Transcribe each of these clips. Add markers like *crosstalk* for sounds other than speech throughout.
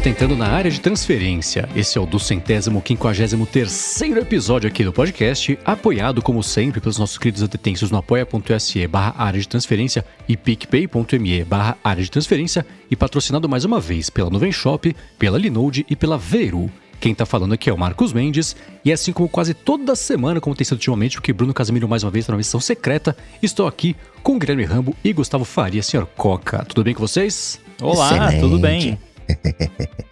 você está entrando na área de transferência. Esse é o do centésimo quinquagésimo terceiro episódio aqui do podcast, apoiado, como sempre, pelos nossos queridos adetensos no apoia.se barra área de transferência e picpay.me barra área de transferência e patrocinado mais uma vez pela Nuvem Shop, pela Linode e pela Veru. Quem tá falando aqui é o Marcos Mendes, e assim como quase toda semana, como tem sido ultimamente, porque Bruno Casimiro mais uma vez está na missão secreta, estou aqui com Guilherme Rambo e Gustavo Faria, senhor Coca. Tudo bem com vocês? Olá, Excelente. tudo bem?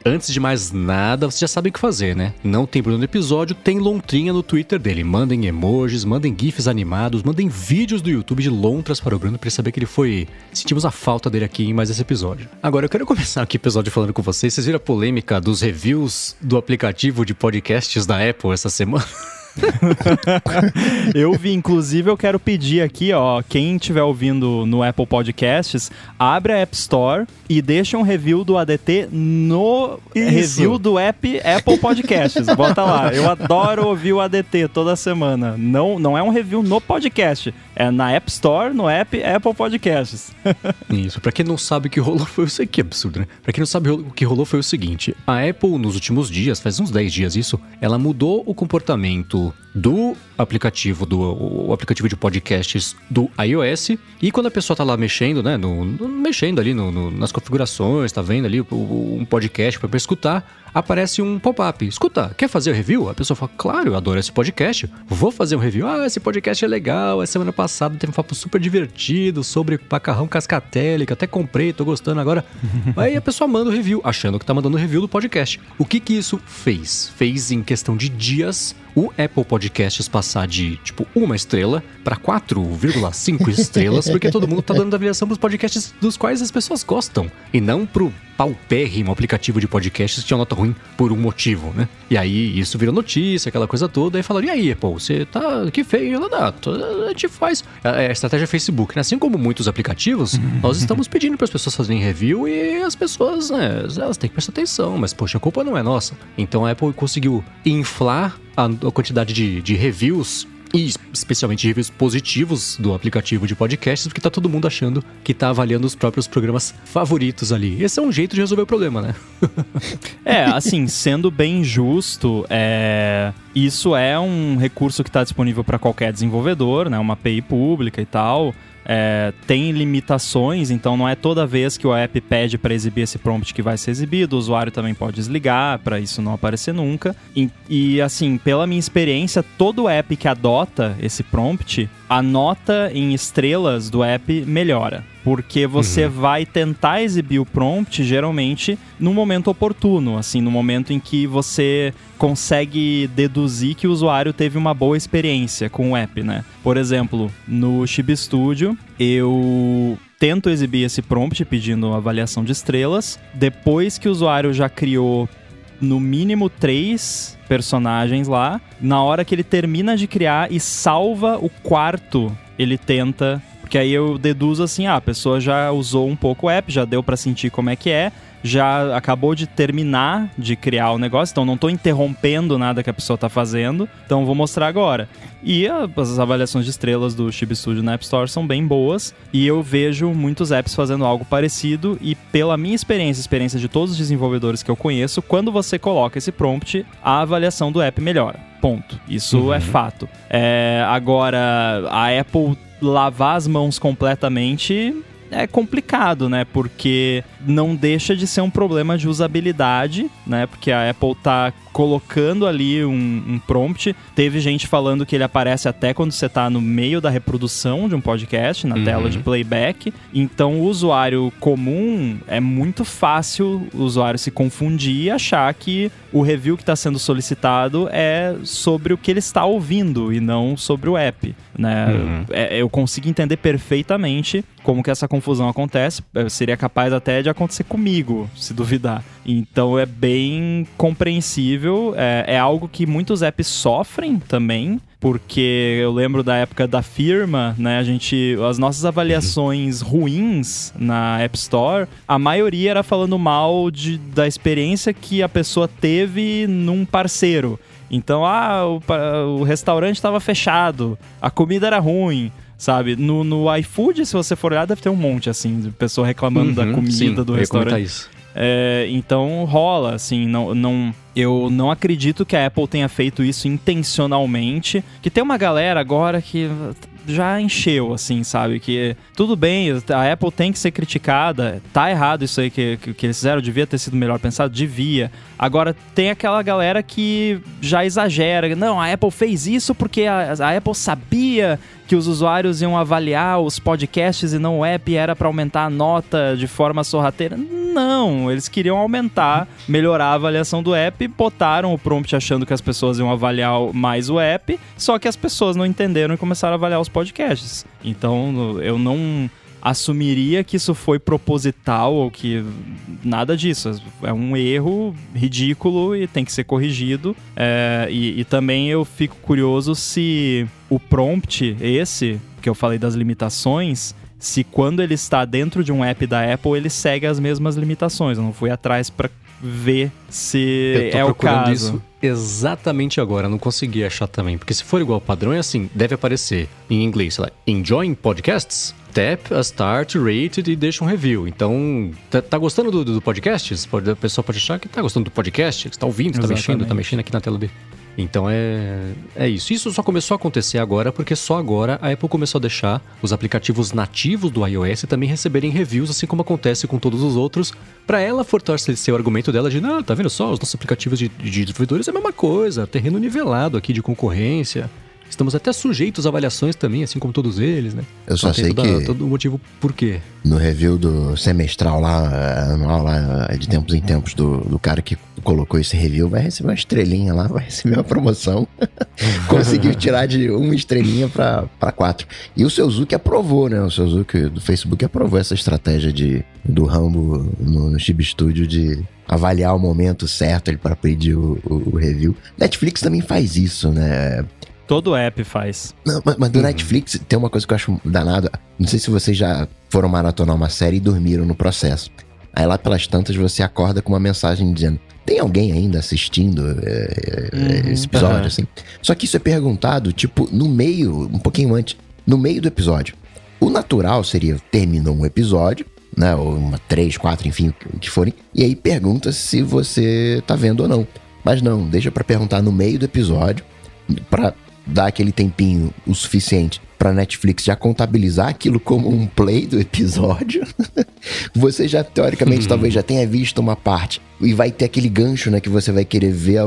Antes de mais nada, vocês já sabem o que fazer, né? Não tem Bruno no episódio, tem lontrinha no Twitter dele. Mandem emojis, mandem gifs animados, mandem vídeos do YouTube de lontras para o Bruno para saber que ele foi. Sentimos a falta dele aqui em mais esse episódio. Agora, eu quero *laughs* começar aqui o episódio falando com vocês. Vocês viram a polêmica dos reviews do aplicativo de podcasts da Apple essa semana? *laughs* *laughs* eu vi, inclusive, eu quero pedir aqui, ó, quem estiver ouvindo no Apple Podcasts, abre a App Store e deixa um review do ADT no Isso. review do app Apple Podcasts. Bota lá. Eu adoro ouvir o ADT toda semana. Não, não é um review no podcast, é na App Store, no app Apple Podcasts. *laughs* Isso. Pra quem não sabe o que rolou foi isso aqui, absurdo, né? Pra quem não sabe o que rolou foi o seguinte: a Apple, nos últimos dias, faz uns 10 dias isso, ela mudou o comportamento do aplicativo do aplicativo de podcasts do iOS e quando a pessoa tá lá mexendo, né, no, no mexendo ali no, no, nas configurações, tá vendo ali um podcast para escutar, aparece um pop-up. Escuta, quer fazer o review? A pessoa fala, claro, eu adoro esse podcast, vou fazer um review. Ah, esse podcast é legal, a semana passada teve um papo super divertido sobre macarrão cascatélica, até comprei, tô gostando agora. *laughs* Aí a pessoa manda o review, achando que tá mandando o review do podcast. O que que isso fez? Fez em questão de dias o Apple Podcasts passar de, tipo, uma estrela para 4,5 *laughs* estrelas, porque todo mundo tá dando avaliação pros podcasts dos quais as pessoas gostam, e não pro paupérrimo aplicativo de podcasts que tinha nota ruim por um motivo, né? E aí isso virou notícia, aquela coisa toda, aí falaram, e aí, Apple, você tá que feio, ela dá, a gente faz. É, é a estratégia Facebook, né? Assim como muitos aplicativos, nós estamos pedindo para as pessoas fazerem review e as pessoas, né, elas têm que prestar atenção, mas poxa, a culpa não é nossa. Então a Apple conseguiu inflar a, quantidade de, de reviews e especialmente reviews positivos do aplicativo de podcasts, porque tá todo mundo achando que tá avaliando os próprios programas favoritos ali. Esse é um jeito de resolver o problema, né? *laughs* é, assim, sendo bem justo, é... isso é um recurso que está disponível para qualquer desenvolvedor, né? Uma API pública e tal é, tem limitações, então não é toda vez que o app pede para exibir esse prompt que vai ser exibido, o usuário também pode desligar para isso não aparecer nunca. E, e, assim, pela minha experiência, todo app que adota esse prompt, a nota em estrelas do app melhora porque você uhum. vai tentar exibir o prompt geralmente no momento oportuno, assim, no momento em que você consegue deduzir que o usuário teve uma boa experiência com o app, né? Por exemplo, no Chib Studio, eu tento exibir esse prompt pedindo avaliação de estrelas. Depois que o usuário já criou no mínimo três personagens lá, na hora que ele termina de criar e salva o quarto, ele tenta porque aí eu deduzo assim, ah, a pessoa já usou um pouco o app, já deu para sentir como é que é, já acabou de terminar de criar o negócio, então não estou interrompendo nada que a pessoa está fazendo, então vou mostrar agora. E as avaliações de estrelas do Chib Studio na App Store são bem boas, e eu vejo muitos apps fazendo algo parecido, e pela minha experiência, experiência de todos os desenvolvedores que eu conheço, quando você coloca esse prompt, a avaliação do app melhora. Ponto. Isso uhum. é fato. É, agora, a Apple lavar as mãos completamente é complicado, né? Porque não deixa de ser um problema de usabilidade, né? Porque a Apple tá colocando ali um, um, prompt. Teve gente falando que ele aparece até quando você está no meio da reprodução de um podcast, na uhum. tela de playback. Então, o usuário comum é muito fácil o usuário se confundir e achar que o review que está sendo solicitado é sobre o que ele está ouvindo e não sobre o app. Né? Uhum. É, eu consigo entender perfeitamente como que essa confusão acontece. Eu seria capaz até de acontecer comigo, se duvidar. Então é bem compreensível. É, é algo que muitos apps sofrem também porque eu lembro da época da firma, né? A gente, as nossas avaliações ruins na App Store, a maioria era falando mal de, da experiência que a pessoa teve num parceiro. Então, ah, o, o restaurante estava fechado, a comida era ruim, sabe? No, no iFood, se você for olhar, deve ter um monte assim de pessoa reclamando uhum, da comida sim, do restaurante. Isso. É, então rola, assim, não, não, eu não acredito que a Apple tenha feito isso intencionalmente. Que tem uma galera agora que já encheu, assim, sabe? Que tudo bem, a Apple tem que ser criticada, tá errado isso aí que, que, que eles fizeram, devia ter sido melhor pensado, devia. Agora, tem aquela galera que já exagera. Não, a Apple fez isso porque a, a Apple sabia que os usuários iam avaliar os podcasts e não o app era para aumentar a nota de forma sorrateira. Não, eles queriam aumentar, melhorar a avaliação do app, botaram o prompt achando que as pessoas iam avaliar mais o app, só que as pessoas não entenderam e começaram a avaliar os podcasts. Então, eu não assumiria que isso foi proposital ou que nada disso. É um erro ridículo e tem que ser corrigido. É, e, e também eu fico curioso se o prompt, esse, que eu falei das limitações, se quando ele está dentro de um app da Apple, ele segue as mesmas limitações. Eu não fui atrás para ver se é o caso. Isso exatamente agora, não consegui achar também. Porque se for igual ao padrão, é assim: deve aparecer em inglês, sei lá, enjoying podcasts? Tap a start, rate e deixa um review. Então, tá, tá gostando do, do podcast? Pode, a pessoa pode achar que tá gostando do podcast, que está ouvindo, está mexendo, tá mexendo aqui na tela dele. Então é, é isso. Isso só começou a acontecer agora porque só agora a Apple começou a deixar os aplicativos nativos do iOS também receberem reviews, assim como acontece com todos os outros, para ela fortalecer o argumento dela de, não, tá vendo só, os nossos aplicativos de, de desenvolvedores é a mesma coisa, terreno nivelado aqui de concorrência. Estamos até sujeitos a avaliações também, assim como todos eles, né? Eu só sei toda, que... Todo o motivo por quê. No review do semestral lá, anual lá, de tempos em tempos, do, do cara que colocou esse review, vai receber uma estrelinha lá, vai receber uma promoção. *laughs* Conseguiu tirar de uma estrelinha para quatro. E o seu Zuki aprovou, né? O seu Zuki do Facebook aprovou essa estratégia de, do Rambo no, no Chib Studio de avaliar o momento certo para pedir o, o, o, review. Netflix também faz isso, né? Todo app faz. Não, mas, mas do uhum. Netflix tem uma coisa que eu acho danado. Não sei se vocês já foram maratonar uma série e dormiram no processo. Aí lá pelas tantas você acorda com uma mensagem dizendo: tem alguém ainda assistindo é, uhum, esse episódio, uhum. assim? Só que isso é perguntado, tipo, no meio, um pouquinho antes, no meio do episódio. O natural seria, terminou um episódio, né? Ou uma três, quatro, enfim, o que forem, e aí pergunta se você tá vendo ou não. Mas não, deixa para perguntar no meio do episódio, para dar aquele tempinho o suficiente para Netflix já contabilizar aquilo como um play do episódio, *laughs* você já teoricamente uhum. talvez já tenha visto uma parte e vai ter aquele gancho, né, que você vai querer ver a,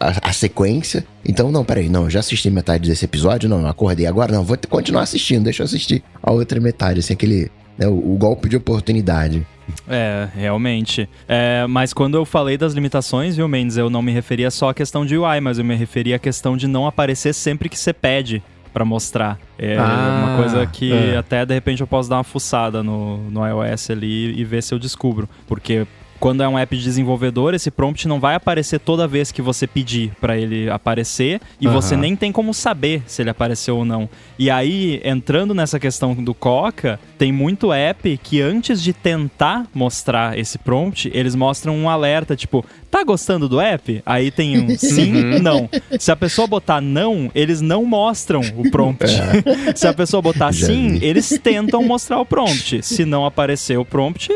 a, a, sequência. Então, não, peraí, não, já assisti metade desse episódio, não, acordei agora, não, vou continuar assistindo, deixa eu assistir a outra metade, assim, aquele, né, o, o golpe de oportunidade. É, realmente. É, mas quando eu falei das limitações, viu, Mendes, eu não me referia só à questão de UI, mas eu me referia à questão de não aparecer sempre que você pede para mostrar. É ah, uma coisa que é. até de repente eu posso dar uma fuçada no, no iOS ali e ver se eu descubro. Porque quando é um app de desenvolvedor, esse prompt não vai aparecer toda vez que você pedir para ele aparecer e uhum. você nem tem como saber se ele apareceu ou não. E aí, entrando nessa questão do Coca, tem muito app que antes de tentar mostrar esse prompt, eles mostram um alerta tipo, tá gostando do app? Aí tem um *laughs* sim, uhum. não. Se a pessoa botar não, eles não mostram o prompt. É. *laughs* Se a pessoa botar Já sim, vi. eles tentam mostrar o prompt. Se não aparecer o prompt,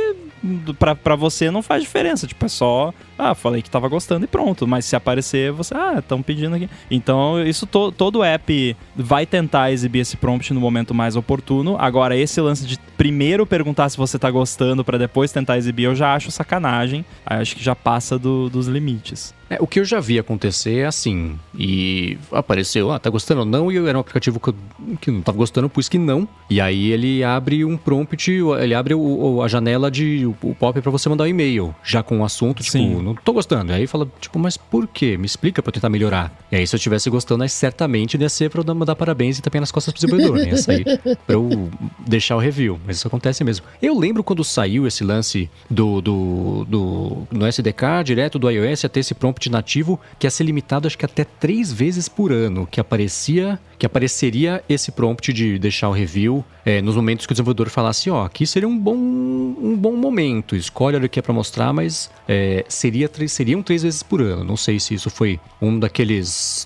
para você não faz diferença. Tipo, é só ah, falei que tava gostando e pronto. Mas se aparecer, você, ah, estão pedindo aqui. Então, isso to, todo app vai tentar exibir esse prompt no momento mais oportuno. Agora, esse lance de primeiro perguntar se você tá gostando para depois tentar exibir, eu já acho sacanagem. Acho que já passa do, dos limites. É, o que eu já vi acontecer é assim, e apareceu, ah, tá gostando ou não, e era um aplicativo que, eu, que não tava gostando, pus que não, e aí ele abre um prompt, ele abre o, a janela de o, o pop para você mandar um e-mail, já com o assunto, tipo, Sim não tô gostando. Aí fala, tipo, mas por quê? Me explica pra eu tentar melhorar. E aí, se eu estivesse gostando, aí certamente ia ser pra eu dar parabéns e tapinha nas costas pro desenvolvedor. Né? Sair *laughs* pra eu deixar o review. Mas isso acontece mesmo. Eu lembro quando saiu esse lance do, do, do no SDK, direto do iOS, até esse prompt nativo, que ia ser limitado acho que até três vezes por ano, que aparecia que apareceria esse prompt de deixar o review é, nos momentos que o desenvolvedor falasse, ó, oh, aqui seria um bom, um bom momento, escolhe o que é para mostrar, mas é, seria, seriam três vezes por ano. Não sei se isso foi um daqueles...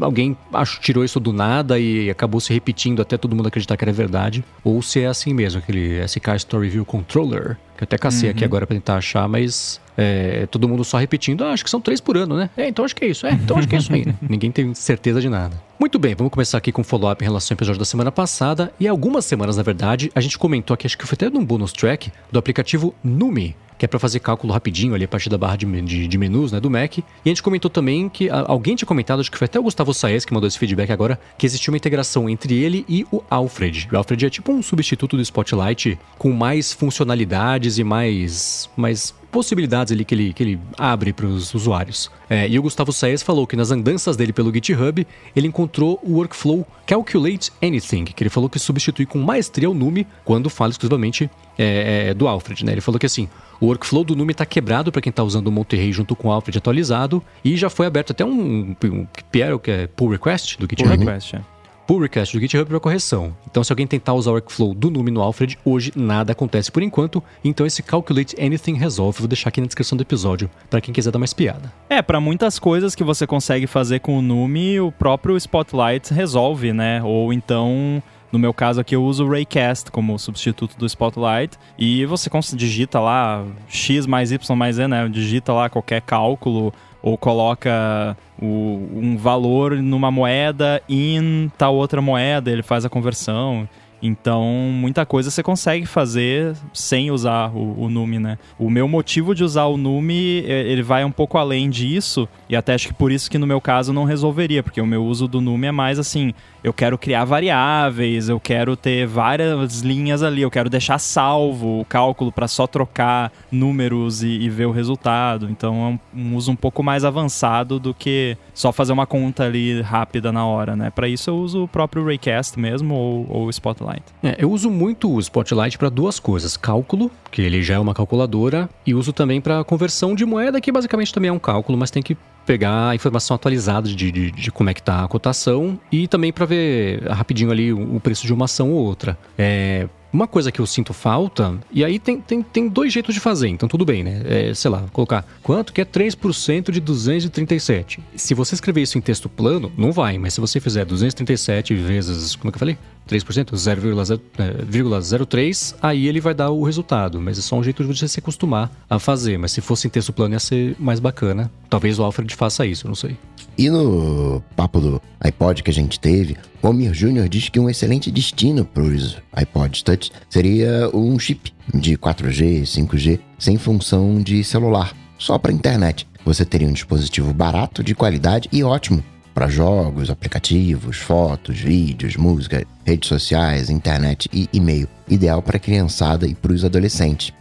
Alguém acho, tirou isso do nada e acabou se repetindo até todo mundo acreditar que era verdade, ou se é assim mesmo, aquele SK Story View Controller, Que eu até cacei uhum. aqui agora pra tentar achar, mas é, todo mundo só repetindo, ah, acho que são três por ano, né? É, então acho que é isso. É, então acho que é isso aí, né? *laughs* Ninguém tem certeza de nada. Muito bem, vamos começar aqui com o follow-up em relação ao episódio da semana passada. E algumas semanas, na verdade, a gente comentou aqui, acho que foi até num bonus track, do aplicativo Numi, que é para fazer cálculo rapidinho ali a partir da barra de, de, de, menus, né, do Mac. E a gente comentou também que a, alguém tinha comentado, acho que foi até o Gustavo Saez que mandou esse feedback agora, que existia uma integração entre ele e o Alfred. O Alfred é tipo um substituto do Spotlight com mais funcionalidades e mais, mais possibilidades ali que ele, que ele abre para os usuários. É, e o Gustavo Saez falou que nas andanças dele pelo GitHub, ele encontrou o workflow Calculate Anything, que ele falou que substitui com maestria o Numi quando fala exclusivamente é, é, do Alfred. Né? Ele falou que assim, o workflow do Numi está quebrado para quem está usando o Monterey junto com o Alfred atualizado e já foi aberto até um, um, um é pull request do GitHub. Pull request, é pull request do GitHub para correção. Então, se alguém tentar usar o workflow do Numi no Alfred, hoje nada acontece por enquanto. Então, esse Calculate Anything resolve. Vou deixar aqui na descrição do episódio para quem quiser dar mais piada. É, para muitas coisas que você consegue fazer com o Numi, o próprio Spotlight resolve, né? Ou então. No meu caso aqui eu uso o Raycast como substituto do Spotlight e você digita lá x mais y mais z, né? Digita lá qualquer cálculo ou coloca o, um valor numa moeda em tal outra moeda, ele faz a conversão. Então, muita coisa você consegue fazer sem usar o, o Numi, né? O meu motivo de usar o Numi, ele vai um pouco além disso, e até acho que por isso que no meu caso não resolveria, porque o meu uso do Numi é mais assim, eu quero criar variáveis, eu quero ter várias linhas ali, eu quero deixar salvo o cálculo para só trocar números e, e, ver o resultado. Então é um, um, uso um pouco mais avançado do que só fazer uma conta ali rápida na hora, né? Para isso eu uso o próprio Raycast mesmo ou, ou o Spotlight. É, eu uso muito o Spotlight para duas coisas: cálculo, que ele já é uma calculadora, e uso também para conversão de moeda, que basicamente também é um cálculo, mas tem que pegar a informação atualizada de, de, de como é que tá a cotação e também para ver rapidinho ali o, o preço de uma ação ou outra. É, uma coisa que eu sinto falta, e aí tem, tem, tem dois jeitos de fazer, então tudo bem, né? É, sei lá, colocar quanto que é 3% de 237. Se você escrever isso em texto plano, não vai, mas se você fizer 237 vezes, como é que eu falei? 3%, 0,03, aí ele vai dar o resultado. Mas é só um jeito de você se acostumar a fazer. Mas se fosse em texto plano ia ser mais bacana. Talvez o Alfred faça isso, não sei. E no papo do iPod que a gente teve, o Omir Jr. diz que um excelente destino para os iPods Touch seria um chip de 4G, 5G, sem função de celular, só para internet. Você teria um dispositivo barato, de qualidade e ótimo para jogos, aplicativos, fotos, vídeos, música, redes sociais, internet e e-mail. Ideal para criançada e para os adolescentes.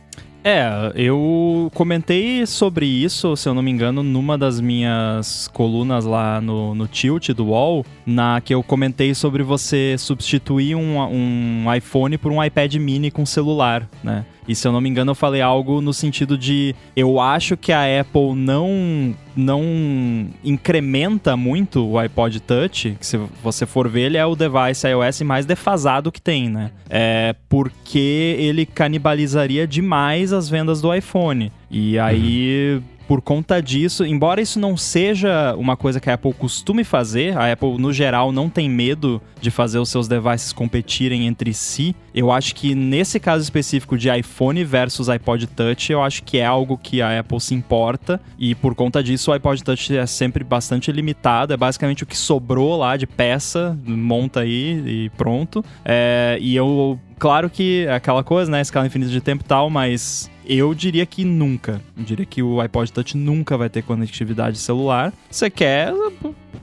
É, eu comentei sobre isso, se eu não me engano, numa das minhas colunas lá no, no Tilt do Wall, na que eu comentei sobre você substituir um, um iPhone por um iPad mini com celular, né? E se eu não me engano, eu falei algo no sentido de eu acho que a Apple não não incrementa muito o iPod Touch, que se você for ver, ele é o device iOS mais defasado que tem, né? É porque ele canibalizaria demais as vendas do iPhone. E aí uhum por conta disso, embora isso não seja uma coisa que a Apple costume fazer, a Apple no geral não tem medo de fazer os seus devices competirem entre si. Eu acho que nesse caso específico de iPhone versus iPod Touch, eu acho que é algo que a Apple se importa e por conta disso o iPod Touch é sempre bastante limitado, é basicamente o que sobrou lá de peça, monta aí e pronto. É, e eu claro que é aquela coisa, né? Escala infinita de tempo e tal, mas eu diria que nunca. Eu diria que o iPod Touch nunca vai ter conectividade celular. Você quer,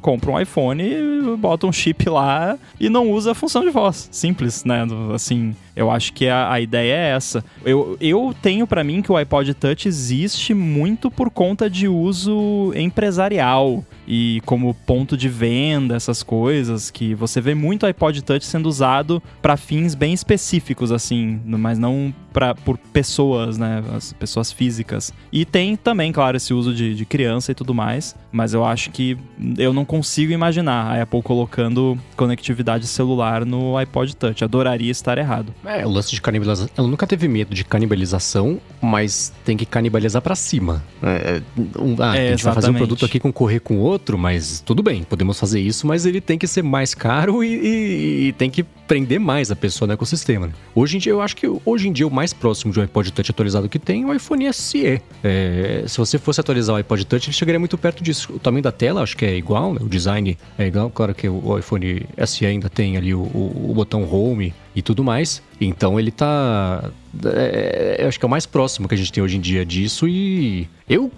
compra um iPhone, bota um chip lá e não usa a função de voz. Simples, né? Assim, eu acho que a, a ideia é essa. Eu, eu tenho para mim que o iPod Touch existe muito por conta de uso empresarial e como ponto de venda, essas coisas, que você vê muito iPod Touch sendo usado para fins bem específicos, assim, mas não pra, por pessoas, né? As pessoas físicas. E tem também, claro, esse uso de, de criança e tudo mais, mas eu acho que eu não consigo imaginar a Apple colocando conectividade celular no iPod Touch. Adoraria estar errado. É, o lance de canibalização. Ela nunca teve medo de canibalização, mas tem que canibalizar para cima. É, um, ah, é, a gente vai fazer um produto aqui concorrer com outro, mas tudo bem, podemos fazer isso, mas ele tem que ser mais caro e, e, e tem que prender mais a pessoa no ecossistema. Né? Hoje em dia, eu acho que hoje em dia o mais próximo de um iPod Touch atualizado que tem é o iPhone SE. É, se você fosse atualizar o iPod Touch, ele chegaria muito perto disso. O tamanho da tela acho que é igual, né? o design é igual. Claro que o iPhone SE ainda tem ali o, o, o botão Home e tudo mais. Então ele tá. É, acho que é o mais próximo que a gente tem hoje em dia disso. E eu,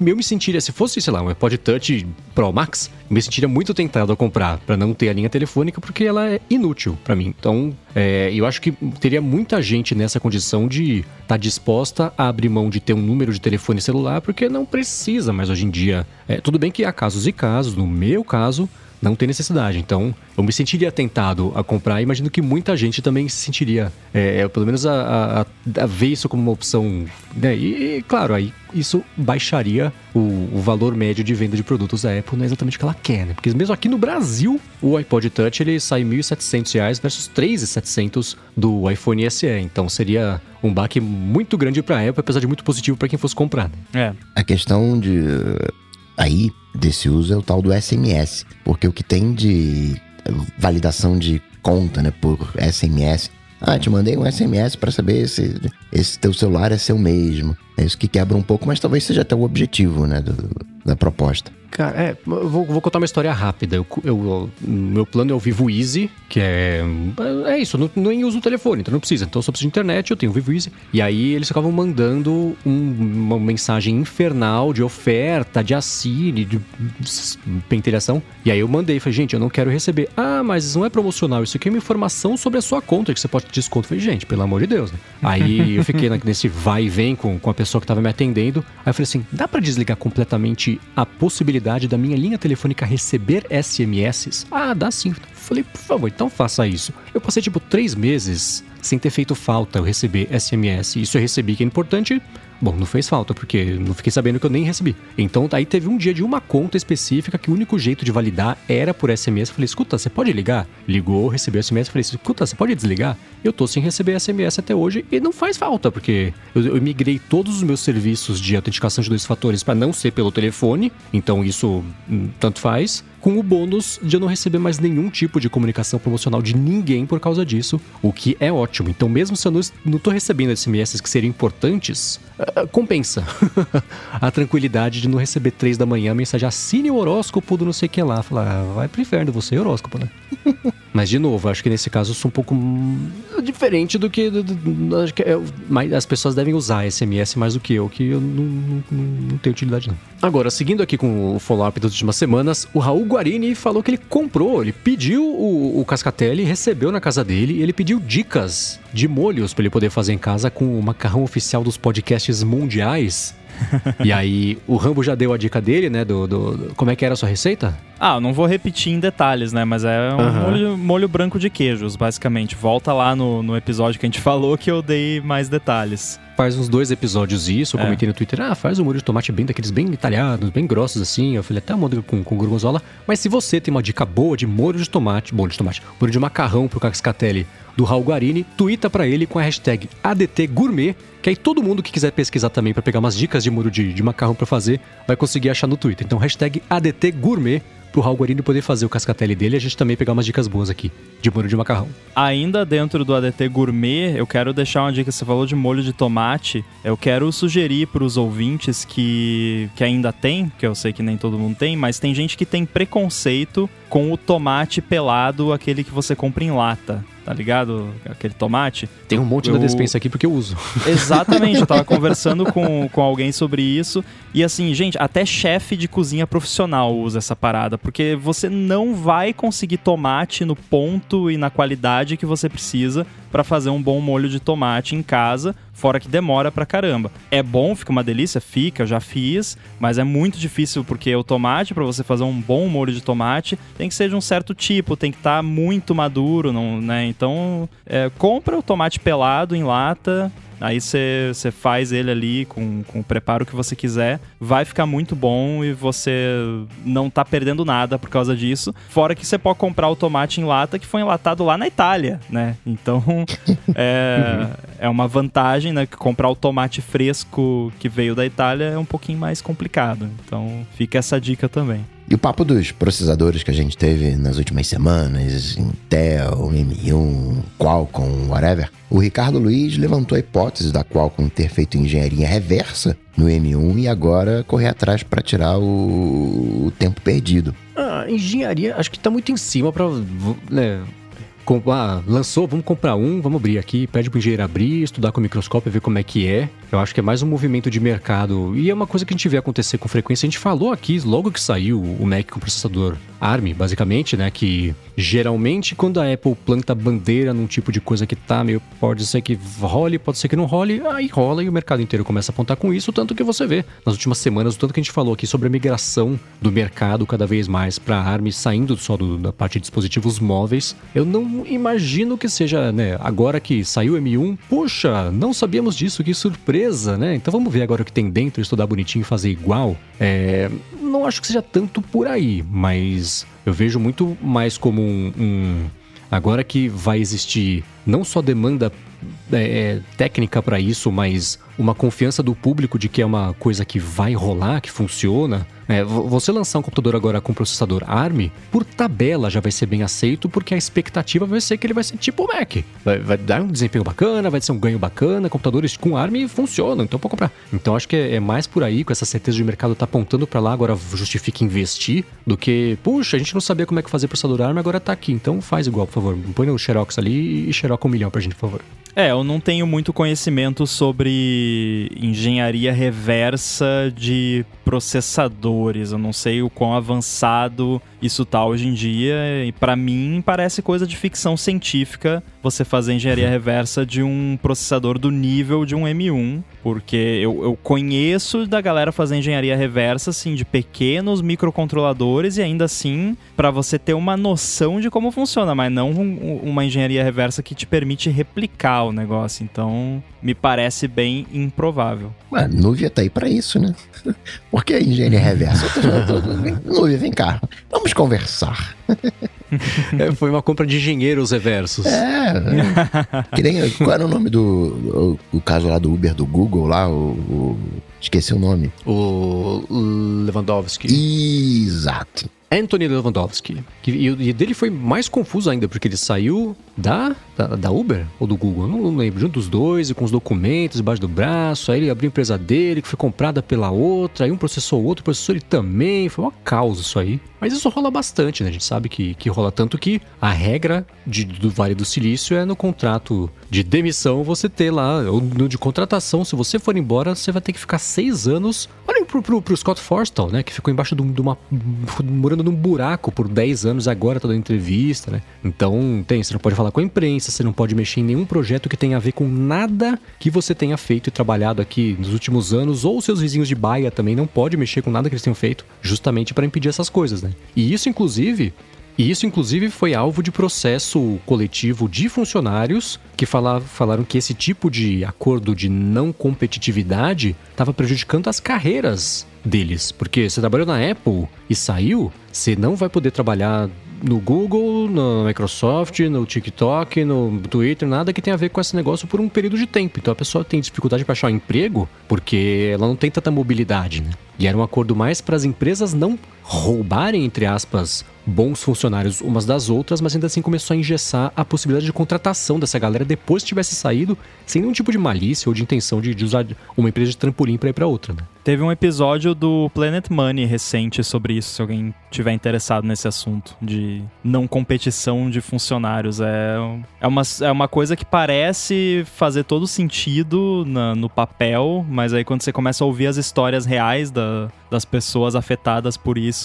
eu me sentiria, se fosse, sei lá, um iPod Touch Pro Max, me sentiria muito tentado a comprar para não ter a linha telefônica, porque ela é inútil para mim. Então, é, eu acho que teria muita gente nessa condição de estar tá disposta a abrir mão de ter um número de telefone celular, porque não precisa mais hoje em dia. É, tudo bem que há casos e casos, no meu caso não tem necessidade. Então, eu me sentiria tentado a comprar. Imagino que muita gente também se sentiria, é, é pelo menos, a, a, a, ver isso como uma opção. Né? E, e, claro, aí isso baixaria o, o, valor médio de venda de produtos da Apple, não é exatamente o que ela quer, né? Porque mesmo aqui no Brasil, o iPod Touch ele sai R$ 1.700 versus R$ 3.700 do iPhone SE. Então, seria um baque muito grande para a Apple, apesar de muito positivo para quem fosse comprar. Né? É. A questão de aí desse uso é o tal do SMS, porque o que tem de validação de conta, né, por SMS. Ah, te mandei um SMS para saber se esse teu celular é seu mesmo. É isso que quebra um pouco, mas talvez seja até o objetivo, né, do, da proposta. Cara, é, vou, vou, contar uma história rápida. Eu, eu, meu plano é o Vivo Easy, que é. É isso, não, nem uso o telefone, então não precisa. Então eu só preciso de internet, eu tenho o Vivo Easy. E aí eles ficavam mandando um, uma mensagem infernal de oferta, de assine, de pentelhação. E aí eu mandei, falei, gente, eu não quero receber. Ah, mas não é promocional, isso aqui é uma informação sobre a sua conta, que você pode ter desconto. Eu falei, gente, pelo amor de Deus, né? Aí eu fiquei nesse vai e vem com, com a pessoa que estava me atendendo. Aí eu falei assim: dá para desligar completamente a possibilidade da minha linha telefônica receber SMS? Ah, dá sim. Falei, por favor, então faça isso. Eu passei tipo três meses sem ter feito falta eu receber SMS. Isso eu recebi que é importante, Bom, não fez falta, porque não fiquei sabendo que eu nem recebi. Então, aí teve um dia de uma conta específica que o único jeito de validar era por SMS. Eu falei, escuta, você pode ligar? Ligou, recebeu SMS. Falei, escuta, você pode desligar? Eu tô sem receber SMS até hoje e não faz falta, porque eu, eu migrei todos os meus serviços de autenticação de dois fatores para não ser pelo telefone. Então, isso hum, tanto faz com o bônus de eu não receber mais nenhum tipo de comunicação promocional de ninguém por causa disso, o que é ótimo. Então, mesmo se eu não, tô recebendo SMS que seriam importantes, compensa *laughs* a tranquilidade de não receber três da manhã a mensagem assine o horóscopo do não sei o que lá. Falar, ah, vai pro inferno, você é horóscopo, né? *laughs* Mas, de novo, acho que nesse caso eu sou um pouco diferente do que. Do, do, acho que é, mas as pessoas devem usar SMS mais do que eu, que eu não, não, não tenho utilidade, não. Agora, seguindo aqui com o follow-up das últimas semanas, o Raul Guarini falou que ele comprou, ele pediu o, o Cascatelli, recebeu na casa dele, ele pediu dicas de molhos para ele poder fazer em casa com o macarrão oficial dos podcasts mundiais *laughs* e aí, o Rambo já deu a dica dele, né? Do, do, do, como é que era a sua receita? Ah, não vou repetir em detalhes, né? Mas é um uhum. molho, molho, branco de queijos, basicamente. Volta lá no, no episódio que a gente falou que eu dei mais detalhes. Faz uns dois episódios isso, eu é. comentei no Twitter, ah, faz um molho de tomate bem daqueles bem talhados, bem grossos assim. Eu falei até molho com, com gorgonzola. Mas se você tem uma dica boa de molho de tomate, molho de tomate, molho de macarrão pro Cascatelli do Raul Guarini, twitta para ele com a hashtag ADTGourmet que aí todo mundo que quiser pesquisar também para pegar umas dicas de muro de, de macarrão para fazer, vai conseguir achar no Twitter. Então, hashtag ADT Gourmet pro Raul Guarini poder fazer o cascatelli dele e a gente também pegar umas dicas boas aqui de molho de macarrão. Ainda dentro do ADT Gourmet, eu quero deixar uma dica, você falou de molho de tomate, eu quero sugerir para os ouvintes que, que ainda tem, que eu sei que nem todo mundo tem, mas tem gente que tem preconceito com o tomate pelado, aquele que você compra em lata tá ligado? Aquele tomate. Tem um monte eu... da despensa aqui porque eu uso. Exatamente, eu tava *laughs* conversando com, com alguém sobre isso. E assim, gente, até chefe de cozinha profissional usa essa parada, porque você não vai conseguir tomate no ponto e na qualidade que você precisa para fazer um bom molho de tomate em casa, fora que demora pra caramba. É bom, fica uma delícia, fica, já fiz, mas é muito difícil porque o tomate para você fazer um bom molho de tomate tem que ser de um certo tipo, tem que estar tá muito maduro, não, né? Então, é, compra o tomate pelado em lata, Aí você faz ele ali com, com o preparo que você quiser. Vai ficar muito bom e você não tá perdendo nada por causa disso. Fora que você pode comprar o tomate em lata que foi enlatado lá na Itália, né? Então *laughs* é, é uma vantagem, né? Que comprar o tomate fresco que veio da Itália é um pouquinho mais complicado. Então fica essa dica também. E o papo dos processadores que a gente teve nas últimas semanas, Intel, M1, Qualcomm, whatever, o Ricardo Luiz levantou a hipótese da Qualcomm ter feito engenharia reversa no M1 e agora correr atrás para tirar o, o, tempo perdido. Ah, engenharia, acho que está muito em cima para né, ah, lançou, vamos comprar um, vamos abrir aqui, pede pro engenheiro abrir, estudar com o microscópio, ver como é que é. Eu acho que é mais um movimento de mercado. E é uma coisa que a gente vê acontecer com frequência. A gente falou aqui, logo que saiu o Mac com processador ARM, basicamente, né? Que geralmente quando a Apple planta bandeira num tipo de coisa que tá meio. Pode ser que role, pode ser que não role, aí rola e o mercado inteiro começa a apontar com isso. Tanto que você vê nas últimas semanas, o tanto que a gente falou aqui sobre a migração do mercado cada vez mais para ARM, saindo só do, da parte de dispositivos móveis. Eu não imagino que seja, né? Agora que saiu o M1, puxa, não sabíamos disso, que surpresa né? Então vamos ver agora o que tem dentro, estudar bonitinho e fazer igual. É, não acho que seja tanto por aí, mas eu vejo muito mais como um, um agora que vai existir não só demanda é, é técnica para isso, mas uma confiança do público de que é uma coisa que vai rolar, que funciona. É, você lançar um computador agora com processador ARM, por tabela já vai ser bem aceito, porque a expectativa vai ser que ele vai ser tipo o Mac. Vai, vai dar um desempenho bacana, vai ser um ganho bacana, computadores com ARM funcionam, então pode comprar. Então acho que é, é mais por aí, com essa certeza de mercado tá apontando para lá, agora justifica investir, do que, puxa, a gente não sabia como é que fazer processador ARM, agora tá aqui, então faz igual, por favor. Põe no Xerox ali e Xerox um milhão pra gente, por favor. É, eu não tenho muito conhecimento sobre engenharia reversa de processadores. Eu não sei o quão avançado isso tá hoje em dia. E para mim parece coisa de ficção científica você fazer engenharia *laughs* reversa de um processador do nível de um M1. Porque eu, eu conheço da galera fazer engenharia reversa, assim, de pequenos microcontroladores e ainda assim, para você ter uma noção de como funciona, mas não um, uma engenharia reversa que te permite replicar o negócio. Então, me parece bem improvável. Ué, Nuvia tá aí para isso, né? *laughs* Por que engenharia *laughs* reversa? Nuvia, vem cá, vamos conversar. É, foi uma compra de engenheiros reversos. É. *laughs* que nem, qual era o nome do. O, o, caso lá do Uber do Google lá? O, o esqueci o nome. O Lewandowski. Exato. Anthony Lewandowski. Que, e, e dele foi mais confuso ainda, porque ele saiu da, da, da, Uber ou do Google, eu não lembro, junto dos dois com os documentos embaixo do braço. Aí ele abriu a empresa dele, que foi comprada pela outra, aí um processou o outro, processou ele também. Foi uma causa isso aí. Mas isso rola bastante, né? A gente sabe que, que rola tanto que a regra de, do Vale do Silício é no contrato de demissão você ter lá, ou no de contratação, se você for embora, você vai ter que ficar seis anos. Olha pro, pro, pro Scott Forstall, né? Que ficou embaixo de, uma. morando num buraco por 10 anos, agora tá dando entrevista, né? Então, tem, você não pode falar com a imprensa, você não pode mexer em nenhum projeto que tenha a ver com nada que você tenha feito e trabalhado aqui nos últimos anos, ou seus vizinhos de baia também não pode mexer com nada que eles tenham feito, justamente para impedir essas coisas, né? E isso, inclusive, e isso, inclusive, foi alvo de processo coletivo de funcionários que falaram, falaram que esse tipo de acordo de não competitividade estava prejudicando as carreiras deles. Porque você trabalhou na Apple e saiu, você não vai poder trabalhar no Google, na Microsoft, no TikTok, no Twitter, nada que tenha a ver com esse negócio por um período de tempo. Então a pessoa tem dificuldade para achar um emprego porque ela não tem tanta mobilidade, né? E era um acordo mais para as empresas não roubarem, entre aspas, bons funcionários umas das outras, mas ainda assim começou a engessar a possibilidade de contratação dessa galera depois que tivesse saído, sem nenhum tipo de malícia ou de intenção de, de usar uma empresa de trampolim para ir para outra. Né? Teve um episódio do Planet Money recente sobre isso, se alguém tiver interessado nesse assunto de não competição de funcionários. É, é, uma, é uma coisa que parece fazer todo sentido na, no papel, mas aí quando você começa a ouvir as histórias reais da, das pessoas afetadas por isso,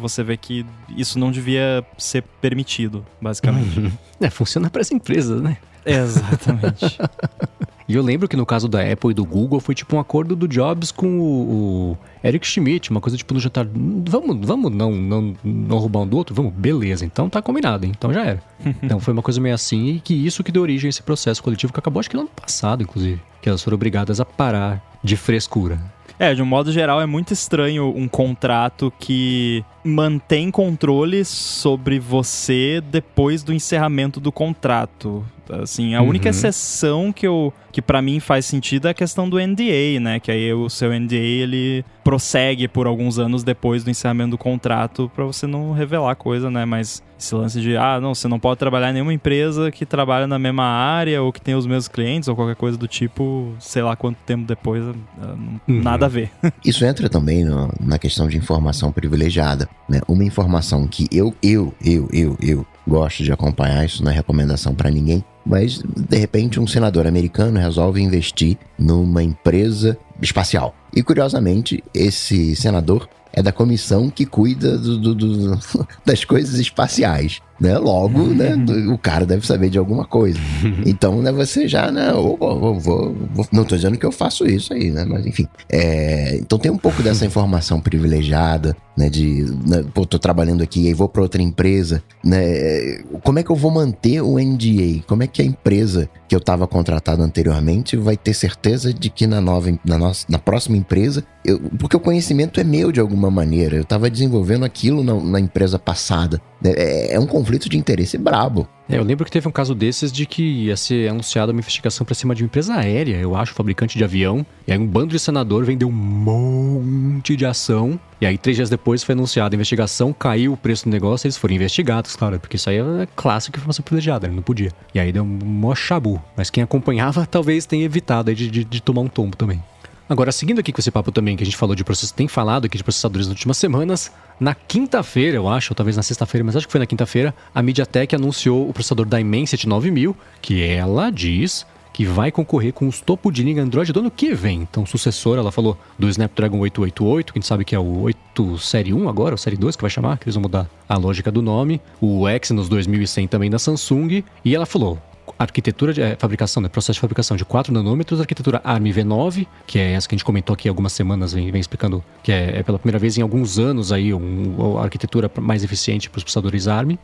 você vê que isso não devia ser permitido, basicamente. Uhum. *laughs* É, funciona para as empresas, né? Exatamente. *laughs* E eu lembro que no caso da Apple e do Google foi tipo um acordo do Jobs com o, o Eric Schmidt, uma coisa tipo no jantar. Vamos, vamos não, não, não roubar um do outro? Vamos, beleza, então tá combinado, hein? então já era. *laughs* então foi uma coisa meio assim e que isso que deu origem a esse processo coletivo que acabou acho que no ano passado, inclusive. Que elas foram obrigadas a parar de frescura. É, de um modo geral, é muito estranho um contrato que mantém controle sobre você depois do encerramento do contrato. Assim, a única Uhum. exceção que eu que para mim faz sentido é a questão do NDA, né? Que aí o seu NDA ele prossegue por alguns anos depois do encerramento do contrato para você não revelar coisa, né? Mas esse lance de ah, não, você não pode trabalhar em nenhuma empresa que trabalha na mesma área ou que tem os mesmos clientes ou qualquer coisa do tipo, sei lá quanto tempo depois, Uhum. nada a ver. *laughs* Isso entra também no- na questão de informação privilegiada, né? Uma informação que eu, eu, eu, eu, eu gosto de acompanhar, isso não é recomendação pra ninguém, mas de repente um senador americano resolve investir numa empresa espacial. E curiosamente, esse senador é da comissão que cuida do- do- do- *laughs* das coisas espaciais. Né? Logo, né, o cara deve saber de alguma coisa. *laughs* Então, né, você já, né, opa, vou, vou- não tô dizendo que eu faço isso aí, né, mas enfim. É, então tem um pouco dessa *laughs* informação privilegiada, né, de, né, pô, tô trabalhando aqui e vou para outra empresa, né, como é que eu vou manter o NDA? Como é que a empresa que eu estava contratado anteriormente vai ter certeza de que na nova, na nossa, na próxima empresa, eu, porque o conhecimento é meu de alguma maneira, eu estava desenvolvendo aquilo na, na empresa passada. É, é um conflito de interesse brabo. É, eu lembro que teve um caso desses de que ia ser anunciada uma investigação pra cima de uma empresa aérea, eu acho, fabricante de avião. E aí um bando de senador vendeu um monte de ação. E aí, três dias depois, foi anunciada a investigação, caiu o preço do negócio, eles foram investigados, claro, porque isso aí é clássico de informação privilegiada, né? não podia. E aí deu um mó chabu. Mas quem acompanhava *laughs* talvez tenha evitado de, de, de tomar um tombo também. Agora, seguindo aqui com esse papo também que a gente falou de processos, tem falado aqui de processadores nas últimas semanas, na quinta-feira, eu acho, ou talvez na sexta-feira, mas acho que foi na quinta-feira, a MediaTek anunciou o processador Dimensity 9000, que ela diz que vai concorrer com os topo de linha Android do ano que vem. Então, sucessor, ela falou do Snapdragon 888, que a gente sabe que é o 8 Série 1 agora, ou Série 2 que vai chamar, que eles vão mudar a lógica do nome. O Exynos 2100 também da Samsung. E ela falou, arquitetura de é, fabricação, né, processo de fabricação de 4 nanômetros, arquitetura ARM V9, que é essa que a gente comentou aqui algumas semanas, vem, vem explicando que é, é pela primeira vez em alguns anos aí um, a arquitetura mais eficiente para os processadores ARM.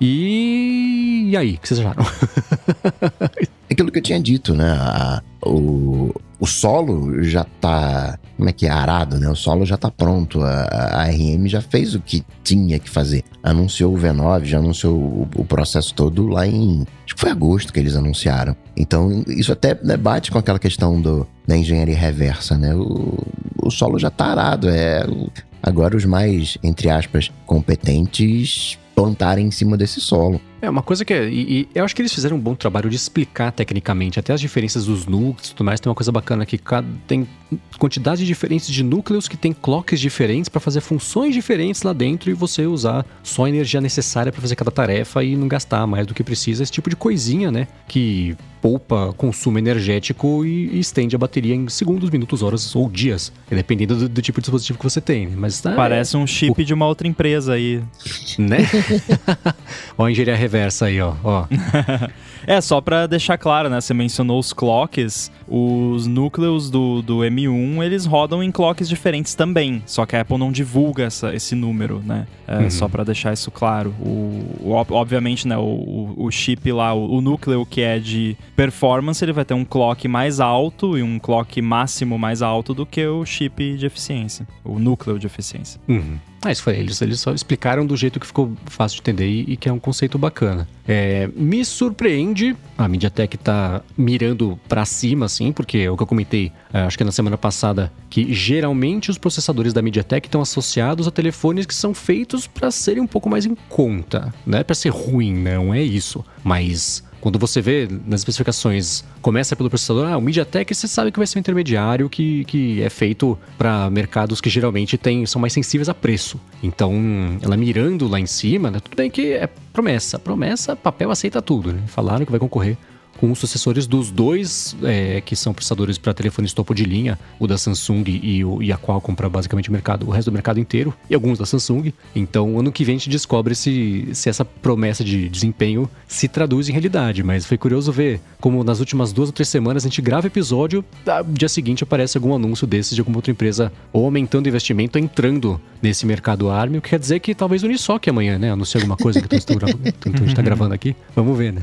E, e aí, o que vocês acharam? *laughs* Aquilo que eu tinha dito, né? a- o, o solo já tá. Como é que é? Arado, né? O solo já tá pronto. A, a RM já fez o que tinha que fazer. Anunciou o V9, já anunciou o, o processo todo lá em. Acho que foi agosto que eles anunciaram. Então, isso até né, bate com aquela questão do, da engenharia reversa, né? O, o solo já tá arado. É, agora os mais, entre aspas, competentes plantarem em cima desse solo. É, uma coisa que é. E, e eu acho que eles fizeram um bom trabalho de explicar tecnicamente, até as diferenças dos núcleos e tudo mais. Tem uma coisa bacana que cada, tem quantidade diferentes de núcleos que tem clocks diferentes para fazer funções diferentes lá dentro e você usar só a energia necessária para fazer cada tarefa e não gastar mais do que precisa. Esse tipo de coisinha, né? Que poupa consumo energético e, e estende a bateria em segundos, minutos, horas ou dias, dependendo do, do tipo de dispositivo que você tem. né? Mas tá, Parece um chip de uma outra empresa aí. né? *laughs* ó a engenharia reversa aí, ó. ó. *laughs* É, só pra deixar claro, né? Você mencionou os clocks. Os núcleos do, do M1, eles rodam em clocks diferentes também. Só que a Apple não divulga essa, esse número, né? É, Uhum. Só pra deixar isso claro. O, o- ob- obviamente, né? O, o- o chip lá, o, o núcleo que é de performance, ele vai ter um clock mais alto e um clock máximo mais alto do que o chip de eficiência. O núcleo de eficiência. Uhum. Ah, isso foi eles. Eles só explicaram do jeito que ficou fácil de entender e, e que é um conceito bacana. É, me surpreende, a MediaTek tá mirando pra cima, assim, porque é o que eu comentei, é, acho que na semana passada, que geralmente os processadores da MediaTek estão associados a telefones que são feitos pra serem um pouco mais em conta. Não é pra ser ruim, não é isso. Mas quando você vê nas especificações, começa pelo processador, ah, o MediaTek você sabe que vai ser um intermediário que, que é feito para mercados que geralmente tem, são mais sensíveis a preço. Então, ela mirando lá em cima, né, tudo bem que é promessa. Promessa, papel aceita tudo. Né? Falaram que vai concorrer com os sucessores dos dois é, que são processadores para telefones topo de linha, o da Samsung e, o, e a Qualcomm para basicamente o mercado, o resto do mercado inteiro, e alguns da Samsung. Então, ano que vem a gente descobre se, se essa promessa de desempenho se traduz em realidade. Mas foi curioso ver como nas últimas duas ou três semanas a gente grava episódio, no dia seguinte aparece algum anúncio desses de alguma outra empresa ou aumentando o investimento, entrando nesse mercado ARM, o que quer dizer que talvez o Unisoc amanhã, né? Anuncie alguma coisa que então a gente tá *laughs* gravando aqui. Vamos ver, né?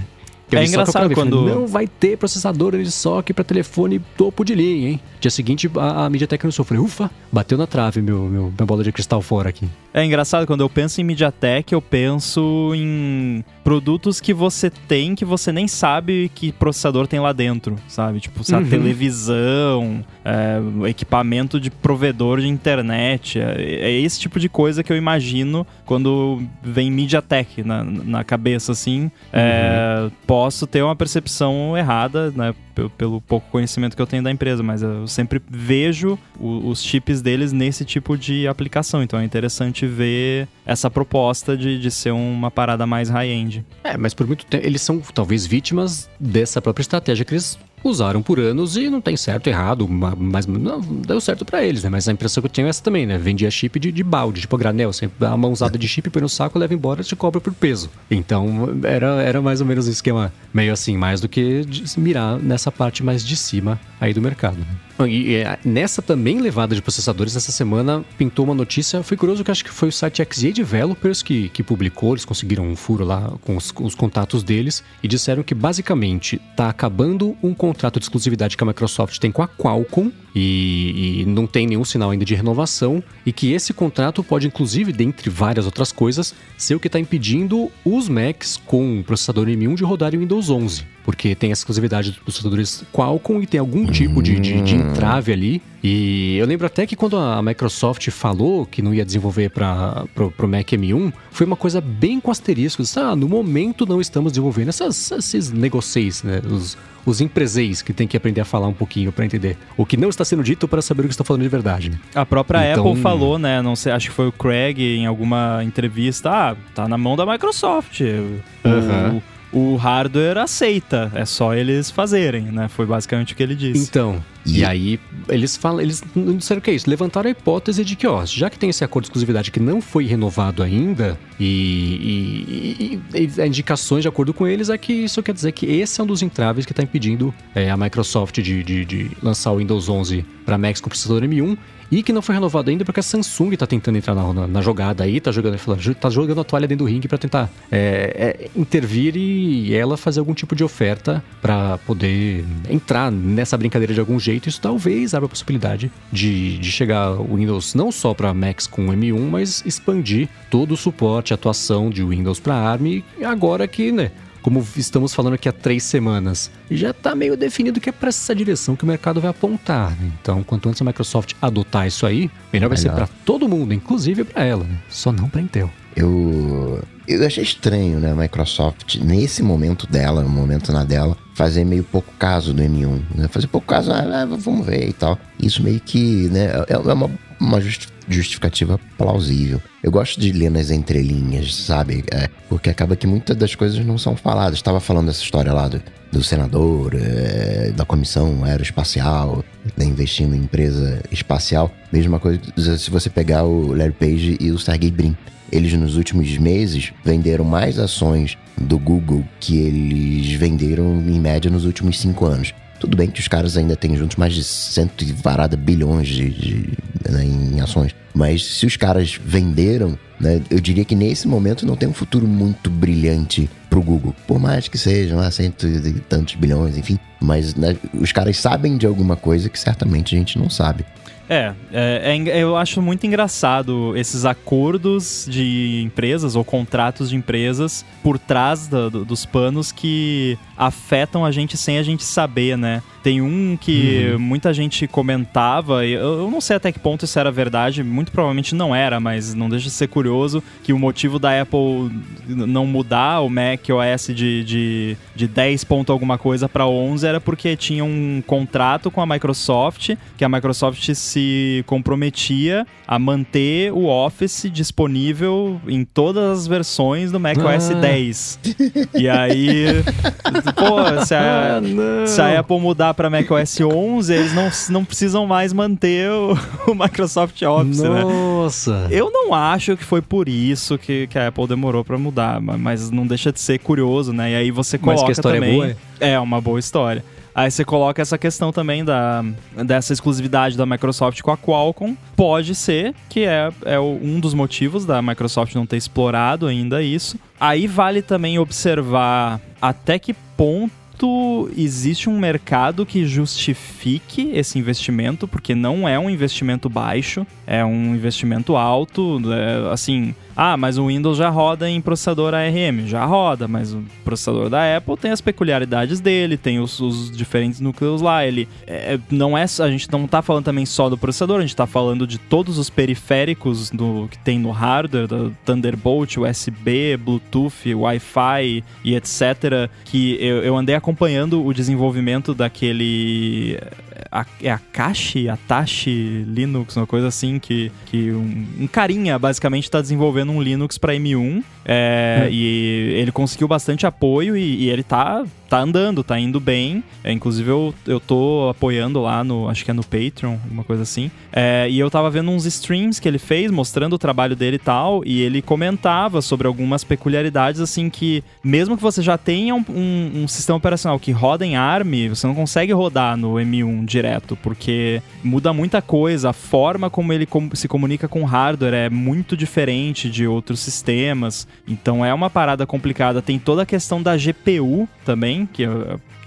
Que É engraçado quando- Não vai ter processador Unisoc para telefone topo de linha, hein? Dia seguinte, a, a MediaTek anunciou. Eu Falei, ufa, bateu na trave meu, meu, minha bola de cristal fora aqui. É engraçado, quando eu penso em MediaTek, eu penso em produtos que você tem que você nem sabe que processador tem lá dentro, sabe? Tipo, a Uhum. televisão, é, equipamento de provedor de internet. É, é esse tipo de coisa que eu imagino quando vem MediaTek na, na cabeça, assim. É, posso ter uma percepção errada, né? Pe- Pelo pouco conhecimento que eu tenho da empresa, mas eu sempre vejo o- os chips deles nesse tipo de aplicação. Então é interessante ver essa proposta de, de ser uma parada mais high-end. É, mas por muito tempo eles são talvez vítimas dessa própria estratégia que eles usaram por anos e não tem certo, errado, ma- mas não deu certo pra eles, né? Mas a impressão que eu tenho é essa também, né? Vendia chip de, de balde, tipo granel, sempre dá uma mãozada de chip, põe no saco, leva embora e te cobra por peso. Então era, era mais ou menos um esquema meio assim, mais do que mirar nessa parte mais de cima aí do mercado. né? E é, nessa também levada de processadores, essa semana pintou uma notícia. Foi curioso que acho que foi o site XA Developers que, que publicou. Eles conseguiram um furo lá com os, com os contatos deles e disseram que basicamente está acabando um contrato de exclusividade que a Microsoft tem com a Qualcomm e, e não tem nenhum sinal ainda de renovação. E que esse contrato pode, inclusive, dentre várias outras coisas, ser o que está impedindo os Macs com processador M1 de rodarem o Windows 11. Porque tem a exclusividade dos processadores Qualcomm e tem algum tipo de, de, de entrave ali. E eu lembro até que quando a Microsoft falou que não ia desenvolver para o Mac M1, foi uma coisa bem com asterisco. Disse, Ah, no momento não estamos desenvolvendo essas, esses negocios, né? Os, os empreseis que tem que aprender a falar um pouquinho para entender o que não está sendo dito para saber o que está falando de verdade. né? A própria Então- Apple falou, né? Não sei, acho que foi o Craig em alguma entrevista. Ah, tá na mão da Microsoft. O- Aham. O, hardware aceita, é só eles fazerem, né? Foi basicamente o que ele disse. Então, e, E- aí eles falam, eles não disseram o que é isso, levantaram a hipótese de que, ó, já que tem esse acordo de exclusividade que não foi renovado ainda, e, e, e- e indicações de acordo com eles é que isso quer dizer que esse é um dos entraves que está impedindo é, a Microsoft de, de- de lançar o Windows 11 para Macs com processador M1 e que não foi renovado ainda porque a Samsung tá tentando entrar na, na- na jogada aí, tá jogando, tá jogando a toalha dentro do ringue para tentar é, é, intervir e ela fazer algum tipo de oferta para poder entrar nessa brincadeira de algum jeito. Isso talvez abra a possibilidade de, de chegar o Windows não só para Macs com M1, mas expandir todo o suporte, atuação de Windows para ARM. Agora que, né? Como estamos falando aqui há três semanas, já está meio definido que é para essa direção que o mercado vai apontar. né? Então, quanto antes a Microsoft adotar isso aí, melhor vai ser Melhor. para todo mundo, inclusive para ela, né? só não para Intel. Eu, eu achei estranho, né, a Microsoft, nesse momento dela, no momento na dela, fazer meio pouco caso do M1, né? Fazer pouco caso, ah, ah, vamos ver e tal. Isso meio que, né, é é uma, uma justi- justificativa plausível. Eu gosto de ler nas entrelinhas, sabe? É, porque acaba que muitas das coisas não são faladas. Estava falando dessa história lá do, do senador, é, da comissão aeroespacial, né, investindo em empresa espacial. Mesma coisa se você pegar o Larry Page e o Sergey Brin. Eles, nos últimos meses, venderam mais ações do Google que eles venderam, em média, nos últimos cinco anos. Tudo bem que os caras ainda têm juntos mais de cento e varada bilhões de, de- né, em ações. Mas se os caras venderam, né, eu diria que nesse momento não tem um futuro muito brilhante pro Google. Por mais que sejam lá cento e tantos bilhões, enfim. Mas né, os caras sabem de alguma coisa que certamente a gente não sabe. É, é, é eu acho muito engraçado esses acordos de empresas ou contratos de empresas por trás do- dos panos que afetam a gente sem a gente saber, né? Tem um que muita gente comentava, e eu, eu não sei até que ponto isso era verdade, muito provavelmente não era, mas não deixa de ser curioso que o motivo da Apple não mudar o Mac OS de, de, de 10 ponto alguma coisa para 11 era porque tinha um contrato com a Microsoft, que a Microsoft se comprometia a manter o Office disponível em todas as versões do Mac OS Ah. 10. E aí, pô, se a, não. se a Apple mudar para macOS 11, eles não, não precisam mais manter o, *laughs* o Microsoft Office, né? Nossa! Eu não acho que foi por isso que, que a Apple demorou pra mudar, ma- mas não deixa de ser curioso, né? E aí você Mas coloca que a história é também... boa, é uma boa história. Aí você coloca essa questão também da, dessa exclusividade da Microsoft com a Qualcomm. Pode ser que é, é um dos motivos da Microsoft não ter explorado ainda isso. Aí vale também observar até que ponto existe um mercado que justifique esse investimento, porque não é um investimento baixo, é um investimento alto. é, assim, Ah, mas o Windows já roda em processador ARM. Já roda, mas o processador da Apple tem as peculiaridades dele, tem os, os diferentes núcleos lá. Ele é, não é. A gente não tá falando também só do processador, a gente tá falando de todos os periféricos do, que tem no hardware, Thunderbolt, USB, Bluetooth, Wi-Fi e etc. Que eu, eu andei acompanhando o desenvolvimento daquele a, é Akashi, Atashi Linux, uma coisa assim, que, que um, um carinha basicamente está desenvolvendo um Linux para M1 é, hum. e ele conseguiu bastante apoio e, e, ele tá, tá andando, tá indo bem. É, inclusive eu, eu tô apoiando lá no, acho que é no Patreon, alguma coisa assim. É, e eu tava vendo uns streams que ele fez mostrando o trabalho dele e tal, e ele comentava sobre algumas peculiaridades assim que, mesmo que você já tenha um, um, um sistema operacional que roda em ARM, você não consegue rodar no M1 direto, porque muda muita coisa, a forma como ele se comunica com o hardware é muito diferente de outros sistemas. Então é uma parada complicada. Tem toda a questão da GPU também, que é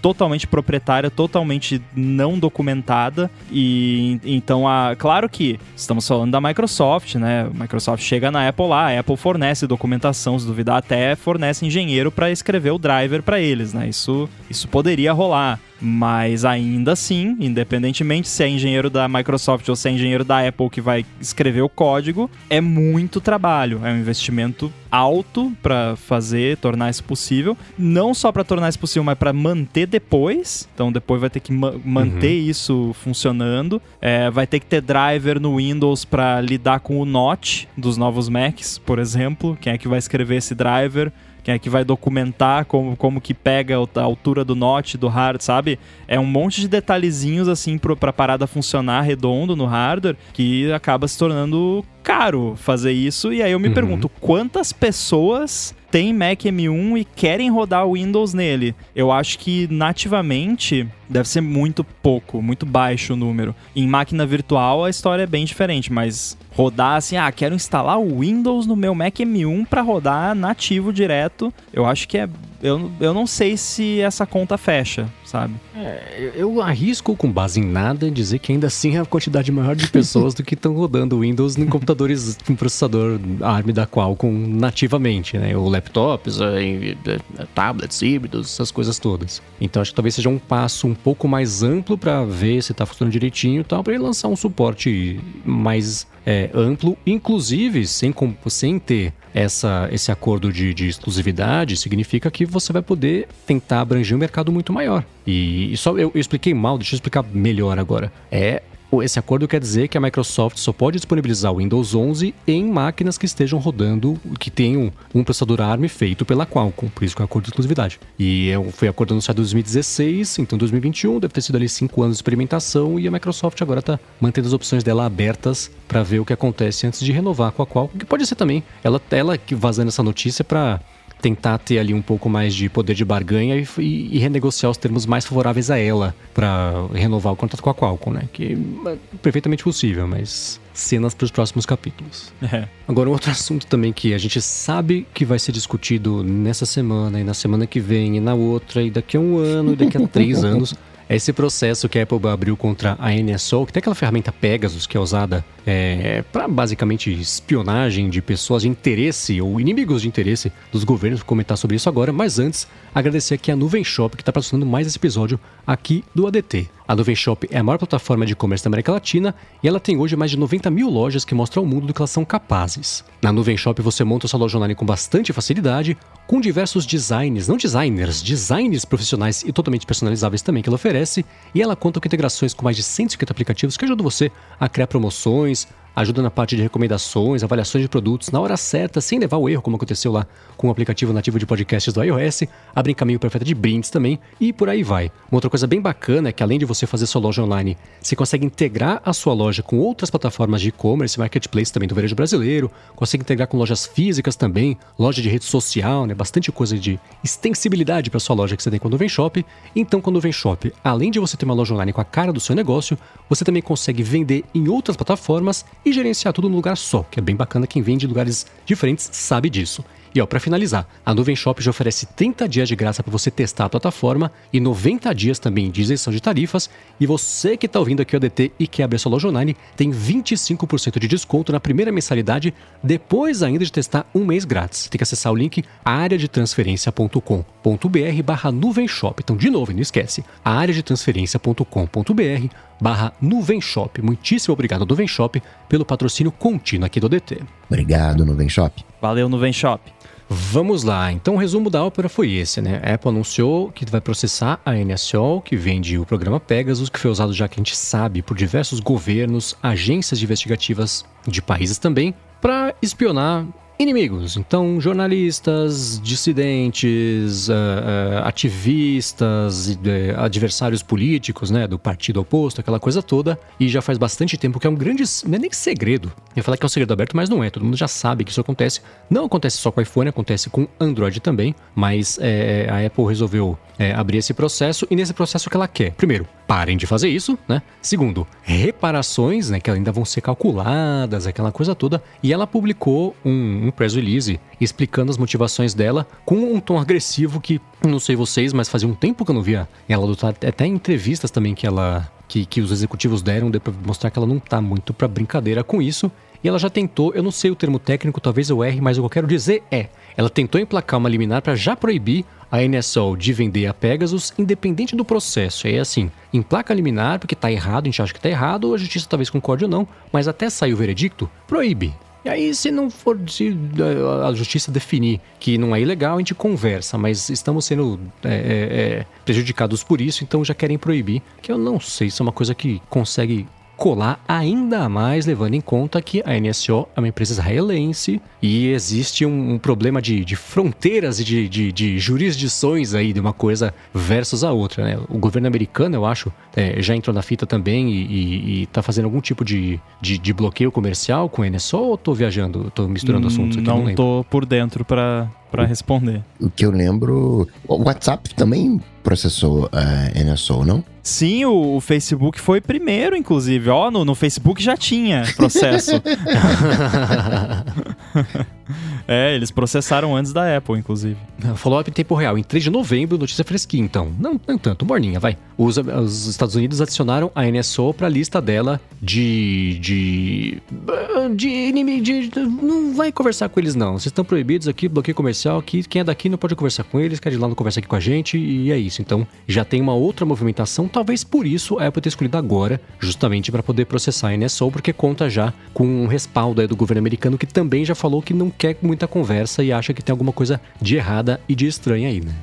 totalmente proprietária, totalmente não documentada. E então, a, claro que estamos falando da Microsoft, né? Microsoft chega na Apple lá, a Apple fornece documentação, se duvidar até fornece engenheiro para escrever o driver para eles, né? Isso, isso poderia rolar. Mas ainda assim, independentemente se é engenheiro da Microsoft ou se é engenheiro da Apple que vai escrever o código, é muito trabalho, é um investimento alto para fazer, tornar isso possível, não só para tornar isso possível, mas para manter depois. Então depois vai ter que ma manter uhum. isso funcionando, é, vai ter que ter driver no Windows para lidar com o Notch dos novos Macs, por exemplo. Quem é que vai escrever esse driver? Quem é que vai documentar como, como que pega a altura do note, do hard, sabe? É um monte de detalhezinhos assim pro, pra parada funcionar redondo no hardware que acaba se tornando caro fazer isso. E aí eu me uhum. pergunto, quantas pessoas têm Mac M1 e querem rodar o Windows nele? Eu acho que nativamente deve ser muito pouco, muito baixo o número. Em máquina virtual a história é bem diferente, mas rodar assim, ah, quero instalar o Windows no meu Mac M1 para rodar nativo direto, eu acho que é eu, eu não sei se essa conta fecha, sabe? É, eu arrisco com base em nada dizer que ainda assim é a quantidade maior de pessoas do que estão rodando Windows em computadores com processador ARM da Qualcomm nativamente, né? Ou laptops, é, tablets, híbridos, essas coisas todas. Então acho que talvez seja um passo um pouco mais amplo para ver se está funcionando direitinho e tal, para ele lançar um suporte mais é, amplo, inclusive sem, sem ter essa, esse acordo de, de, exclusividade, significa que você vai poder tentar abranger um mercado muito maior. E, e só eu, eu expliquei mal, deixa eu explicar melhor agora. É esse acordo quer dizer que a Microsoft só pode disponibilizar o Windows 11 em máquinas que estejam rodando, que tenham um processador ARM feito pela Qualcomm, por isso que é um acordo de exclusividade. E é foi acordo anunciado em 2016, então 2021 deve ter sido ali cinco anos de experimentação e a Microsoft agora está mantendo as opções dela abertas para ver o que acontece antes de renovar com a Qualcomm, que pode ser também ela, ela vazando essa notícia para tentar ter ali um pouco mais de poder de barganha e, e, e renegociar os termos mais favoráveis a ela para renovar o contrato com a Qualcomm, né? Que é perfeitamente possível, mas cenas para os próximos capítulos. É. Agora, um outro assunto também que a gente sabe que vai ser discutido nessa semana e na semana que vem e na outra e daqui a um ano e daqui a três *laughs* anos esse processo que a Apple abriu contra a NSO, que tem aquela ferramenta Pegasus que é usada é, para basicamente espionagem de pessoas de interesse ou inimigos de interesse dos governos, vou comentar sobre isso agora, mas antes agradecer aqui a Nuvem Shop que está patrocinando mais esse episódio aqui do ADT. A Nuvem Shop é a maior plataforma de e-commerce da América Latina e ela tem hoje mais de 90 mil lojas que mostram ao mundo do que elas são capazes. Na Nuvem Shop você monta sua loja online com bastante facilidade, com diversos designs, não designers, designs profissionais e totalmente personalizáveis também que ela oferece, e ela conta com integrações com mais de 150 aplicativos que ajudam você a criar promoções, ajuda na parte de recomendações, avaliações de produtos na hora certa, sem levar o erro, como aconteceu lá com o aplicativo nativo de podcasts do iOS, abrem caminho para oferta de brindes também e por aí vai. Uma outra coisa bem bacana é que além de você fazer sua loja online, você consegue integrar a sua loja com outras plataformas de e-commerce, marketplace também do varejo brasileiro, consegue integrar com lojas físicas também, loja de rede social, né, bastante coisa de extensibilidade para sua loja que você tem com o Nuvem Shop. Então, com o Nuvem Shop, além de você ter uma loja online com a cara do seu negócio, você também consegue vender em outras plataformas e gerenciar tudo num lugar só, que é bem bacana. Quem vende em lugares diferentes sabe disso. E ó, para finalizar, a Nuvem Shop já oferece 30 dias de graça para você testar a plataforma e 90 dias também de isenção de tarifas. E você que está ouvindo aqui o ADT e quer abrir sua loja online, tem 25% de desconto na primeira mensalidade, depois ainda de testar um mês grátis. Tem que acessar o link areadetransferência.com.br barra Nuvem Shop. Então, de novo, não esquece, areadetransferência.com.br barra Nuvem Shop. Muitíssimo obrigado, Nuvem Shop, pelo patrocínio contínuo aqui do DT. Obrigado, Nuvem Shop. Valeu, Nuvem Shop. Vamos lá, então o resumo da ópera foi esse, né? A Apple anunciou que vai processar a NSO, que vende o programa Pegasus, que foi usado já que a gente sabe por diversos governos, agências investigativas de países também, para espionar inimigos. Então, jornalistas, dissidentes, uh, uh, ativistas, uh, adversários políticos, né, do partido oposto, aquela coisa toda. E já faz bastante tempo que é um grande. Não é nem segredo. Eu ia falar que é um segredo aberto, mas não é. Todo mundo já sabe que isso acontece. Não acontece só com iPhone, acontece com Android também. Mas é, a Apple resolveu é, abrir esse processo. E nesse processo, que ela quer? Primeiro, parem de fazer isso, né? Segundo, reparações, né, que ainda vão ser calculadas, aquela coisa toda. E ela publicou um, um press release explicando as motivações dela com um tom agressivo que, não sei vocês, mas fazia um tempo que eu não via ela lutar. Até em entrevistas também que ela que, que os executivos deram, deu pra mostrar que ela não tá muito pra brincadeira com isso. E ela já tentou, eu não sei o termo técnico, talvez eu erre, mas o que eu quero dizer é: ela tentou emplacar uma liminar para já proibir a NSO de vender a Pegasus, independente do processo. É assim, emplaca liminar porque tá errado, a gente acha que tá errado, a justiça talvez concorde ou não, mas até sair o veredicto, proíbe. E aí, se não for se a justiça definir que não é ilegal, a gente conversa, mas estamos sendo é, é, prejudicados por isso, então já querem proibir. Que eu não sei se é uma coisa que consegue colar ainda mais, levando em conta que a NSO é uma empresa israelense e existe um, um problema de, de, fronteiras e de, de, de, jurisdições aí de uma coisa versus a outra. Né? O governo americano, eu acho, é, já entrou na fita também e, está fazendo algum tipo de, de, bloqueio comercial com a NSO ou estou viajando, estou misturando assuntos aqui? Não, não tô por dentro para para responder. O que eu lembro, o WhatsApp também processou a uh, NSO, não? Sim, o, o, Facebook foi primeiro, inclusive. Ó, no, no Facebook já tinha processo. *laughs* *laughs* é, eles processaram antes da Apple, inclusive. Follow-up em tempo real. Em 3 de novembro, notícia fresquinha, então. Não, não tanto, morninha, vai. Os, os Estados Unidos adicionaram a NSO para a lista dela de. de. de inimigo. De, de, não vai conversar com eles, não. Vocês estão proibidos aqui, bloqueio comercial aqui. Quem é daqui não pode conversar com eles, quer ir lá não conversa aqui com a gente, e é isso. Então, já tem uma outra movimentação. Talvez por isso a Apple tenha escolhido agora, justamente para poder processar a NSO, porque conta já com um respaldo do governo americano que também já falou que não quer muita conversa e acha que tem alguma coisa de errada e de estranha aí, né?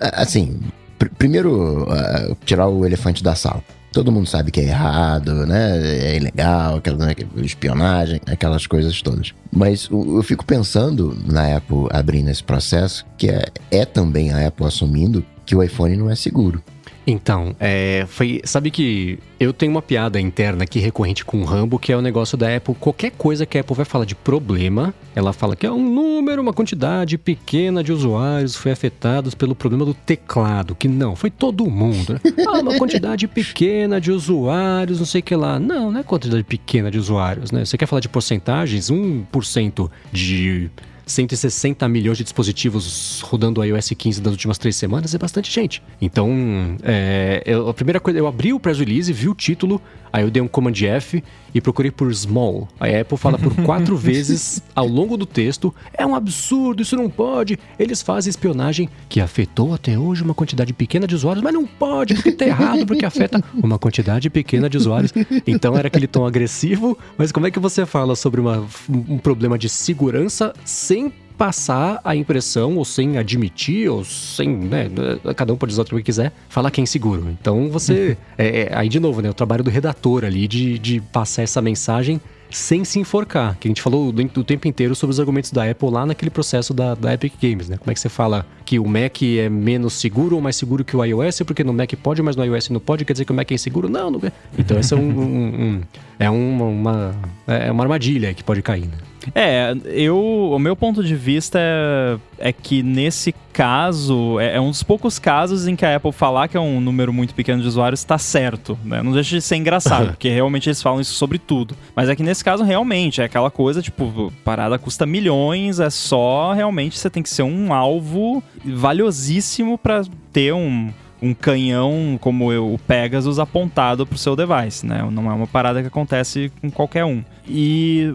Assim, pr primeiro, uh, tirar o elefante da sala. Todo mundo sabe que é errado, né? É ilegal, aquela né, espionagem, aquelas coisas todas. Mas eu fico pensando na Apple abrindo esse processo, que é, é também a Apple assumindo que o iPhone não é seguro. Então, é, foi. Sabe que eu tenho uma piada interna aqui recorrente com o Rambo, que é o negócio da Apple. Qualquer coisa que a Apple vai falar de problema, ela fala que é um número, uma quantidade pequena de usuários foi afetados pelo problema do teclado. Que não, foi todo mundo. Né? *laughs* Ah, uma quantidade pequena de usuários, não sei o que lá. Não, não é quantidade pequena de usuários, né? Você quer falar de porcentagens? 1% de 160 milhões de dispositivos rodando o iOS 15 das últimas três semanas é bastante gente. Então, é, eu, a primeira coisa, eu abri o press release, vi o título, aí eu dei um Command F e procurei por small. A Apple fala por quatro *laughs* vezes ao longo do texto: é um absurdo, isso não pode. Eles fazem espionagem que afetou até hoje uma quantidade pequena de usuários, mas não pode, porque tá errado, porque afeta uma quantidade pequena de usuários. Então era aquele tom agressivo, mas como é que você fala sobre uma, um problema de segurança sem passar a impressão, ou sem admitir, ou sem, né, cada um pode usar o que quiser, falar que é inseguro. Então você, *laughs* é, é, aí de novo, né, o trabalho do redator ali de, de passar essa mensagem sem se enforcar, que a gente falou o tempo inteiro sobre os argumentos da Apple lá naquele processo da, da Epic Games, né? Como é que você fala que o Mac é menos seguro ou mais seguro que o iOS, porque no Mac pode, mas no iOS não pode, quer dizer que o Mac é inseguro? Não, não é. Então esse é um, um, um é uma, uma, é uma armadilha que pode cair, né? É, eu, o meu ponto de vista é, é que nesse caso, é, é, um dos poucos casos em que a Apple falar que é um número muito pequeno de usuários está certo, né? Não deixa de ser engraçado, *laughs* porque realmente eles falam isso sobre tudo. Mas é que nesse caso, realmente, é aquela coisa, tipo, parada custa milhões, é só realmente você tem que ser um alvo valiosíssimo para ter um, um canhão como o Pegasus apontado para o seu device, né? Não é uma parada que acontece com qualquer um. E,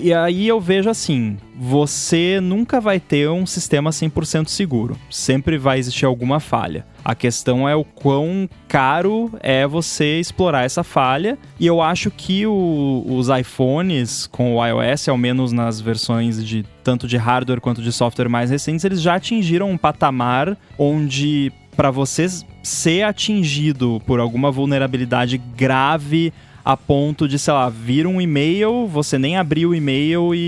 e aí eu vejo assim, você nunca vai ter um sistema 100% seguro. Sempre vai existir alguma falha. A questão é o quão caro é você explorar essa falha. E eu acho que o, os iPhones com o iOS, ao menos nas versões de tanto de hardware quanto de software mais recentes, eles já atingiram um patamar onde para você ser atingido por alguma vulnerabilidade grave a ponto de, sei lá, vir um e-mail, você nem abriu o e-mail e,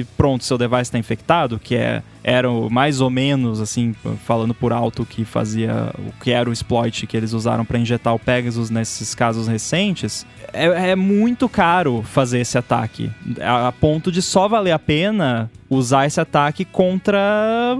e pronto, seu device está infectado, que é era mais ou menos assim, falando por alto que fazia o que era o exploit que eles usaram para injetar o Pegasus nesses casos recentes, é, é, muito caro fazer esse ataque, a ponto de só valer a pena usar esse ataque contra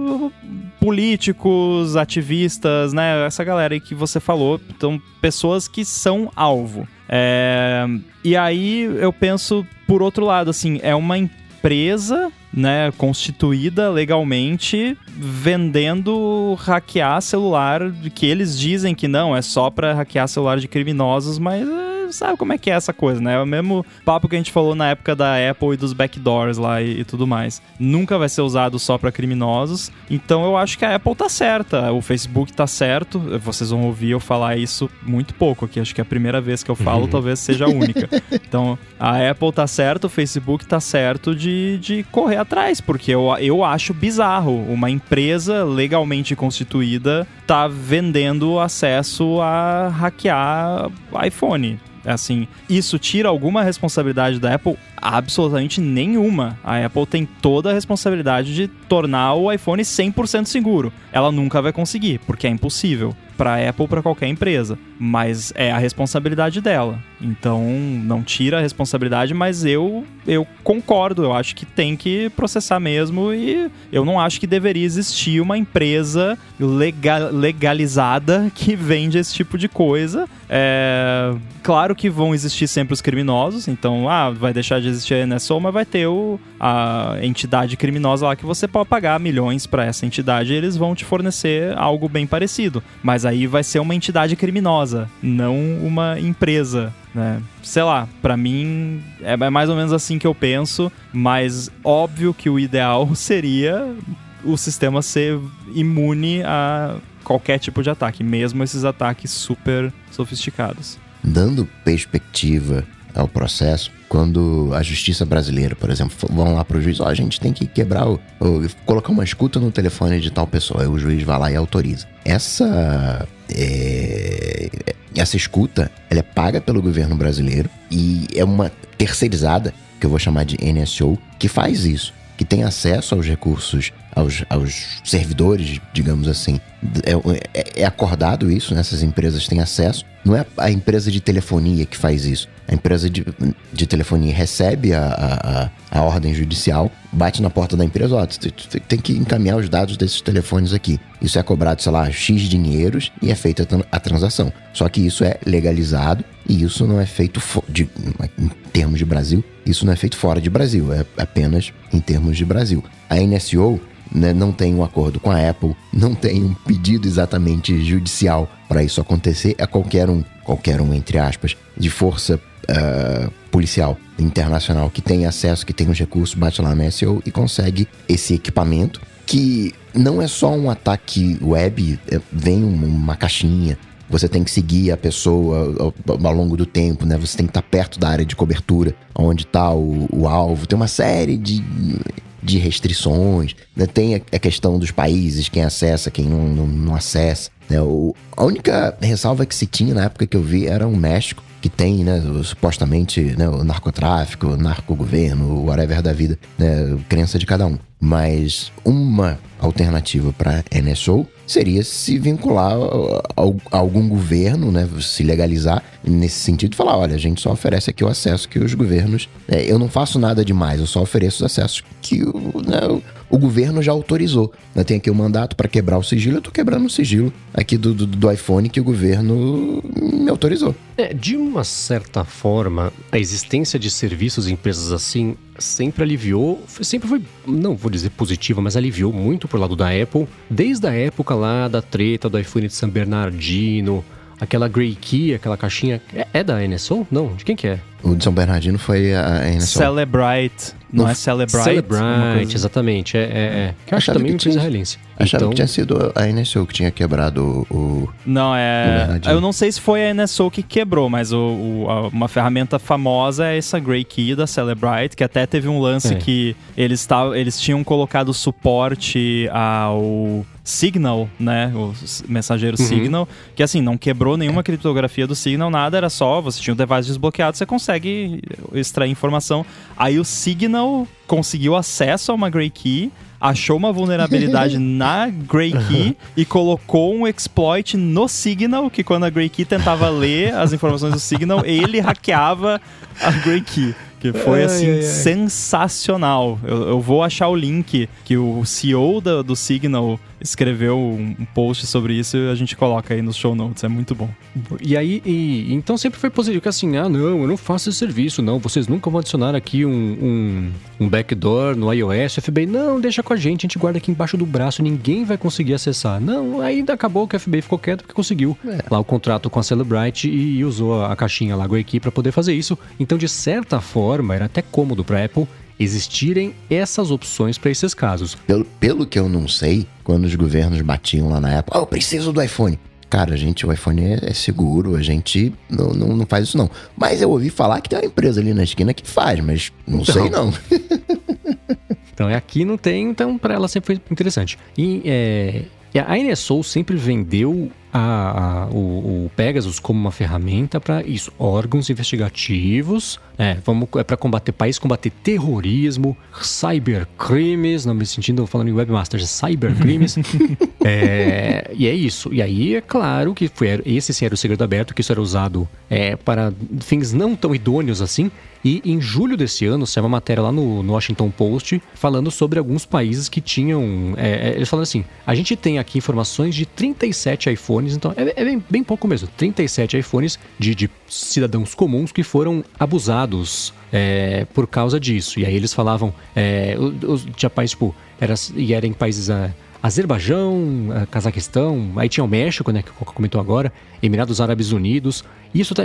políticos, ativistas, né? Essa galera aí que você falou, então pessoas que são alvo. É... E aí eu penso, por outro lado, assim, é uma empresa né, constituída legalmente vendendo hackear celular que eles dizem que não, é só para hackear celular de criminosos, mas sabe como é que é essa coisa, né? É o mesmo papo que a gente falou na época da Apple e dos backdoors lá e, e tudo mais. Nunca vai ser usado só para criminosos. Então eu acho que a Apple tá certa, o Facebook tá certo. Vocês vão ouvir eu falar isso muito pouco aqui. Acho que é a primeira vez que eu falo, talvez seja a única. *laughs* Então a Apple tá certo, o Facebook tá certo de, de correr atrás, porque eu, eu acho bizarro uma empresa legalmente constituída tá vendendo acesso a hackear iPhone. Assim, isso tira alguma responsabilidade da Apple? Absolutamente nenhuma. A Apple tem toda a responsabilidade de tornar o iPhone 100% seguro. Ela nunca vai conseguir, porque é impossível para Apple para qualquer empresa, mas é a responsabilidade dela. Então não tira a responsabilidade, mas eu eu concordo, eu acho que tem que processar mesmo e eu não acho que deveria existir uma empresa legal, legalizada *laughs* que vende esse tipo de coisa. É, claro que vão existir sempre os criminosos, então ah, vai deixar de existir a NSO, mas vai ter o, a entidade criminosa lá que você pode pagar milhões para essa entidade e eles vão te fornecer algo bem parecido. Mas aí vai ser uma entidade criminosa, não uma empresa. Né? Sei lá, para mim é, é mais ou menos assim que eu penso, mas óbvio que o ideal *laughs* seria o sistema ser imune a qualquer tipo de ataque, mesmo esses ataques super sofisticados. Dando perspectiva ao processo, quando a justiça brasileira, por exemplo, vão lá pro juiz, ó, oh, a gente tem que quebrar o, o, colocar uma escuta no telefone de tal pessoa, aí o juiz vai lá e autoriza. Essa é, essa escuta, ela é paga pelo governo brasileiro e é uma terceirizada, que eu vou chamar de NSO, que faz isso, que tem acesso aos recursos, aos, aos servidores, digamos assim. É, é, é acordado isso, né? essas empresas têm acesso. Não é a empresa de telefonia que faz isso. A empresa de, de telefonia recebe a, a, a ordem judicial, bate na porta da empresa, ó, tu, tem que encaminhar os dados desses telefones aqui. Isso é cobrado, sei lá, X dinheiros e é feita a transação. Só que isso é legalizado e isso não é feito de, em termos de Brasil, isso não é feito fora de Brasil, é apenas em termos de Brasil. A NSO né, não tem um acordo com a Apple, não tem um pedido exatamente judicial para isso acontecer, é qualquer um, qualquer um entre aspas, de força uh, policial internacional que tem acesso, que tem os recursos, bate lá no SEO e consegue esse equipamento que não é só um ataque web, é, vem uma caixinha, você tem que seguir a pessoa ao, longo do tempo, né? Você tem que estar perto da área de cobertura, onde está o, o, alvo. Tem uma série de, de restrições. Né? Tem a, questão dos países, quem acessa, quem não, não, não acessa. Né? O, a única ressalva que se tinha na época que eu vi era o México, que tem, né, supostamente, né, o narcotráfico, o narcogoverno, o whatever da vida, né, crença de cada um. Mas uma alternativa para NSO seria se vincular a, a algum governo, né? Se legalizar nesse sentido e falar: olha, a gente só oferece aqui o acesso que os governos. É, eu não faço nada demais, eu só ofereço os acessos que o, né, o governo já autorizou. Eu tenho aqui o um mandato para quebrar o sigilo, eu estou quebrando o sigilo aqui do, do, do, iPhone que o governo me autorizou. É, de uma certa forma, a existência de serviços e empresas assim sempre aliviou, sempre foi, não vou dizer positiva, mas aliviou muito pro lado da Apple, desde a época lá da treta do iPhone de San Bernardino, aquela Grey Key, aquela caixinha, é, é da NSO? Não, de quem que é? O de São Bernardino foi a NSO. Celebrite. Não, é Celebrite? Celebrite, assim. exatamente. É, é, é. Que eu acho também uma empresa israelense. Achava então... que tinha sido a NSO que tinha quebrado o. Não, é. O eu não sei se foi a NSO que quebrou, mas o, o a, uma ferramenta famosa é essa Grey Key da Celebrite, que até teve um lance é. que eles, tavam, eles tinham colocado suporte ao Signal, né? O mensageiro uhum. Signal, que assim, não quebrou nenhuma criptografia do Signal, nada, era só você tinha o device desbloqueado, você consegue extrair informação. Aí o Signal conseguiu acesso a uma Grey Key achou uma vulnerabilidade *laughs* na Grey Key e colocou um exploit no Signal, que quando a Grey Key tentava ler as informações do Signal, ele hackeava a Grey Key. Que foi, assim, ai, ai. sensacional. Eu, eu, vou achar o link que o CEO da, do Signal escreveu um, post sobre isso e a gente coloca aí nos show notes. É muito bom. E aí, e, então sempre foi positivo que assim, ah, não, eu não faço esse serviço, não. Vocês nunca vão adicionar aqui um, um, um backdoor no iOS. O FBI, não, deixa com a gente, a gente guarda aqui embaixo do braço, ninguém vai conseguir acessar. Não, ainda acabou que o FBI ficou quieto porque conseguiu é. lá o contrato com a Celebrite e, e usou a, a caixinha lá, aqui para poder fazer isso. Então, de certa forma, era até cômodo para Apple existirem essas opções para esses casos. Pelo, pelo que eu não sei, quando os governos batiam lá na Apple, oh, eu preciso do iPhone. Cara, a gente, o iPhone é, é seguro, a gente não, não, não, faz isso não. Mas eu ouvi falar que tem uma empresa ali na esquina que faz, mas não então, sei não. *laughs* então, é aqui não tem, então para ela sempre foi interessante. E é, a NSO sempre vendeu a, a, o, o, Pegasus como uma ferramenta para isso, órgãos investigativos, é, vamos é para combater país, combater terrorismo, cybercrimes, não me sentindo falando em webmasters, cybercrimes. *laughs* é, e é isso. E aí é claro que foi esse sim era o segredo aberto, que isso era usado é, para fins não tão idôneos assim. E em julho desse ano saiu uma matéria lá no, no Washington Post falando sobre alguns países que tinham. É, é eles falando assim: a gente tem aqui informações de 37 iPhones, então é, é bem, bem, pouco mesmo. 37 iPhones de, de cidadãos comuns que foram abusados é, por causa disso. E aí eles falavam, é, os, tinha tipo, era, e eram em países. É, Azerbaijão, eh, Cazaquistão, aí tinha o México, né, que o Coca comentou agora, Emirados Árabes Unidos. Isso, tá,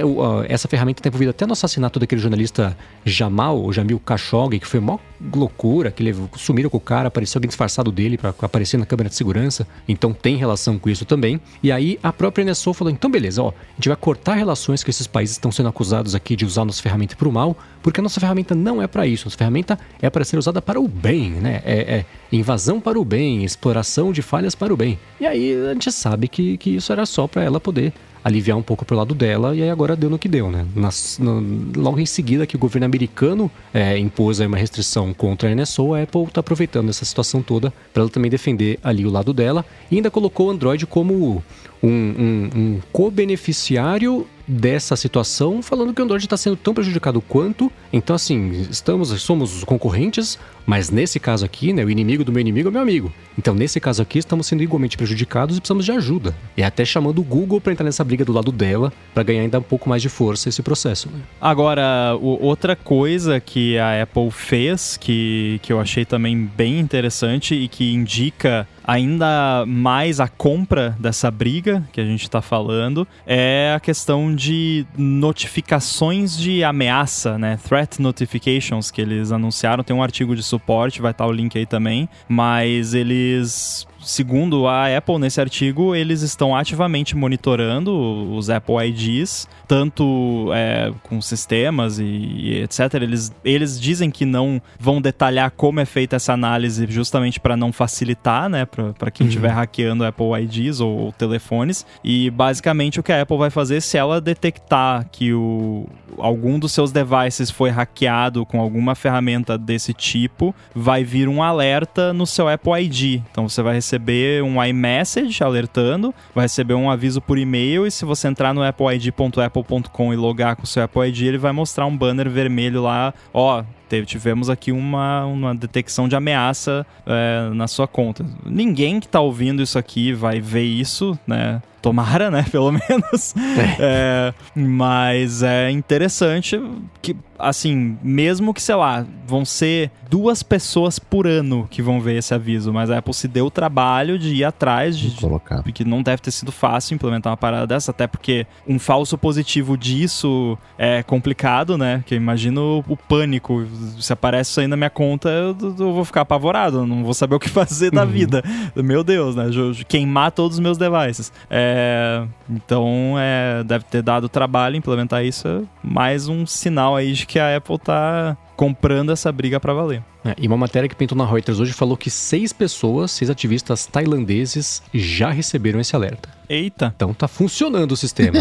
essa ferramenta está envolvida até no assassinato daquele jornalista Jamal, ou Jamil Khashoggi, que foi uma loucura, que levou, sumiram com o cara, apareceu alguém disfarçado dele para aparecer na câmera de segurança. Então tem relação com isso também. E aí a própria NSO falou: então beleza, ó, a gente vai cortar relações que esses países estão sendo acusados aqui de usar nossa ferramenta para o mal, porque a nossa ferramenta não é para isso. Nossa ferramenta é para ser usada para o bem, né? É, é invasão para o bem, exploração de falhas para o bem. E aí a gente sabe que, que isso era só para ela poder aliviar um pouco pro lado dela, e aí agora deu no que deu, né? Nas, no, logo em seguida que o governo americano é, impôs uma restrição contra a NSO, a Apple está aproveitando essa situação toda para ela também defender ali o lado dela, e ainda colocou o Android como um, um, um co-beneficiário dessa situação, falando que o Android está sendo tão prejudicado quanto. Então, assim, estamos, somos concorrentes, mas nesse caso aqui, né, o inimigo do meu inimigo é meu amigo. Então, nesse caso aqui, estamos sendo igualmente prejudicados e precisamos de ajuda. E até chamando o Google para entrar nessa briga do lado dela, para ganhar ainda um pouco mais de força esse processo. Né? Agora, outra coisa que a Apple fez, que, que eu achei também bem interessante e que indica ainda mais a compra dessa briga que a gente está falando é a questão de notificações de ameaça, né? Threat notifications que eles anunciaram. Tem um artigo de suporte, vai estar o link aí também. Mas eles segundo a Apple, nesse artigo, eles estão ativamente monitorando os Apple IDs, tanto é, com sistemas e, e, etc. Eles, eles dizem que não vão detalhar como é feita essa análise justamente para não facilitar, né, para quem estiver uhum. hackeando Apple IDs ou, ou, telefones. E basicamente o que a Apple vai fazer se ela detectar que o, algum dos seus devices foi hackeado com alguma ferramenta desse tipo, vai vir um alerta no seu Apple ID. Então você vai receber receber um iMessage alertando, vai receber um aviso por e-mail e se você entrar no appleid.apple.com e logar com o seu Apple ID, ele vai mostrar um banner vermelho lá, ó, tivemos aqui uma, uma detecção de ameaça é, na sua conta. Ninguém que está ouvindo isso aqui vai ver isso, né? Tomara, né? *laughs* Pelo menos. É. É, mas é interessante que, assim, mesmo que, sei lá, vão ser duas pessoas por ano que vão ver esse aviso, mas a Apple se deu o trabalho de ir atrás, de, colocar. que não deve ter sido fácil implementar uma parada dessa, até porque um falso positivo disso é complicado, né? Que eu imagino o, pânico. Se aparece isso aí na minha conta, eu, eu vou ficar apavorado, não vou saber o que *laughs* fazer da uhum. vida. Meu Deus, né? Queimar todos os meus devices. É, então, é, deve ter dado trabalho implementar isso. É mais um sinal aí de que a Apple tá comprando essa briga para valer. É, e uma matéria que pintou na Reuters hoje falou que seis pessoas, seis ativistas tailandeses já receberam esse alerta. Eita. Então tá funcionando o sistema.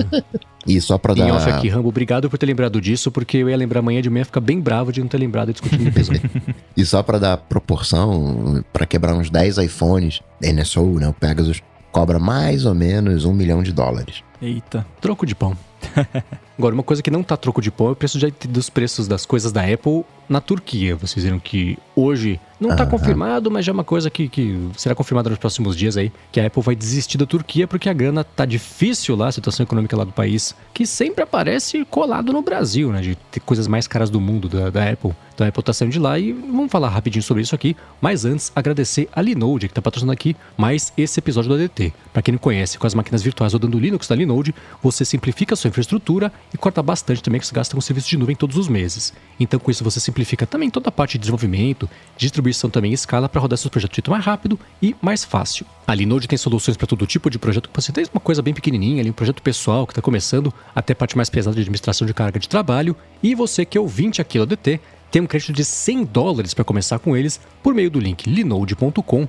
*laughs* e só pra dar... Em off aqui, Rambo, obrigado por ter lembrado disso, porque eu ia lembrar amanhã de manhã ficar bem bravo de não ter lembrado e discutindo o episódio. *laughs* e só pra dar proporção, para quebrar uns 10 iPhones, NSO, né, o Pegasus, cobra mais ou menos um milhão de dólares. Eita. Troco de pão. *laughs* Agora, uma coisa que não tá troco de pão é o preço de, dos preços das coisas da Apple na Turquia. Vocês viram que hoje não está confirmado, mas já é uma coisa que, que será confirmada nos próximos dias aí, que a Apple vai desistir da Turquia porque a grana tá difícil lá, a situação econômica lá do país, que sempre aparece colado no Brasil, né? De ter coisas mais caras do mundo da, da Apple. Então a Apple tá saindo de lá e vamos falar rapidinho sobre isso aqui. Mas antes, agradecer a Linode, que tá patrocinando aqui mais esse episódio do ADT. Para quem não conhece, com as máquinas virtuais rodando Linux da Linode, você simplifica a sua infraestrutura e corta bastante também que você gasta com serviço de nuvem todos os meses. Então com isso você simplifica também toda a parte de desenvolvimento, distribuição também em escala para rodar seus projetos de mais rápido e mais fácil. A Linode tem soluções para todo tipo de projeto que você tem, uma coisa bem pequenininha ali, um projeto pessoal que está começando, até parte mais pesada de administração de carga de trabalho. E você que é ouvinte aqui do ADT, tem um crédito de 100 dólares para começar com eles por meio do link linode.com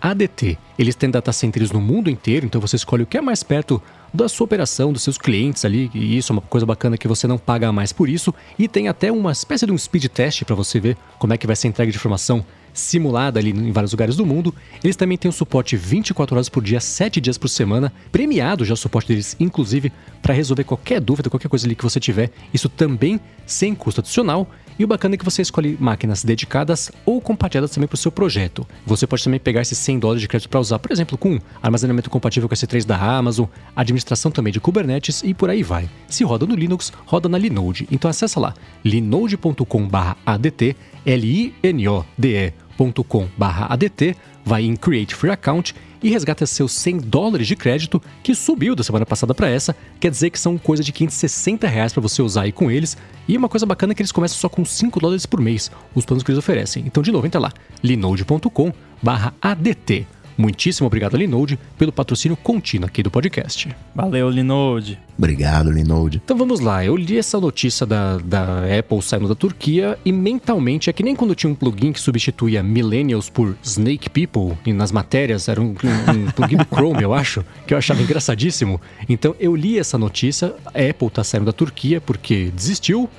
ADT. Eles têm data centers no mundo inteiro, então você escolhe o que é mais perto da sua operação, dos seus clientes ali, e isso é uma coisa bacana que você não paga mais por isso, e tem até uma espécie de um speed test para você ver como é que vai ser entrega de informação simulada ali em vários lugares do mundo. Eles também têm um suporte 24 horas por dia, 7 dias por semana, premiado já o suporte deles, inclusive para resolver qualquer dúvida, qualquer coisa ali que você tiver, isso também sem custo adicional. E o bacana é que você escolhe máquinas dedicadas ou compartilhadas também para o seu projeto. Você pode também pegar esses 100 dólares de crédito para usar, por exemplo, com armazenamento compatível com S3 da Amazon, administração também de Kubernetes e por aí vai. Se roda no Linux, roda na Linode. Então acessa lá linode.com/adt, l i n o d e.com/adt, vai em Create Free Account e resgata seus 100 dólares de crédito, que subiu da semana passada para essa, quer dizer que são coisa de 560 reais para você usar aí com eles. E uma coisa bacana é que eles começam só com 5 dólares por mês, os planos que eles oferecem. Então, de novo, entra lá, linode.com/adt. Muitíssimo obrigado, Linode, pelo patrocínio contínuo aqui do podcast. Valeu, Linode. Obrigado, Linode. Então vamos lá, eu li essa notícia da, da Apple saindo da Turquia e mentalmente é que nem quando tinha um plugin que substituía Millennials por Snake People, e nas matérias era um, um, um plugin do Chrome, eu acho, que eu achava engraçadíssimo. Então eu li essa notícia, a Apple tá saindo da Turquia porque desistiu,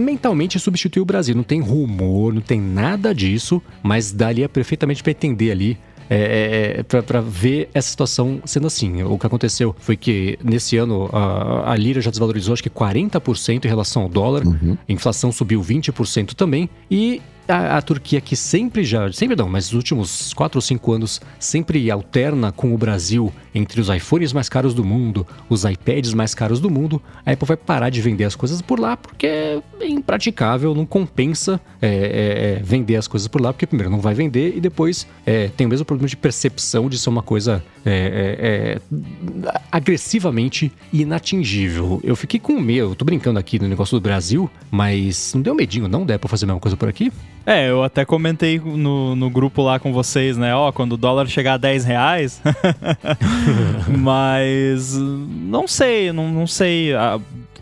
mentalmente substituiu o Brasil. Não tem rumor, não tem nada disso, mas daria perfeitamente para entender ali é, é, é para ver essa situação sendo assim. O que aconteceu foi que nesse ano a, a lira já desvalorizou acho que 40% em relação ao dólar, uhum. a inflação subiu 20% também e a, a, Turquia que sempre já, sempre não, mas nos últimos 4 ou 5 anos sempre alterna com o Brasil entre os iPhones mais caros do mundo, os iPads mais caros do mundo, a Apple vai parar de vender as coisas por lá porque é impraticável, não compensa é, é, é vender as coisas por lá, porque primeiro não vai vender e depois é, tem o mesmo problema de percepção de ser uma coisa é, é, agressivamente inatingível. Eu fiquei com medo, tô brincando aqui no negócio do Brasil, mas não deu medinho não, da Apple fazer a mesma coisa por aqui? É, eu até comentei no, no grupo lá com vocês, né? Ó, quando o dólar chegar a 10 reais. *laughs* *laughs* mas não sei, não, não sei.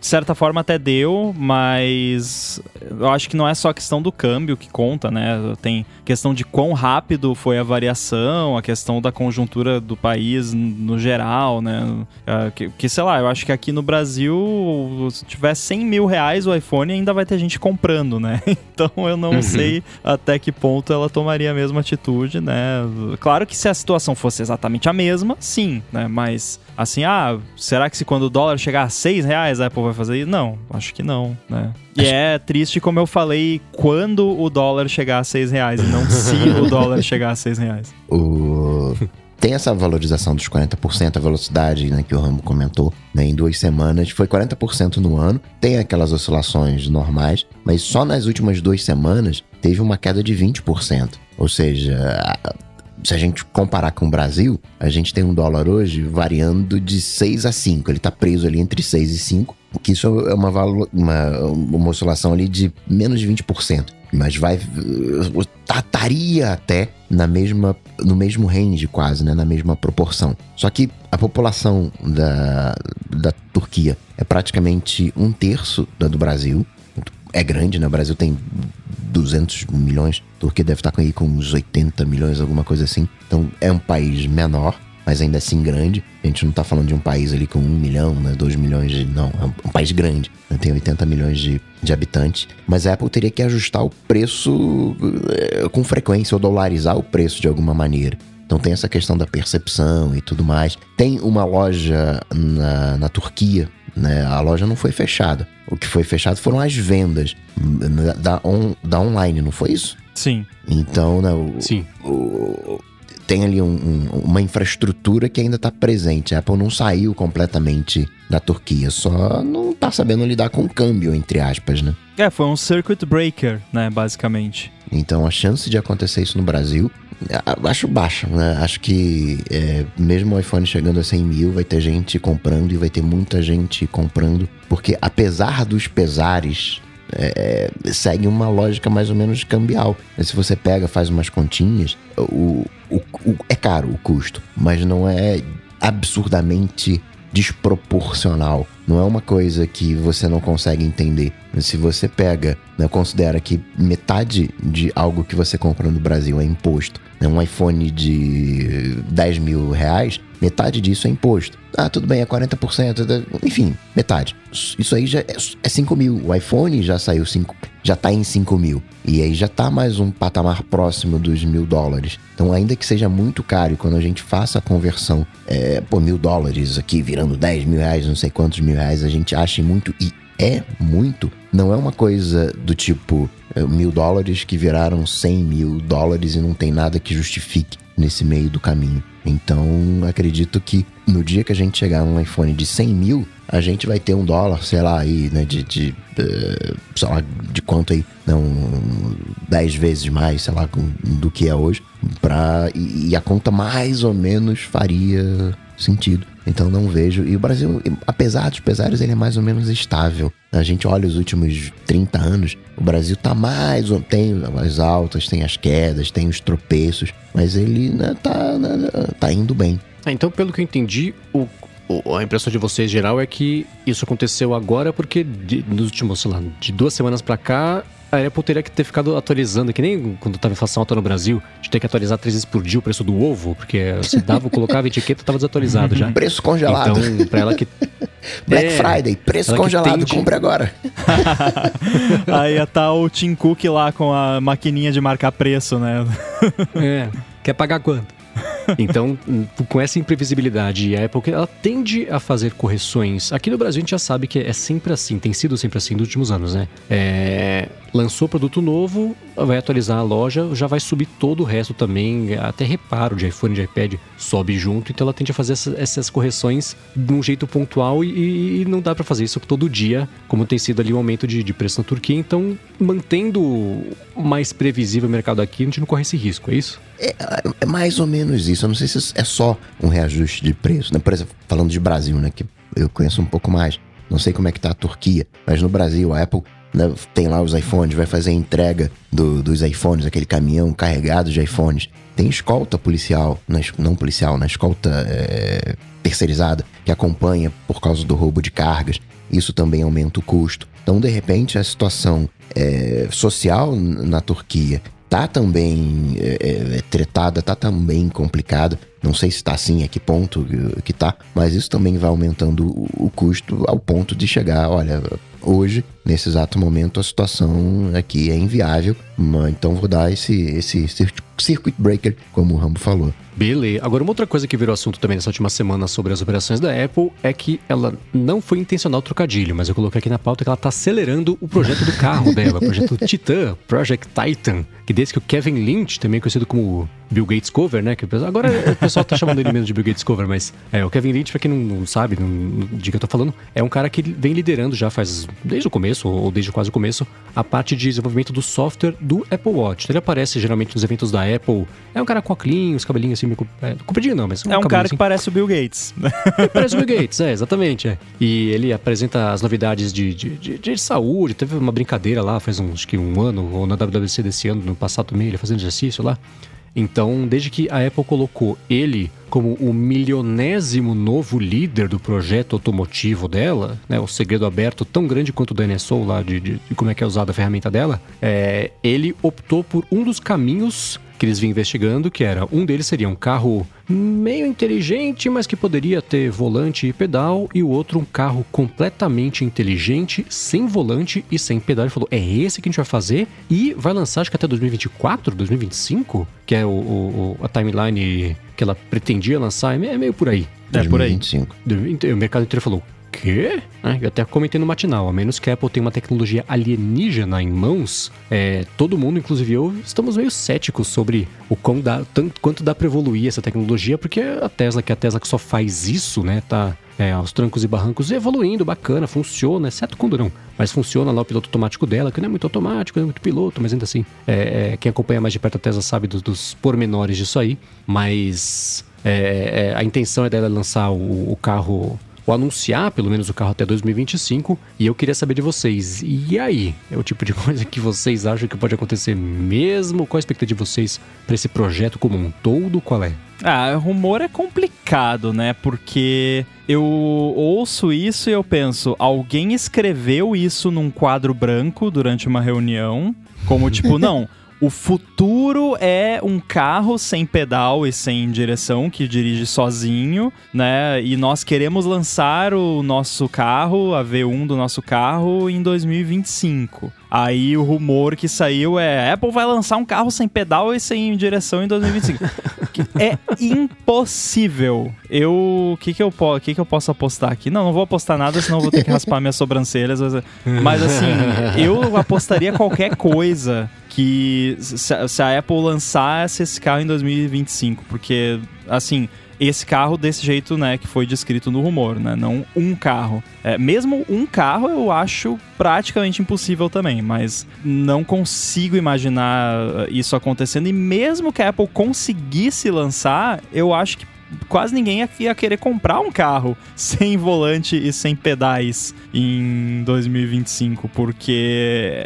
De certa forma até deu, mas eu acho que não é só a questão do câmbio que conta, né? Tem questão de quão rápido foi a variação, a questão da conjuntura do país no geral, né? É, que, que, sei lá, eu acho que aqui no Brasil, se tiver 100 mil reais o iPhone, ainda vai ter gente comprando, né? *laughs* Então eu não uhum. sei até que ponto ela tomaria a mesma atitude, né? Claro que se a situação fosse exatamente a mesma, sim, né? Mas assim, ah, será que se quando o dólar chegar a 6 reais a Apple vai fazer isso? Não, acho que não, né? E é triste, como eu falei, quando o dólar chegar a 6 reais e não se *laughs* o dólar chegar a 6 reais. O... Tem essa valorização dos 40%, a velocidade né, que o Rambo comentou, né, em duas semanas, foi 40% no ano. Tem aquelas oscilações normais, mas só nas últimas duas semanas teve uma queda de 20%. Ou seja, se a gente comparar com o Brasil, a gente tem um dólar hoje variando de 6 a 5. Ele está preso ali entre 6 e 5, que isso é uma, uma, uma oscilação ali de menos de 20%. Mas vai. Estaria até na mesma, no mesmo range, quase, né? Na mesma proporção. Só que a população da, da Turquia é praticamente um terço da do Brasil. É grande, né? O Brasil tem 200 milhões, a Turquia deve estar com aí com uns 80 milhões, alguma coisa assim. Então é um país menor, mas ainda assim grande. A gente não está falando de um país ali com 1 milhão, né, 2 milhões de. Não, é um, país grande, né, tem 80 milhões de, de habitantes. Mas a Apple teria que ajustar o preço é, com frequência, ou dolarizar o preço de alguma maneira. Então tem essa questão da percepção e tudo mais. Tem uma loja na, na Turquia, né? A loja não foi fechada. O que foi fechado foram as vendas da, on, da online, não foi isso? Sim. Então, né, o, Sim. O, tem ali um, um, uma infraestrutura que ainda está presente. A Apple não saiu completamente da Turquia, só não está sabendo lidar com o câmbio, entre aspas, né? É, foi um circuit breaker, né, basicamente. Então a chance de acontecer isso no Brasil acho baixa, né? Acho que é, mesmo o iPhone chegando a 100 mil, vai ter gente comprando e vai ter muita gente comprando, porque apesar dos pesares, é, segue uma lógica mais ou menos cambial. Se você pega, faz umas continhas, o, o, o, é caro o custo, mas não é absurdamente desproporcional. Não é uma coisa que você não consegue entender. Se você pega, né, considera que metade de algo que você compra no Brasil é imposto, né, um iPhone de 10 mil reais, metade disso é imposto. Ah, tudo bem, é 40%, enfim, metade. Isso aí já é, é 5 mil. O iPhone já saiu 5, já tá em 5 mil. E aí já tá mais um patamar próximo dos mil dólares. Então, ainda que seja muito caro, quando a gente faça a conversão, é, mil dólares aqui virando 10 mil reais, não sei quantos mil reais, a gente acha muito e é muito. Não é uma coisa do tipo é, mil dólares que viraram 100 mil dólares e não tem nada que justifique nesse meio do caminho. Então, acredito que no dia que a gente chegar num iPhone de 100 mil, a gente vai ter um dólar, sei lá, aí, né, de, de uh, sei lá, de quanto aí, não, 10 vezes mais, sei lá, do que é hoje, pra, e, e a conta mais ou menos faria sentido. Então não vejo. E o Brasil, apesar dos pesares, ele é mais ou menos estável. A gente olha os últimos 30 anos, o Brasil tá mais. Tem as altas, tem as quedas, tem os tropeços, mas ele né, tá, né, tá indo bem. Ah, então, pelo que eu entendi, o, o, a impressão de vocês geral é que isso aconteceu agora porque de, nos últimos, sei lá, de duas semanas para cá, a Apple teria que ter ficado atualizando, que nem quando tava inflação alta no Brasil, de ter que atualizar três vezes por dia o preço do ovo, porque você dava, colocava a etiqueta, tava desatualizado já. Preço congelado. Então, pra ela que. *laughs* Black é, Friday, preço congelado, tende... compre agora. *laughs* Aí ia tá o Tim Cook lá com a maquininha de marcar preço, né? é. Quer pagar quanto? Então, com essa imprevisibilidade, a Apple ela tende a fazer correções. Aqui no Brasil a gente já sabe que é sempre assim, tem sido sempre assim nos últimos anos, né? É, lançou produto novo, vai atualizar a loja, já vai subir todo o resto também, até reparo de iPhone, de iPad, sobe junto, então ela tende a fazer essa, essas correções de um jeito pontual e, e não dá para fazer isso todo dia, como tem sido ali o um aumento de, de preço na Turquia, então mantendo mais previsível o mercado aqui, a gente não corre esse risco, é isso? É, é mais ou menos isso, eu não sei se é só um reajuste de preço, né? Por exemplo, falando de Brasil, né, que eu conheço um pouco mais, não sei como é que tá a Turquia, mas no Brasil a Apple né, tem lá os iPhones, vai fazer a entrega do, dos iPhones, aquele caminhão carregado de iPhones. Tem escolta policial, não policial, na escolta é, terceirizada, que acompanha por causa do roubo de cargas. isso também aumenta o custo. Então, de repente, a situação é, social na Turquia tá também é, é, é, tretada, tá também complicada. Não sei se está assim, a que ponto que tá, mas isso também vai aumentando o, o custo ao ponto de chegar, olha, hoje, nesse exato momento, a situação aqui é inviável, então vou dar esse, esse circuit breaker, como o Rambo falou. Beleza. Agora, uma outra coisa que virou assunto também nessa última semana sobre as operações da Apple é que ela não foi intencional o trocadilho, mas eu coloquei aqui na pauta que ela está acelerando o projeto do carro *laughs* dela, o projeto Titan, Project Titan, que desde que o Kevin Lynch, também conhecido como Bill Gates Cover, né? Que agora o pessoal tá chamando ele mesmo de Bill Gates Cover, mas é, o Kevin Lynch, pra quem não, não sabe não, de que eu tô falando, é um cara que vem liderando já faz desde o começo, ou desde quase o começo, a parte de desenvolvimento do software do Apple Watch. Então, ele aparece geralmente nos eventos da Apple. É um cara com óculos, cabelinhos assim, meio. É, compridinho não, mas. Um é um cara assim. que parece o Bill Gates. *laughs* parece o Bill Gates, é, exatamente. É. E ele apresenta as novidades de, de, de, de, saúde. Teve uma brincadeira lá, faz uns, acho que um ano, ou na WWC desse ano, no passado também, ele fazendo exercício lá. Então, desde que a Apple colocou ele como o milionésimo novo líder do projeto automotivo dela, né, o segredo aberto tão grande quanto o da NSO lá de, de, de como é que é usada a ferramenta dela, é, ele optou por um dos caminhos que eles vinham investigando, que era um deles seria um carro meio inteligente, mas que poderia ter volante e pedal, e o outro um carro completamente inteligente, sem volante e sem pedal. Ele falou: é esse que a gente vai fazer e vai lançar acho que até 2024, 2025, que é o, o a timeline que ela pretendia lançar, é meio por aí. É por aí. O mercado inteiro falou: quê? É, eu até comentei no matinal, a menos que a Apple tenha uma tecnologia alienígena em mãos, é, todo mundo, inclusive eu, estamos meio céticos sobre o quão dá, tanto, quanto dá para evoluir essa tecnologia, porque a Tesla, que é a Tesla que só faz isso, né, tá é, aos trancos e barrancos evoluindo, bacana, funciona, exceto quando não. Mas funciona lá o piloto automático dela, que não é muito automático, não é muito piloto, mas ainda assim, é, é, quem acompanha mais de perto a Tesla sabe dos, dos pormenores disso aí. Mas é, é, a intenção é dela lançar o, o carro ou anunciar pelo menos o carro até 2025. E eu queria saber de vocês. E aí? É o tipo de *laughs* coisa que vocês acham que pode acontecer mesmo? Qual a expectativa de vocês para esse projeto como um todo? Qual é? Ah, rumor é complicado, né? Porque eu ouço isso e eu penso, alguém escreveu isso num quadro branco durante uma reunião, como tipo, *laughs* não, o futuro é um carro sem pedal e sem direção que dirige sozinho, né? E nós queremos lançar o nosso carro, a V1 do nosso carro, em 2025. Aí o rumor que saiu é: Apple vai lançar um carro sem pedal e sem direção em 2025. *laughs* é impossível. Eu. O que, que, eu, que, que eu posso apostar aqui? Não, não vou apostar nada, senão vou ter que raspar minhas sobrancelhas. Mas assim, eu apostaria qualquer coisa que se a Apple lançasse esse carro em 2025, porque assim, esse carro desse jeito, né, que foi descrito no rumor, né, não um carro. É, mesmo um carro eu acho praticamente impossível também, mas não consigo imaginar isso acontecendo e mesmo que a Apple conseguisse lançar, eu acho que quase ninguém ia querer comprar um carro *laughs* sem volante e sem pedais em 2025, porque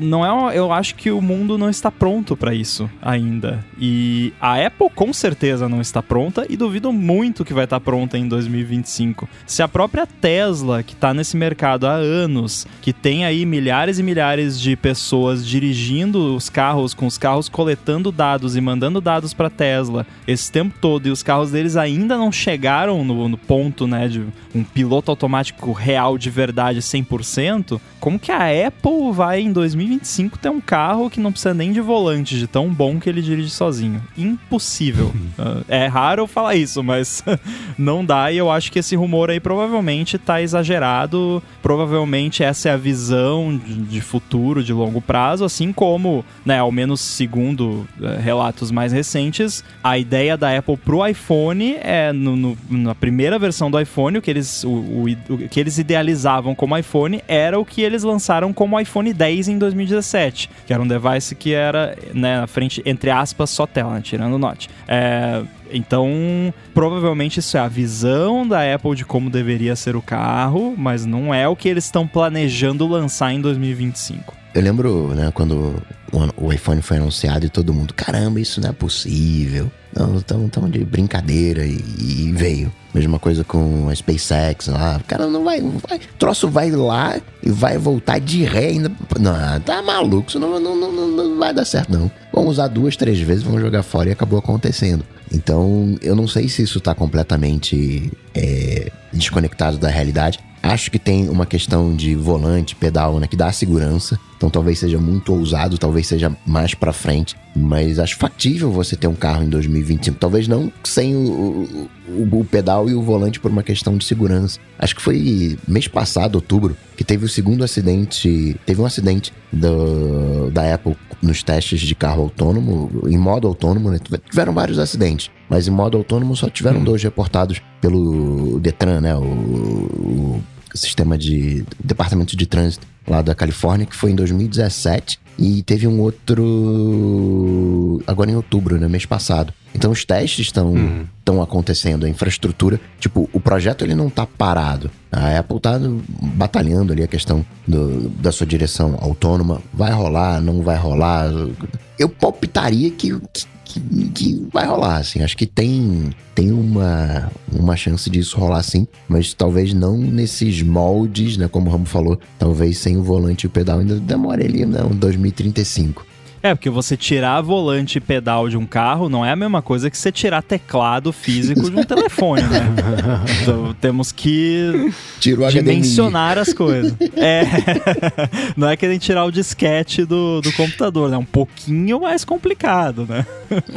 não é, eu acho que o mundo não está pronto para isso ainda. E a Apple com certeza não está pronta e duvido muito que vai estar pronta em 2025. Se a própria Tesla, que está nesse mercado há anos, que tem aí milhares e milhares de pessoas dirigindo os carros, com os carros coletando dados e mandando dados para Tesla esse tempo todo e os carros deles ainda não chegaram no, no ponto, né, de um piloto automático real de verdade 100%, como que a Apple vai em 2025 ter um carro que não precisa nem de volante, de tão bom que ele dirige sozinho? Impossível. uh, *laughs* é raro falar isso, mas *laughs* não dá e eu acho que esse rumor aí provavelmente tá exagerado, provavelmente essa é a visão de, de futuro, de longo prazo, assim como, né, ao menos segundo uh, relatos mais recentes, a ideia da Apple pro iPhone é no, no, na primeira versão do iPhone, o que eles, o, o, o, que eles idealizavam como iPhone era o que eles lançaram como iPhone 10 em 2017, que era um device que era, né, na frente, entre aspas, só tela, né, tirando o Note. É, então, provavelmente isso é a visão da Apple de como deveria ser o carro, mas não é o que eles estão planejando lançar em 2025. Eu lembro, né, quando o iPhone foi anunciado e todo mundo, caramba, isso não é possível. Não, tão, de brincadeira e, e, veio. Mesma coisa com a SpaceX lá. O cara não vai, vai. O troço vai lá e vai voltar de ré ainda. Não, tá maluco. Isso não, não, não, não vai dar certo, não. Vamos usar duas, três vezes, vamos jogar fora e acabou acontecendo. Então, eu não sei se isso tá completamente é, desconectado da realidade. Acho que tem uma questão de volante, pedal, né, que dá segurança. Então talvez seja muito ousado, talvez seja mais para frente. Mas acho factível você ter um carro em 2025. Talvez não sem o, o, o, pedal e o volante por uma questão de segurança. Acho que foi mês passado, outubro, que teve o segundo acidente. Teve um acidente do, da Apple nos testes de carro autônomo, em modo autônomo, né? Tiveram vários acidentes. Mas em modo autônomo só tiveram hum. dois reportados pelo Detran, né? O, o sistema de departamento de trânsito lá da Califórnia, que foi em 2017. E teve um outro agora em outubro, né, mês passado. Então os testes estão uhum. acontecendo, a infraestrutura, tipo, o projeto ele não tá parado. A Apple tá batalhando ali a questão do, da sua direção autônoma, vai rolar, não vai rolar. Eu palpitaria que, que que, que vai rolar, assim. Acho que tem, tem uma, uma chance disso rolar sim, mas talvez não nesses moldes, né? Como o Ramo falou, talvez sem o volante e o pedal ainda demore ali, não, 2035. É, porque você tirar volante e pedal de um carro não é a mesma coisa que você tirar teclado físico de um *laughs* telefone, né? *laughs* Então temos que dimensionar as coisas. É. *laughs* Não é que nem tirar o disquete do, do computador, né? É um pouquinho mais complicado, né?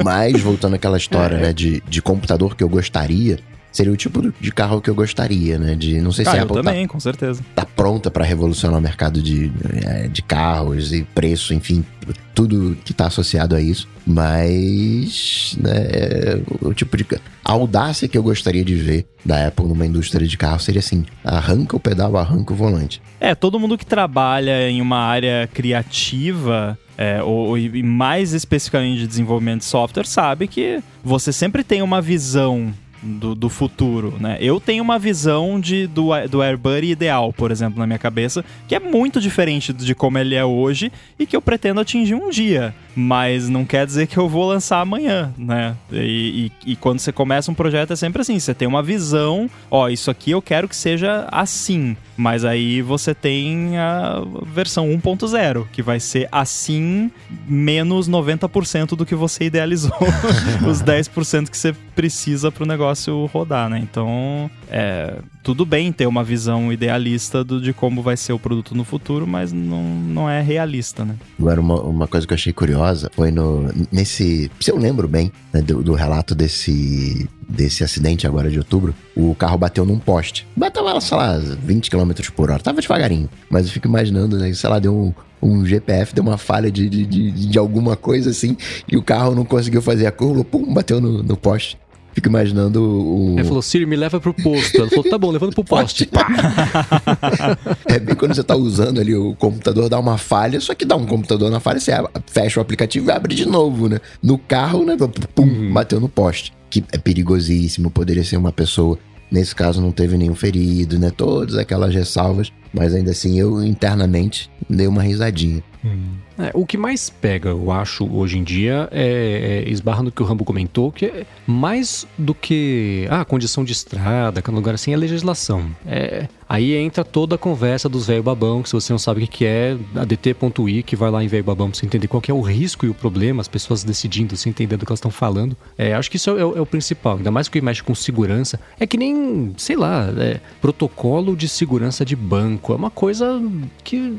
Mas, voltando àquela história, é. né, de, de computador que eu gostaria, seria o tipo de carro que eu gostaria, né? De não sei se ah, a Apple também, tá, com certeza. tá pronta para revolucionar o mercado de, é, de carros e preço, enfim, tudo que tá associado a isso. Mas né, o tipo de a audácia que eu gostaria de ver da Apple numa indústria de carro seria assim: arranca o pedal, arranca o volante. É, todo mundo que trabalha em uma área criativa é, ou, e mais especificamente de desenvolvimento de software, sabe que você sempre tem uma visão do, do futuro, né? Eu tenho uma visão de, do, do AirBuddy ideal, por exemplo, na minha cabeça, que é muito diferente de como ele é hoje e que eu pretendo atingir um dia. Mas não quer dizer que eu vou lançar amanhã, né? E, e, e quando você começa um projeto é sempre assim, você tem uma visão, ó, isso aqui eu quero que seja assim. Mas aí você tem a versão 1.0, que vai ser assim menos 90% do que você idealizou, *laughs* os 10% que você precisa para o negócio rodar, né? Então, é, tudo bem ter uma visão idealista do, de como vai ser o produto no futuro, mas não, não é realista, né? Agora, uma, uma coisa que eu achei curiosa foi no, nesse. Se eu lembro bem né, do, do relato desse desse acidente agora de outubro, o carro bateu num poste. Bateu, sei lá, 20 km por hora. Tava devagarinho. Mas eu fico imaginando, né? Sei lá, deu um, um GPF, deu uma falha de, de, de, de, alguma coisa assim, e o carro não conseguiu fazer a curva, pum, bateu no, no poste. Fico imaginando o. Ele falou, Siri, me leva pro posto. Ela falou, tá bom, levando pro *laughs* poste. *laughs* é bem quando você tá usando ali o computador, dá uma falha, só que dá um computador na falha, você fecha o aplicativo e abre de novo, né? No carro, né? Pum, uhum. bateu no poste que é perigosíssimo, poderia ser uma pessoa. Nesse caso não teve nenhum ferido, né? Todas aquelas ressalvas, mas ainda assim eu internamente dei uma risadinha. Hum. É, o que mais pega, eu acho, hoje em dia, é, é esbarra no que o Rambo comentou, que é mais do que ah, a condição de estrada, cada lugar assim, é legislação. É, aí entra toda a conversa dos velho babão, que se você não sabe o que é, a dt.i, que vai lá em velho babão pra você entender qual é o risco e o problema, as pessoas decidindo, se entendendo o que elas estão falando. É, acho que isso é, é, é, o principal, ainda mais que mexe com segurança. É que nem, sei lá, é, protocolo de segurança de banco. É uma coisa que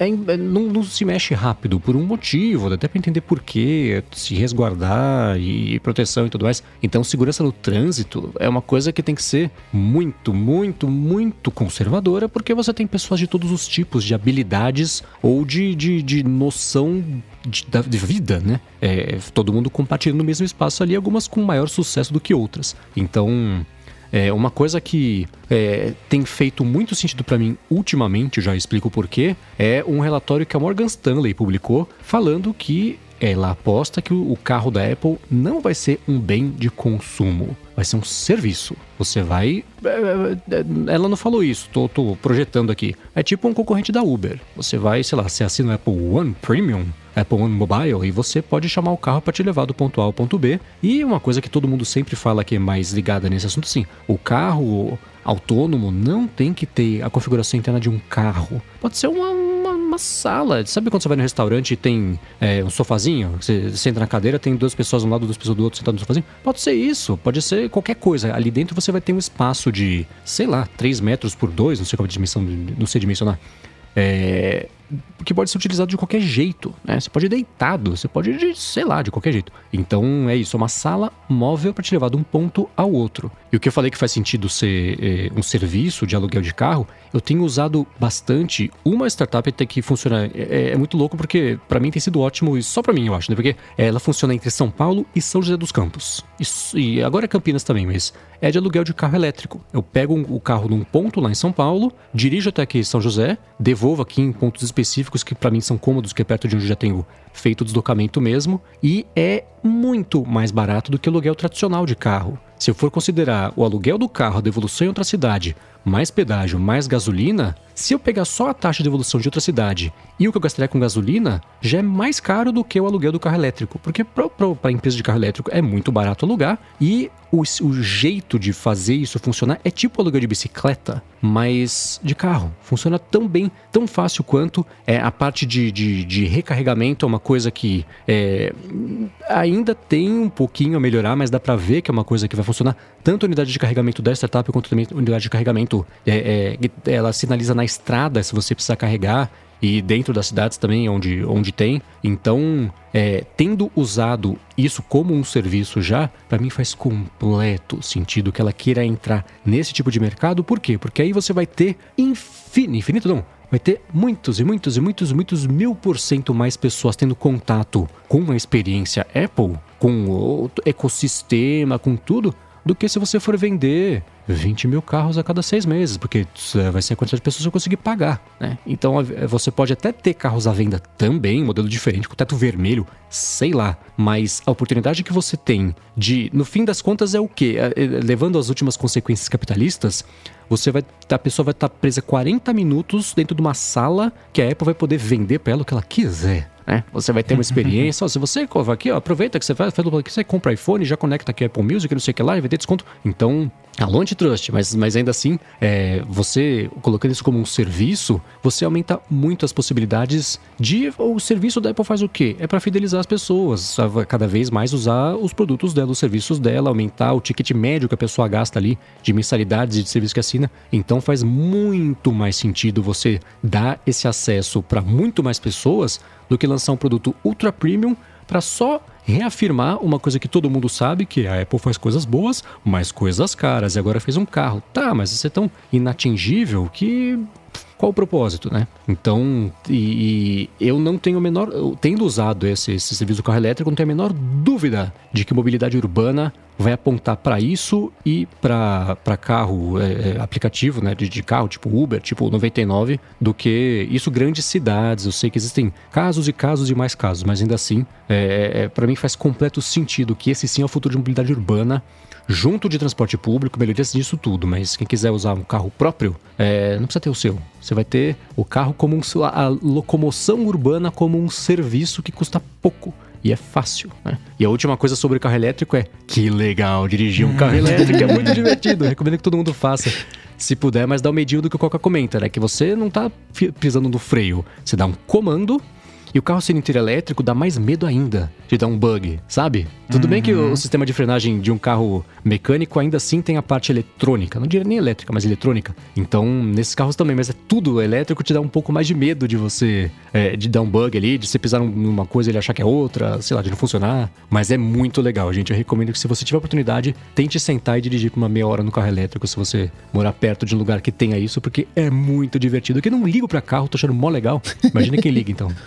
é, é, não, não, se mexe rápido por um motivo, até para entender porquê, se resguardar e, e proteção e tudo mais. Então, segurança no trânsito é uma coisa que tem que ser muito, muito, muito conservadora, porque você tem pessoas de todos os tipos de habilidades ou de, de, de noção de, de, vida, né? É, todo mundo compartilhando o mesmo espaço ali, algumas com maior sucesso do que outras. Então, é, uma coisa que é, tem feito muito sentido para mim ultimamente, já explico porquê, é um relatório que a Morgan Stanley publicou falando que ela aposta que o carro da Apple não vai ser um bem de consumo, vai ser um serviço. Você vai. É, é, ela não falou isso, tô, tô projetando aqui. É tipo um concorrente da Uber. Você vai, sei lá, você assina o Apple One Premium, Apple Mobile, e você pode chamar o carro para te levar do ponto A ao ponto B. E uma coisa que todo mundo sempre fala que é mais ligada nesse assunto, sim, o carro autônomo não tem que ter a configuração interna de um carro. Pode ser uma, uma, uma sala. Sabe quando você vai no restaurante e tem é, um sofazinho? Você senta na cadeira, tem duas pessoas de um lado, duas pessoas do outro sentadas no sofazinho? Pode ser isso, pode ser qualquer coisa. Ali dentro você vai ter um espaço de, sei lá, 3 metros por 2, não sei qual é a dimensão, não sei dimensionar. É, que pode ser utilizado de qualquer jeito, né? Você pode ir deitado, você pode ir, sei lá, de qualquer jeito. Então é isso, é uma sala móvel para te levar de um ponto ao outro. E o que eu falei que faz sentido ser é, um serviço de aluguel de carro, eu tenho usado bastante uma startup até que funciona. É, é muito louco porque para mim tem sido ótimo, e só para mim eu acho, né? Porque ela funciona entre São Paulo e São José dos Campos. E, e agora é Campinas também, mas é de aluguel de carro elétrico. Eu pego o carro num ponto lá em São Paulo, dirijo até aqui em São José, devolvo aqui em pontos específicos que para mim são cômodos, que é perto de onde já tenho feito o deslocamento mesmo, e é muito mais barato do que o aluguel tradicional de carro. Se eu for considerar o aluguel do carro, a devolução em outra cidade, mais pedágio, mais gasolina, se eu pegar só a taxa de devolução de outra cidade e o que eu gastaria com gasolina, já é mais caro do que o aluguel do carro elétrico. Porque para a empresa de carro elétrico é muito barato alugar e o, o, jeito de fazer isso funcionar é tipo aluguel de bicicleta, mas de carro. Funciona tão bem, tão fácil quanto. É, a parte de, de, de recarregamento é uma coisa que é, ainda tem um pouquinho a melhorar, mas dá para ver que é uma coisa que vai funcionar tanto a unidade de carregamento da startup quanto também a unidade de carregamento. É, é, ela sinaliza na estrada se você precisar carregar e dentro das cidades também onde, onde tem. Então, é, tendo usado isso como um serviço já, para mim faz completo sentido que ela queira entrar nesse tipo de mercado. Por quê? Porque aí você vai ter infinito, infinito não, vai ter muitos e muitos e muitos, muitos mil por cento mais pessoas tendo contato com a experiência Apple, com o ecossistema, com tudo, do que se você for vender 20 mil carros a cada seis meses, porque é, vai ser a quantidade de pessoas que eu conseguir pagar, né? Então você pode até ter carros à venda também, modelo diferente, com teto vermelho, sei lá, mas a oportunidade que você tem de, no fim das contas, é o quê? É, levando as últimas consequências capitalistas, você vai, a pessoa vai estar presa 40 minutos dentro de uma sala que a Apple vai poder vender para ela o que ela quiser. Né? Você vai ter uma experiência. *laughs* se você aqui, ó, aproveita que você faz que você compra iPhone, já conecta aqui Apple Music, não sei o que lá, e vai ter desconto. Então, Alô antitrust, mas, mas ainda assim, é, você colocando isso como um serviço, você aumenta muito as possibilidades de. O serviço da Apple faz o quê? É para fidelizar as pessoas, cada vez mais usar os produtos dela, os serviços dela, aumentar o ticket médio que a pessoa gasta ali de mensalidades e de serviço que assina. Então faz muito mais sentido você dar esse acesso para muito mais pessoas do que lançar um produto ultra premium para só reafirmar uma coisa que todo mundo sabe, que a Apple faz coisas boas, mas coisas caras, e agora fez um carro. Tá, mas isso é tão inatingível que qual o propósito, né? Então, e, e eu não tenho a menor. Tendo usado esse, esse serviço do carro elétrico, não tenho a menor dúvida de que mobilidade urbana vai apontar para isso e para carro é, é, aplicativo, né, de, de, carro, tipo Uber, tipo 99, do que isso grandes cidades. Eu sei que existem casos e casos e mais casos, mas ainda assim, é, é, para mim faz completo sentido que esse sim é o futuro de mobilidade urbana junto de transporte público, melhorias disso tudo, mas quem quiser usar um carro próprio, é, não precisa ter o seu. Você vai ter o carro como um, a locomoção urbana como um serviço que custa pouco. E é fácil, né? E a última coisa sobre carro elétrico é que legal dirigir um carro *laughs* elétrico, é muito divertido. Recomendo que todo mundo faça se puder, mas dá o um medinho do que o Coca comenta, né? Que você não tá pisando no freio. Você dá um comando e o carro sendo inteiro elétrico dá mais medo ainda de dar um bug, sabe? Tudo uhum. bem que o, o, sistema de frenagem de um carro mecânico ainda assim tem a parte eletrônica. Não diria nem elétrica, mas eletrônica. Então, nesses carros também, mas é tudo elétrico, te dá um pouco mais de medo de você é, de dar um bug ali, de você pisar numa coisa e ele achar que é outra, sei lá, de não funcionar. Mas é muito legal, gente. Eu recomendo que se você tiver oportunidade, tente sentar e dirigir por uma meia hora no carro elétrico se você morar perto de um lugar que tenha isso, porque é muito divertido. Eu que não ligo para carro, tô achando mó legal. Imagina quem liga então. *laughs*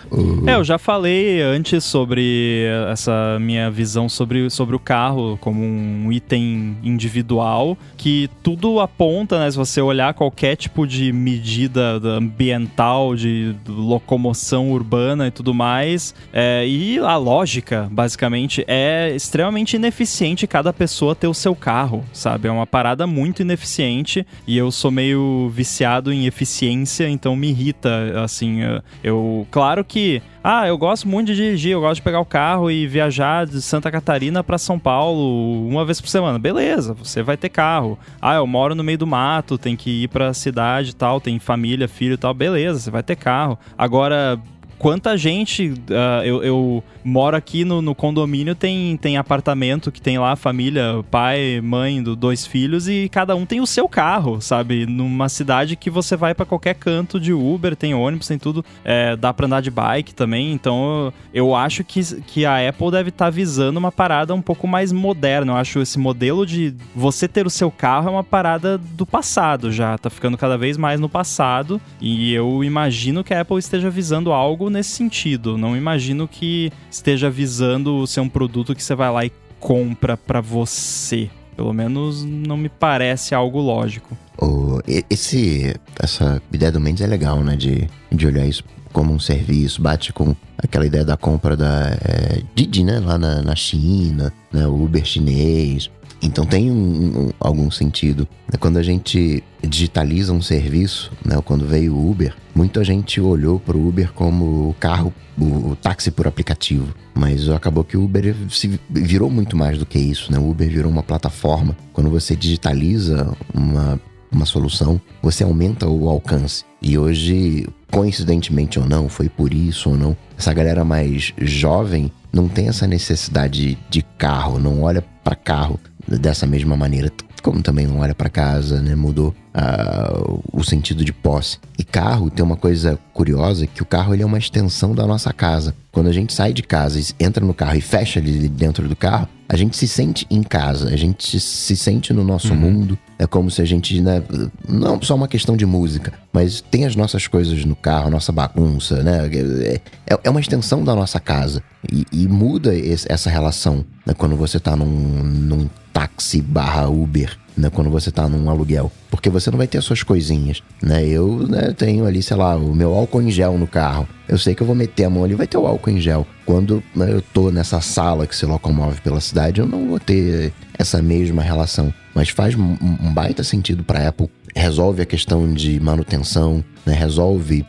É, eu já falei antes sobre essa minha visão sobre, sobre o carro como um item individual, que tudo aponta, né? Se você olhar qualquer tipo de medida ambiental, de locomoção urbana e tudo mais, é, e a lógica, basicamente, é extremamente ineficiente cada pessoa ter o seu carro, sabe? É uma parada muito ineficiente e eu sou meio viciado em eficiência, então me irrita, assim, eu... Claro que ah, eu gosto muito de dirigir, eu gosto de pegar o carro e viajar de Santa Catarina para São Paulo uma vez por semana. Beleza, você vai ter carro. Ah, eu moro no meio do mato, tem que ir para cidade e tal, tem família, filho e tal. Beleza, você vai ter carro. Agora, quanta gente. Uh, eu, eu, moro aqui no, no, condomínio, tem, tem apartamento que tem lá família, pai, mãe, do, dois filhos, e cada um tem o seu carro, sabe? Numa cidade que você vai para qualquer canto de Uber, tem ônibus, tem tudo. É, dá pra andar de bike também. Então eu acho que, que a Apple deve estar tá visando uma parada um pouco mais moderna. Eu acho esse modelo de você ter o seu carro é uma parada do passado já. Tá ficando cada vez mais no passado. E eu imagino que a Apple esteja visando algo nesse sentido. Não imagino que esteja visando ser um produto que você vai lá e compra para você. Pelo menos não me parece algo lógico. O, esse, essa ideia do Mendes é legal, né? De, de olhar isso como um serviço, bate com aquela ideia da compra da é, Didi, né? Lá na, na China, né? o Uber chinês. Então tem um, um, algum sentido. Quando a gente digitaliza um serviço, né, quando veio o Uber, muita gente olhou para o Uber como o carro, o, o, táxi por aplicativo. Mas acabou que o Uber se virou muito mais do que isso. Né? O Uber virou uma plataforma. Quando você digitaliza uma, uma solução, você aumenta o alcance. E hoje, coincidentemente ou não, foi por isso ou não, essa galera mais jovem não tem essa necessidade de carro, não olha para carro dessa mesma maneira, como também não olha para casa, né? Mudou uh, o sentido de posse. E carro tem uma coisa curiosa que o carro ele é uma extensão da nossa casa. Quando a gente sai de casa entra no carro e fecha ali dentro do carro, a gente se sente em casa, a gente se sente no nosso uhum. mundo. É como se a gente, né, não só uma questão de música, mas tem as nossas coisas no carro, a nossa bagunça, né? É, é, é uma extensão da nossa casa. E, e muda esse, essa relação né, quando você tá num, num táxi barra Uber né, quando você tá num aluguel. Porque você não vai ter as suas coisinhas, né? Eu né, tenho ali, sei lá, o meu álcool em gel no carro. Eu sei que eu vou meter a mão ali vai ter o álcool em gel. Quando né, eu tô nessa sala que se locomove pela cidade, eu não vou ter essa mesma relação. Mas faz um, baita sentido para Apple. Resolve a questão de manutenção, né? resolve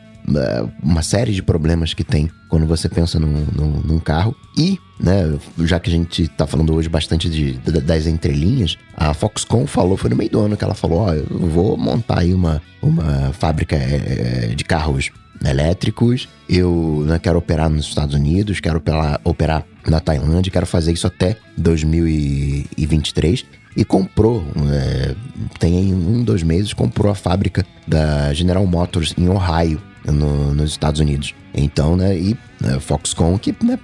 uma série de problemas que tem quando você pensa num, num, num carro. E né? Já que a gente tá falando hoje bastante de, de, das entrelinhas, a Foxconn falou, foi no meio do ano que ela falou, ó, oh, eu vou montar aí uma, uma fábrica é, de carros elétricos, eu né, quero operar nos Estados Unidos, quero operar, operar na Tailândia, quero fazer isso até 2023 e comprou, é, tem um, dois meses, comprou a fábrica da General Motors em Ohio, no, nos Estados Unidos. Então, né, e né, Foxconn, que né,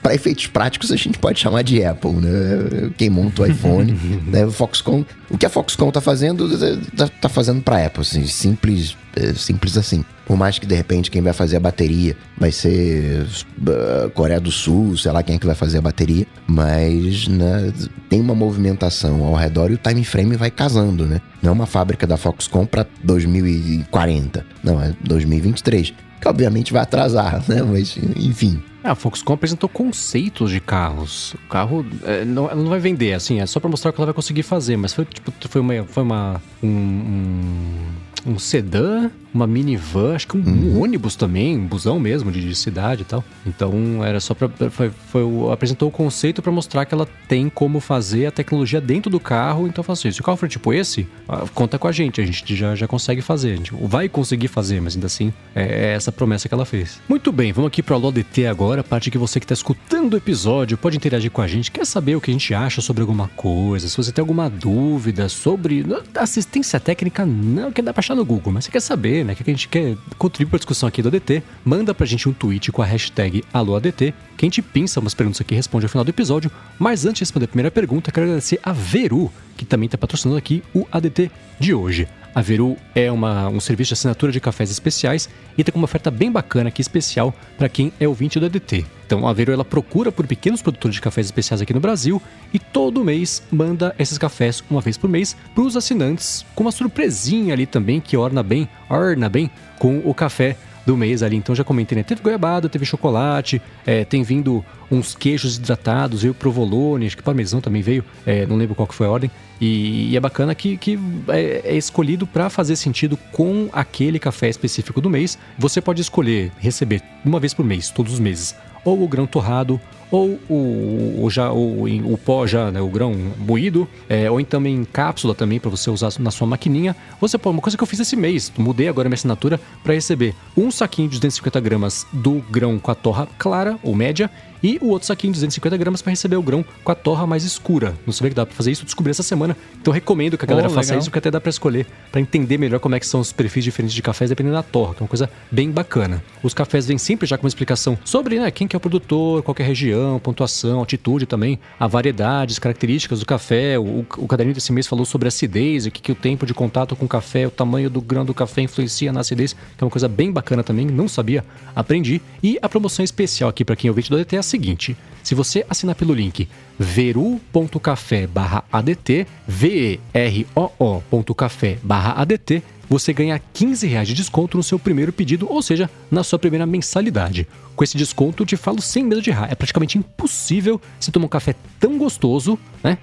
para efeitos práticos a gente pode chamar de Apple, né? Quem monta o iPhone, *laughs* né, Foxconn, o que a Foxconn tá fazendo, tá, tá fazendo para Apple, assim, simples, é, simples assim. Por mais que de repente quem vai fazer a bateria vai ser uh, Coreia do Sul, sei lá quem é que vai fazer a bateria, mas né, tem uma movimentação ao redor e o time frame vai casando, né? Não é uma fábrica da Foxconn para 2040, não, é 2023 que obviamente vai atrasar, né? Mas, enfim. É, a Foxconn apresentou conceitos de carros. O carro é, não, ela não vai vender, assim, é só para mostrar o que ela vai conseguir fazer. Mas foi tipo, foi uma, foi uma um, um, um sedã uma minivan, acho que um, uhum. um ônibus também, um busão mesmo de, de, cidade e tal. Então era só para foi, foi, apresentou o conceito para mostrar que ela tem como fazer a tecnologia dentro do carro. Então eu assim, se o carro for tipo esse, ah, conta com a gente, a gente já, já consegue fazer, a gente vai conseguir fazer, mas ainda assim é, é essa promessa que ela fez. Muito bem, vamos aqui para o AloDT agora, a parte que você que está escutando o episódio pode interagir com a gente, quer saber o que a gente acha sobre alguma coisa, se você tem alguma dúvida sobre assistência técnica, não que dá para achar no Google, mas você quer saber né? Que a gente quer contribuir para a discussão aqui do ADT, manda pra gente um tweet com a hashtag AloADT, que a gente pinça umas perguntas aqui e responde ao final do episódio. Mas antes de responder a primeira pergunta, quero agradecer a Veru, que também está patrocinando aqui o ADT de hoje. A Veru é uma, um serviço de assinatura de cafés especiais e tem uma oferta bem bacana aqui especial para quem é ouvinte do ADT. Então a Veru ela procura por pequenos produtores de cafés especiais aqui no Brasil e todo mês manda esses cafés uma vez por mês para os assinantes com uma surpresinha ali também que orna bem, orna bem com o café do mês ali. Então já comentei, né? Teve goiabada, teve chocolate, é, tem vindo uns queijos hidratados, veio provolone, acho que parmesão também veio, é, não lembro qual que foi a ordem. E, e é bacana que, que é, é escolhido para fazer sentido com aquele café específico do mês. Você pode escolher receber uma vez por mês, todos os meses, ou o grão torrado, ou o, o já, o, o pó já, né, o grão moído, é, ou então em cápsula também para você usar na sua maquininha. Você pode, uma coisa que eu fiz esse mês, mudei agora minha assinatura para receber um saquinho de 250 gramas do grão com a torra clara ou média e o outro saquinho de 250 gramas para receber o grão com a torra mais escura. Não sabia que dá para fazer isso, descobri essa semana. Então recomendo que a galera oh, faça isso, porque até dá para escolher, para entender melhor como é que são os perfis diferentes de cafés dependendo da torra, que é uma coisa bem bacana. Os cafés vêm sempre já com uma explicação sobre né, quem que é o produtor, qual é a região, pontuação, altitude também, a variedade, as características do café. O, o caderninho desse mês falou sobre acidez, o que, que o tempo de contato com o café, o tamanho do grão do café influencia na acidez, que é uma coisa bem bacana também, não sabia, aprendi. E a promoção especial aqui para quem é ouvinte do DT é a seguinte: se você assinar pelo link veru.café/adt, v e r o o.café/adt, você ganha 15 reais de desconto no seu primeiro pedido, ou seja, na sua primeira mensalidade. Com esse desconto, eu te falo sem medo de errar. É praticamente impossível você tomar um café tão gostoso, né?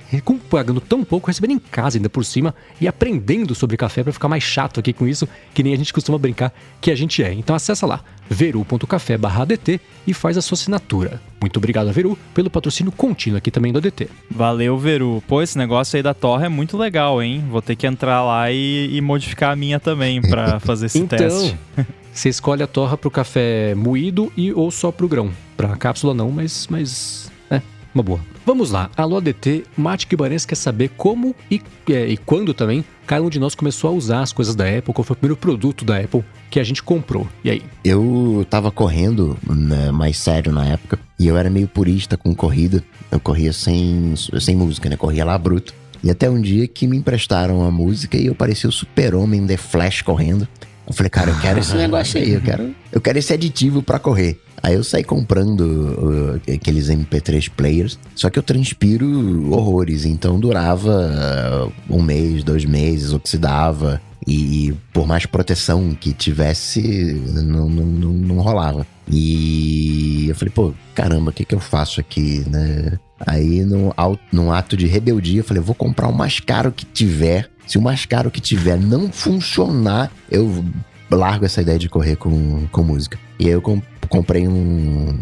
Pagando tão pouco, recebendo em casa ainda por cima e aprendendo sobre café para ficar mais chato aqui com isso, que nem a gente costuma brincar que a gente é. Então acessa lá, veru.café/adt e faz a sua assinatura. Muito obrigado a Veru pelo patrocínio contínuo aqui também do ADT. Valeu, Veru. Pô, esse negócio aí da torre é muito legal, hein? Vou ter que entrar lá e, e modificar a minha também para *laughs* fazer esse então, teste. *laughs* Você escolhe a torra pro café moído e ou só pro grão. Pra cápsula não, mas, mas uma boa. Vamos lá, alô ADT, Mate Guimarães quer saber como e, é, e quando também cada um de nós começou a usar as coisas da Apple, qual foi o primeiro produto da Apple que a gente comprou. E aí? Eu tava correndo né, mais sério na época e eu era meio purista com corrida. Eu corria sem, sem música, né? Corria lá bruto. E até um dia que me emprestaram a música e eu parecia o super-homem The Flash correndo. Eu falei, cara, eu quero esse negócio aí, eu quero, eu quero esse aditivo para correr. Aí eu saí comprando uh, aqueles MP3 players, só que eu transpiro horrores, então durava uh, um mês, dois meses, oxidava. E por mais proteção que tivesse, não, não, não, não rolava. E eu falei, pô, caramba, o que, que eu faço aqui, né? Aí, num, num ato de rebeldia, eu falei, vou comprar o mais caro que tiver se o mais caro que tiver não funcionar, eu largo essa ideia de correr com, com música. E aí eu comp comprei um,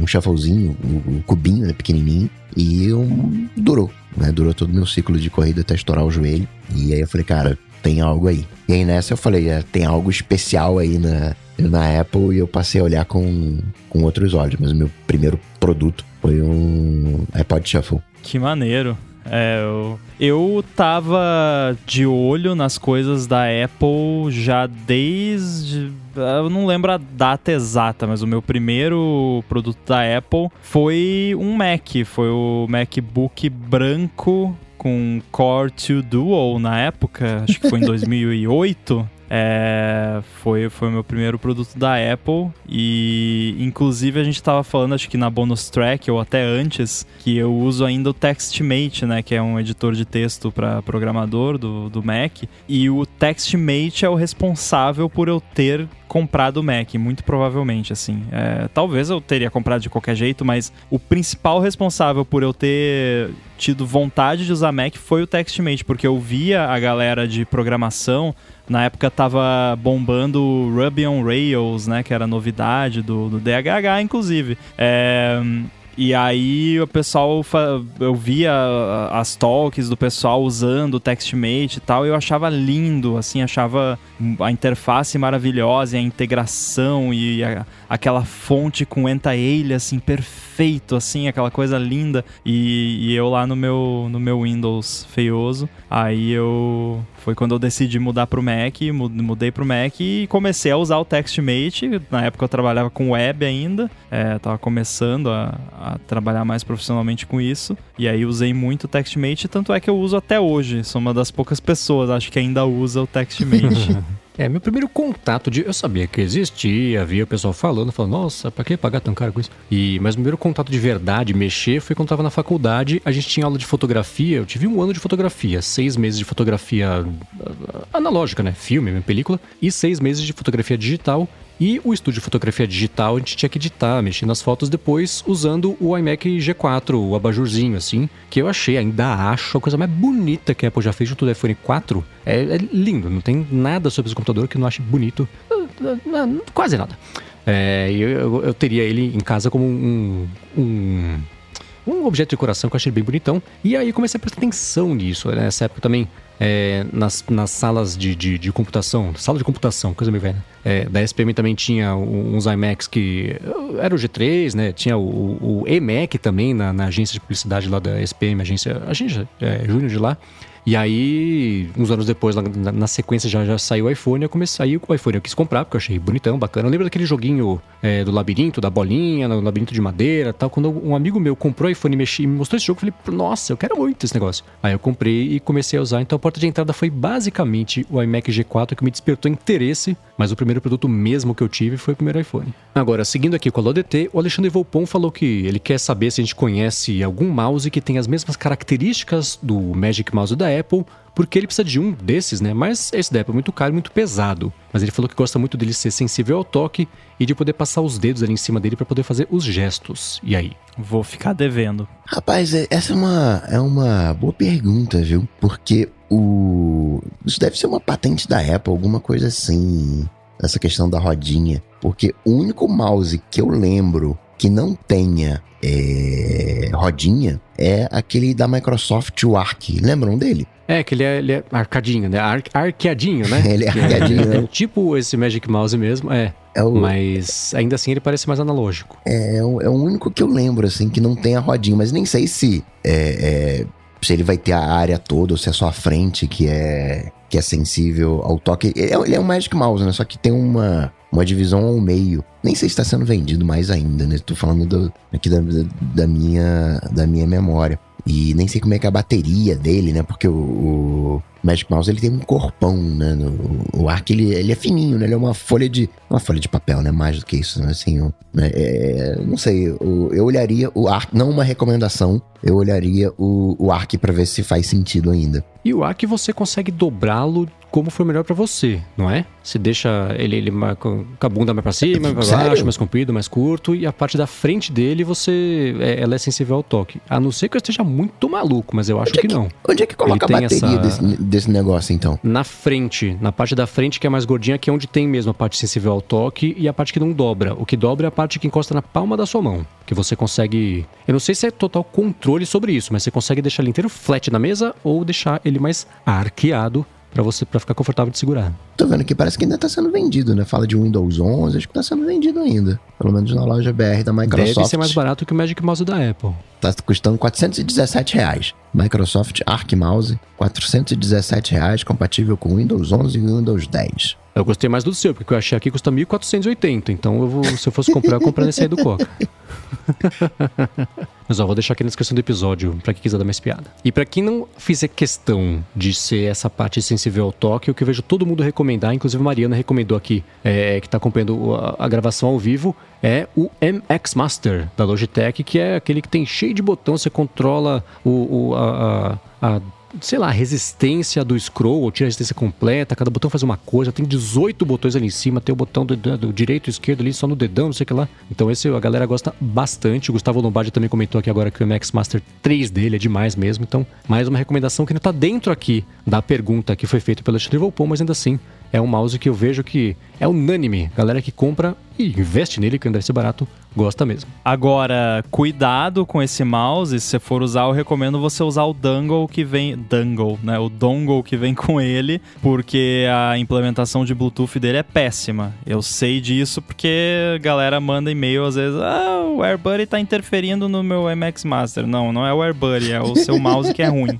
um, shufflezinho, um, cubinho, né, pequenininho, e um, durou, né? Durou todo o meu ciclo de corrida até estourar o joelho. E aí eu falei, cara, tem algo aí. E aí nessa eu falei, é, tem algo especial aí na, na Apple e eu passei a olhar com, com outros olhos. Mas o meu primeiro produto foi um iPod Shuffle. Que maneiro. É, eu, eu tava de olho nas coisas da Apple já desde. Eu não lembro a data exata, mas o meu primeiro produto da Apple foi um Mac. Foi o MacBook branco com Core 2 Dual na época, acho que foi em *laughs* 2008. É, foi, foi o meu primeiro produto da Apple e inclusive a gente estava falando, acho que na bonus track ou até antes, que eu uso ainda o TextMate, né, que é um editor de texto para programador do, do Mac, e o TextMate é o responsável por eu ter comprado o Mac, muito provavelmente, assim. É, talvez eu teria comprado de qualquer jeito, mas o principal responsável por eu ter tido vontade de usar Mac foi o TextMate, porque eu via a galera de programação na época tava bombando o Ruby on Rails, né? Que era novidade do, do DHH, inclusive. É, e aí o pessoal, eu via as talks do pessoal usando o TextMate e tal, e eu achava lindo, assim, achava a interface maravilhosa, e a integração e a, aquela fonte com entail, assim, perfeito, assim, aquela coisa linda. E, e, eu lá no meu, no meu Windows feioso, aí eu Foi quando eu decidi mudar pro Mac, mudei pro Mac e comecei a usar o TextMate. Na época eu trabalhava com web ainda, é, tava começando a, a, trabalhar mais profissionalmente com isso. E aí usei muito o TextMate, tanto é que eu uso até hoje. Sou uma das poucas pessoas, acho que ainda usa o *laughs* TextMate. É, meu primeiro contato de. Eu sabia que existia, havia o pessoal falando, falando, nossa, pra que pagar tão caro com isso? E, mas o primeiro contato de verdade, mexer, foi quando tava na faculdade. A gente tinha aula de fotografia. Eu tive um ano de fotografia, seis meses de fotografia ah, analógica, né? Filme, película, e seis meses de fotografia digital. E o estúdio de fotografia digital a gente tinha que editar, mexer nas fotos depois usando o iMac G4, o abajurzinho assim, que eu achei, ainda acho, a coisa mais bonita que a Apple já fez junto do iPhone 4. É, é lindo, não tem nada sobre esse computador que eu não ache bonito. Quase nada. É, eu, eu, eu, teria ele em casa como um, um um objeto de coração que eu achei bem bonitão. E aí comecei a prestar atenção nisso. Né? Nessa época também, é, nas, nas salas de, de, de, computação, sala de computação, coisa meio velha. É, da SPM também tinha uns iMacs que era o G3, né? Tinha o, o EMAC também na, na, agência de publicidade lá da SPM, agência, agência é, júnior de lá. E aí, uns anos depois, na, na sequência, já, já saiu o iPhone. Eu comecei a sair o iPhone. Eu quis comprar, porque eu achei bonitão, bacana. Eu lembro daquele joguinho é, do labirinto, da bolinha, no labirinto de madeira tal. Quando um amigo meu comprou o iPhone e me mostrou esse jogo, eu falei, nossa, eu quero muito esse negócio. Aí eu comprei e comecei a usar. Então a porta de entrada foi basicamente o iMac G4 que me despertou interesse. Mas o primeiro produto mesmo que eu tive foi o primeiro iPhone. Agora, seguindo aqui com a LoDT, o Alexandre Volpon falou que ele quer saber se a gente conhece algum mouse que tem as mesmas características do Magic Mouse da Apple, porque ele precisa de um desses, né? Mas esse da Apple é muito caro e muito pesado. Mas ele falou que gosta muito dele ser sensível ao toque e de poder passar os dedos ali em cima dele para poder fazer os gestos. E aí? Vou ficar devendo. Rapaz, é, essa é uma, é uma boa pergunta, viu? Porque o. Isso deve ser uma patente da Apple, alguma coisa assim. Essa questão da rodinha. Porque o único mouse que eu lembro que não tenha é, rodinha é aquele da Microsoft, o Arc. Lembram dele? É, que ele é, ele é arcadinho, né? Ar, arqueadinho, né? *laughs* ele é arqueadinho, *laughs* né? tipo esse Magic Mouse mesmo, é. é o... Mas ainda assim ele parece mais analógico. É, é o, é o único que eu lembro, assim, que não tem a rodinha. Mas nem sei se é, é, se ele vai ter a área toda ou se é só a frente que é, que é sensível ao toque. Ele é, ele é um Magic Mouse, né? Só que tem uma, uma divisão ao meio. Nem sei se está sendo vendido mais ainda, né? Estou falando do, aqui da, da, minha, da minha memória. E nem sei como é que é a bateria dele, né? Porque o, o Magic Mouse ele tem um corpão, né? O, o Arc ele, ele é fininho, né? Ele é uma folha de. Uma folha de papel, né? Mais do que isso, né? Assim, né? É, não sei. Eu, eu olharia o Arc, não uma recomendação, eu olharia o, o Arc para ver se faz sentido ainda. E o Arc você consegue dobrá-lo como for melhor para você, não é? Você deixa ele, ele com a bunda mais pra cima, mais pra baixo, mais comprido, mais curto, e a parte da frente dele você é, ela é sensível ao toque. A não ser que eu esteja muito maluco, mas eu acho onde que, é que, não. Onde é que coloca ele a bateria essa... desse, desse negócio, então? Na frente, na parte da frente que é mais gordinha, que é onde tem mesmo a parte sensível ao toque e a parte que não dobra. O que dobra é a parte que encosta na palma da sua mão, que você consegue... Eu não sei se é total controle sobre isso, mas você consegue deixar ele inteiro flat na mesa ou deixar ele mais arqueado para você para ficar confortável de segurar. Tô vendo que parece que ainda tá sendo vendido, né? Fala de Windows 11, acho que tá sendo vendido ainda. Pelo menos na loja BR da Microsoft. Deve ser mais barato que o Magic Mouse da Apple. Tá custando 417 reais. Microsoft Arc Mouse, 417 reais, compatível com Windows 11 e Windows 10. Eu gostei mais do seu, porque eu achei aqui custa 1.480. Então, eu vou, se eu fosse comprar, eu compraria esse aí do Coca. *laughs* *laughs* Mas ó, vou deixar aqui na descrição do episódio para quem quiser dar mais piada. E para quem não fizer questão de ser essa parte sensível ao toque, o que eu vejo todo mundo recomendar, inclusive a Mariana recomendou aqui, é, que está acompanhando a, a, gravação ao vivo, é o MX Master da Logitech, que é aquele que tem cheio de botão, você controla o, o a, a, a sei lá, resistência do scroll, ou tira a resistência completa, cada botão faz uma coisa, tem 18 botões ali em cima, tem o botão do, do, direito e esquerdo ali só no dedão, não sei o que lá. Então esse a galera gosta bastante. O Gustavo Lombardi também comentou aqui agora que o Max Master 3 dele é demais mesmo. Então, mais uma recomendação que não tá dentro aqui da pergunta que foi feita pelo Alexandre Volpon, mas ainda assim é um mouse que eu vejo que é unânime. Galera que compra e investe nele, que não deve ser barato, gosta mesmo. Agora, cuidado com esse mouse. Se você for usar, eu recomendo você usar o dangle que vem. Dangle, né? O dongle que vem *laughs* com ele, porque a implementação de Bluetooth dele é péssima. Eu sei disso porque a galera manda e-mail às vezes. Ah, o AirBuddy tá interferindo no meu MX Master. Não, não é o AirBuddy, é o seu mouse que é ruim.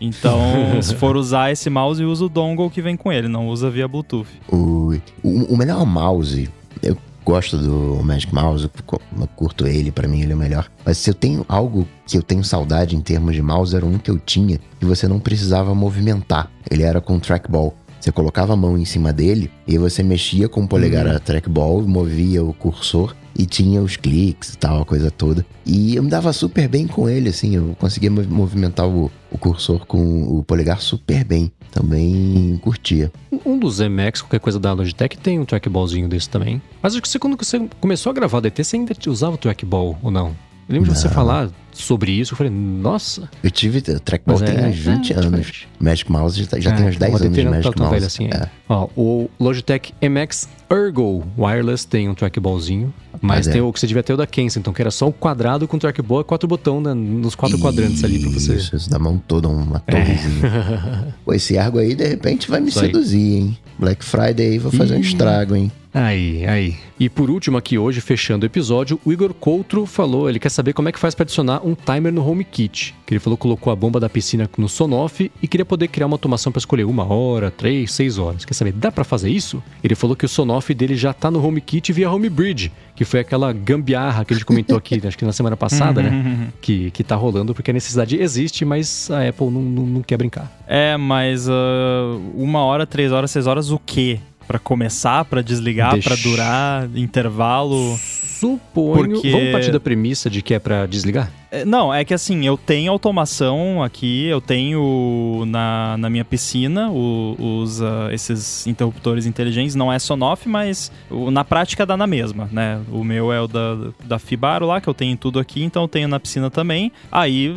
Então, *laughs* se for usar esse mouse, usa o dongle que vem com ele, não usa via Bluetooth. O, o, o melhor mouse, eu gosto do Magic Mouse, eu curto ele, para mim ele é o melhor. Mas se eu tenho algo que eu tenho saudade em termos de mouse, era um que eu tinha que você não precisava movimentar. Ele era com trackball. Você colocava a mão em cima dele e você mexia com o polegar uhum. a trackball, movia o cursor e tinha os cliques e tal, a coisa toda. E eu me dava super bem com ele, assim, eu conseguia movimentar o, o cursor com o polegar super bem. Também curtia. Um dos MX, qualquer coisa da Logitech, tem um trackballzinho desse também. Mas acho que você, quando você começou a gravar DT, você ainda usava o trackball ou não? Eu lembro não. de você falar sobre isso, eu falei, nossa. Eu tive trackball tem é, uns 20 é, anos. Magic Mouse já, já é, tem uns 10 anos de Magic Mouse. assim, é. Ó, o Logitech MX Ergo Wireless tem um trackballzinho, mas, mas tem o que você devia ter o da Kensington, que era só um quadrado com trackball e quatro botões né, nos quatro isso, quadrantes ali pra você. Isso, da mão toda, uma torrezinha. *laughs* Pô, esse Ergo aí, de repente, vai me isso seduzir, aí. hein? Black Friday aí, vou fazer um estrago, hein? Aí, aí. E por último aqui hoje, fechando o episódio, o Igor Coutro falou, ele quer saber como é que faz para adicionar um timer no HomeKit. Que ele falou que colocou a bomba da piscina no Sonoff e queria poder criar uma automação para escolher uma hora, três, seis horas. Quer saber, dá para fazer isso? Ele falou que o Sonoff dele já tá no HomeKit via HomeBridge, que foi aquela gambiarra que a gente comentou aqui, *laughs* acho que na semana passada, né? Uhum. Que, que tá rolando porque a necessidade existe, mas a Apple não, não, não quer brincar. É, mas uh, uma hora, três horas, seis horas, o quê? para começar, para desligar, Deixa... para durar, intervalo? Suponho. Porque... Vamos partir da premissa de que é para desligar? É, não, é que assim, eu tenho automação aqui, eu tenho na, na minha piscina o, os, uh, esses interruptores inteligentes, não é Sonoff, mas o, na prática dá na mesma, né? O meu é o da, da Fibaro lá, que eu tenho tudo aqui, então eu tenho na piscina também. Aí,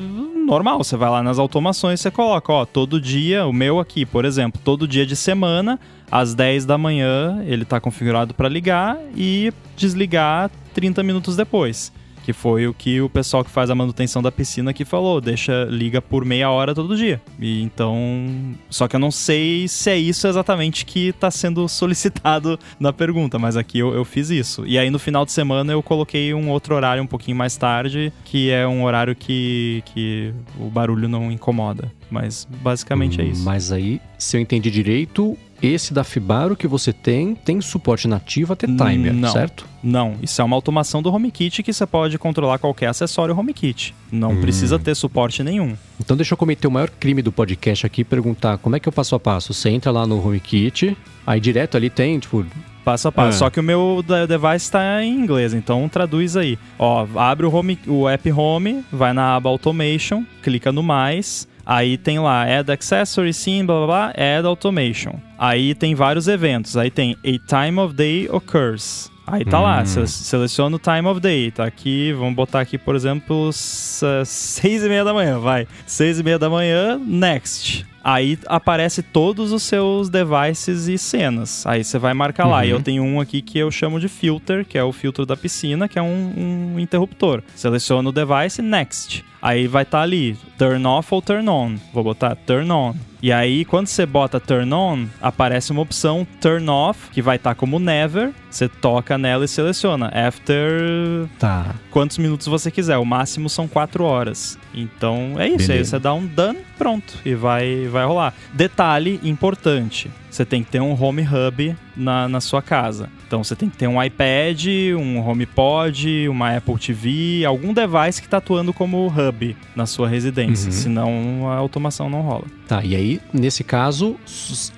normal, você vai lá nas automações você coloca, ó, todo dia, o meu aqui, por exemplo, todo dia de semana, às 10 da manhã, ele está configurado para ligar e desligar 30 minutos depois. Que foi o que o pessoal que faz a manutenção da piscina que falou, deixa liga por meia hora todo dia. E então, só que eu não sei se é isso exatamente que está sendo *laughs* solicitado na pergunta, mas aqui eu, eu fiz isso. E aí no final de semana eu coloquei um outro horário um pouquinho mais tarde, que é um horário que, que o barulho não incomoda. Mas basicamente é isso. Mas aí, se eu entendi direito, esse da Fibaro que você tem, tem suporte nativo a ter timer, não, certo? Não, isso é uma automação do HomeKit que você pode controlar qualquer acessório HomeKit. Não hum. precisa ter suporte nenhum. Então deixa eu cometer o maior crime do podcast aqui e perguntar como é que é o passo a passo. Você entra lá no HomeKit, aí direto ali tem, tipo, passo a passo. É. Só que o meu device está em inglês, então traduz aí. Ó, abre o, home, o app Home, vai na aba Automation, clica no mais, Aí tem lá Add Accessory, sim, blá blá blá, Add Automation. Aí tem vários eventos. Aí tem A Time of Day Occurs. Aí tá hum. lá, seleciona o time of day. Tá aqui, vamos botar aqui, por exemplo, seis e meia da manhã, vai. Seis e meia da manhã, next. Aí aparece todos os seus devices e cenas. Aí você vai marcar uhum. lá. E eu uhum. tenho um aqui que eu chamo de filter, que é o filtro da piscina, que é um, um interruptor. Seleciona o device, next. Aí vai estar tá ali, turn off ou turn on. Vou botar turn on. E aí, quando você bota turn on, aparece uma opção turn off, que vai estar tá como never. Você toca nela e seleciona after tá. quantos minutos você quiser. O máximo são 4 horas. Então é isso. Beleza. Aí você dá um done, pronto. E vai, vai rolar. Detalhe importante: você tem que ter um home hub na, na sua casa. Então você tem que ter um iPad, um HomePod, uma Apple TV, algum device que está atuando como hub na sua residência. Uhum. Senão a automação não rola. Tá, e aí, nesse caso,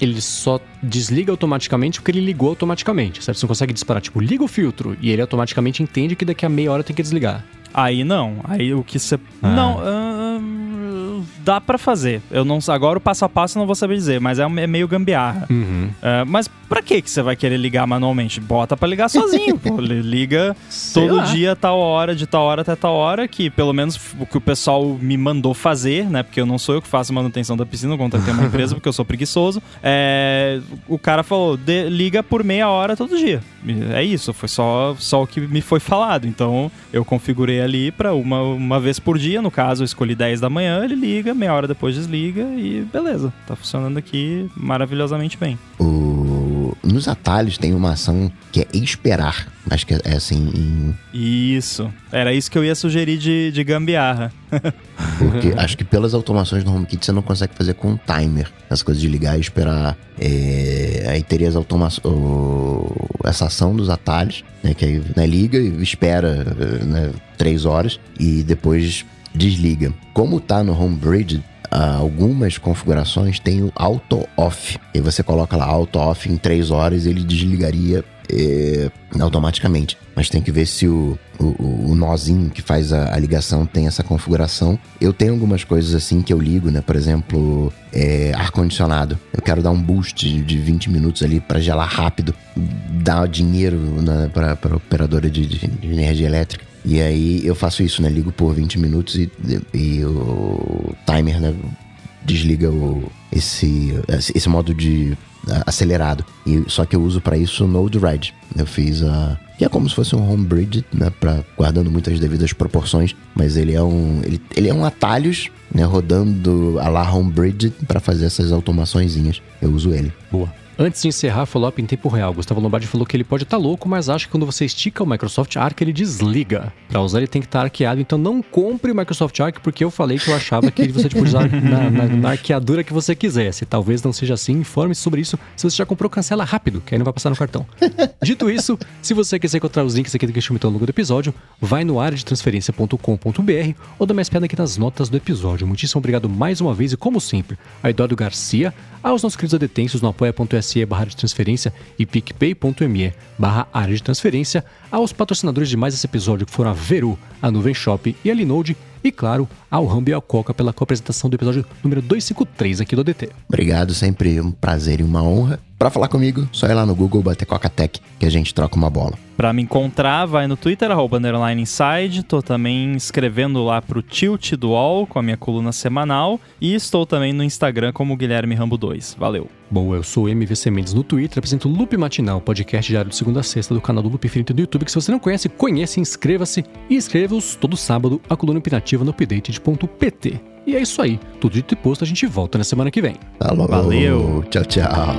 ele só desliga automaticamente porque ele ligou automaticamente, certo? Você não consegue disparar, tipo, liga o filtro e ele automaticamente entende que daqui a meia hora tem que desligar. Aí não. Aí o que você. Ah. Não. Uh, dá para fazer. Eu não Agora o passo a passo eu não vou saber dizer, mas é, é meio gambiarra. Uhum. Uh, mas pra que você vai querer ligar manualmente? Bota para ligar sozinho, pô. Liga *laughs* Sei todo lá. dia, tal hora, de tal hora até tal hora, que pelo menos o que o pessoal me mandou fazer, né? Porque eu não sou eu que faço manutenção da piscina, eu contratei uma *laughs* empresa porque eu sou preguiçoso. É, o cara falou, de, liga por meia hora todo dia. É isso, foi só, só o que me foi falado. Então eu configurei ali para uma, uma vez por dia, no caso eu escolhi 10 da manhã, ele liga, meia hora depois desliga e beleza, tá funcionando aqui maravilhosamente bem. O nos atalhos tem uma ação que é esperar. Acho que é assim em... Isso. Era isso que eu ia sugerir de, de gambiarra. *laughs* *laughs* Porque acho que pelas automações no HomeKit você não consegue fazer com timer. As coisas de ligar e esperar. É... Aí teria as automações. Essa ação dos atalhos, né? Que aí né, liga e espera né, três horas e depois desliga. Como tá no Homebridge, algumas configurações tem o auto off. E você coloca lá auto off em 3 horas ele desligaria é, automaticamente. Mas tem que ver se o, o, o nozinho que faz a, a, ligação tem essa configuração. Eu tenho algumas coisas assim que eu ligo, né? Por exemplo, é, ar-condicionado. Eu quero dar um boost de 20 minutos ali para gelar rápido, dar dinheiro para a operadora de, de, de energia elétrica. E aí eu faço isso, né? Ligo por 20 minutos e, e o timer, né? Desliga o, esse, esse modo de acelerado. E, só que eu uso para isso o Node-RED. Eu fiz a. Que é como se fosse um Homebridge, né? Pra, guardando muitas devidas proporções. Mas ele é um. Ele, ele é um atalhos, né? Rodando a lá Homebridge para fazer essas automaçõezinhas. Eu uso ele. Boa. Antes de encerrar, follow-up em tempo real. Gustavo Lombardi falou que ele pode estar tá louco, mas acha que quando você estica o Microsoft Arc, ele desliga. Para usar, ele tem que estar tá arqueado. Então não compre o Microsoft Arc, porque eu falei que eu achava que você podia usar *laughs* na, na, na, arqueadura que você quisesse. Talvez não seja assim, informe sobre isso. Se você já comprou, cancela rápido, que aí não vai passar no cartão. *laughs* Dito isso, se você quiser encontrar os links aqui do Questionamento ao longo do episódio, vai no área de transferência.com.br ou dá mais pedra aqui nas notas do episódio. Muitíssimo obrigado mais uma vez e, como sempre, a Eduardo Garcia, aos nossos queridos adetensos no apoia.se barra de transferência e picpay.me barra área de transferência, aos patrocinadores de mais esse episódio que foram a Veru, a Nuvem Shop e a Linode, e claro, ao Rambi e ao Coca pela co-apresentação do episódio número 253 aqui do DT. Obrigado, sempre um prazer e uma honra. Para falar comigo, só ir lá no Google, bater Coca-Tech, que a gente troca uma bola. Para me encontrar, vai no Twitter, arroba underline inside. Tô também escrevendo lá pro Tilt do UOL, com a minha coluna semanal. E estou também no Instagram como Guilherme Rambo 2. Valeu! Bom, eu sou MVC Mendes no Twitter, apresento o Loop Matinal, podcast diário de segunda a sexta do canal do Loop Infinito do YouTube, que se você não conhece, conheça, inscreva-se e inscreva-os todo sábado a coluna opinativa no update de .pt. E é isso aí, tudo dito e posto, a gente volta na semana que vem. Falou, Valeu! Tchau, tchau!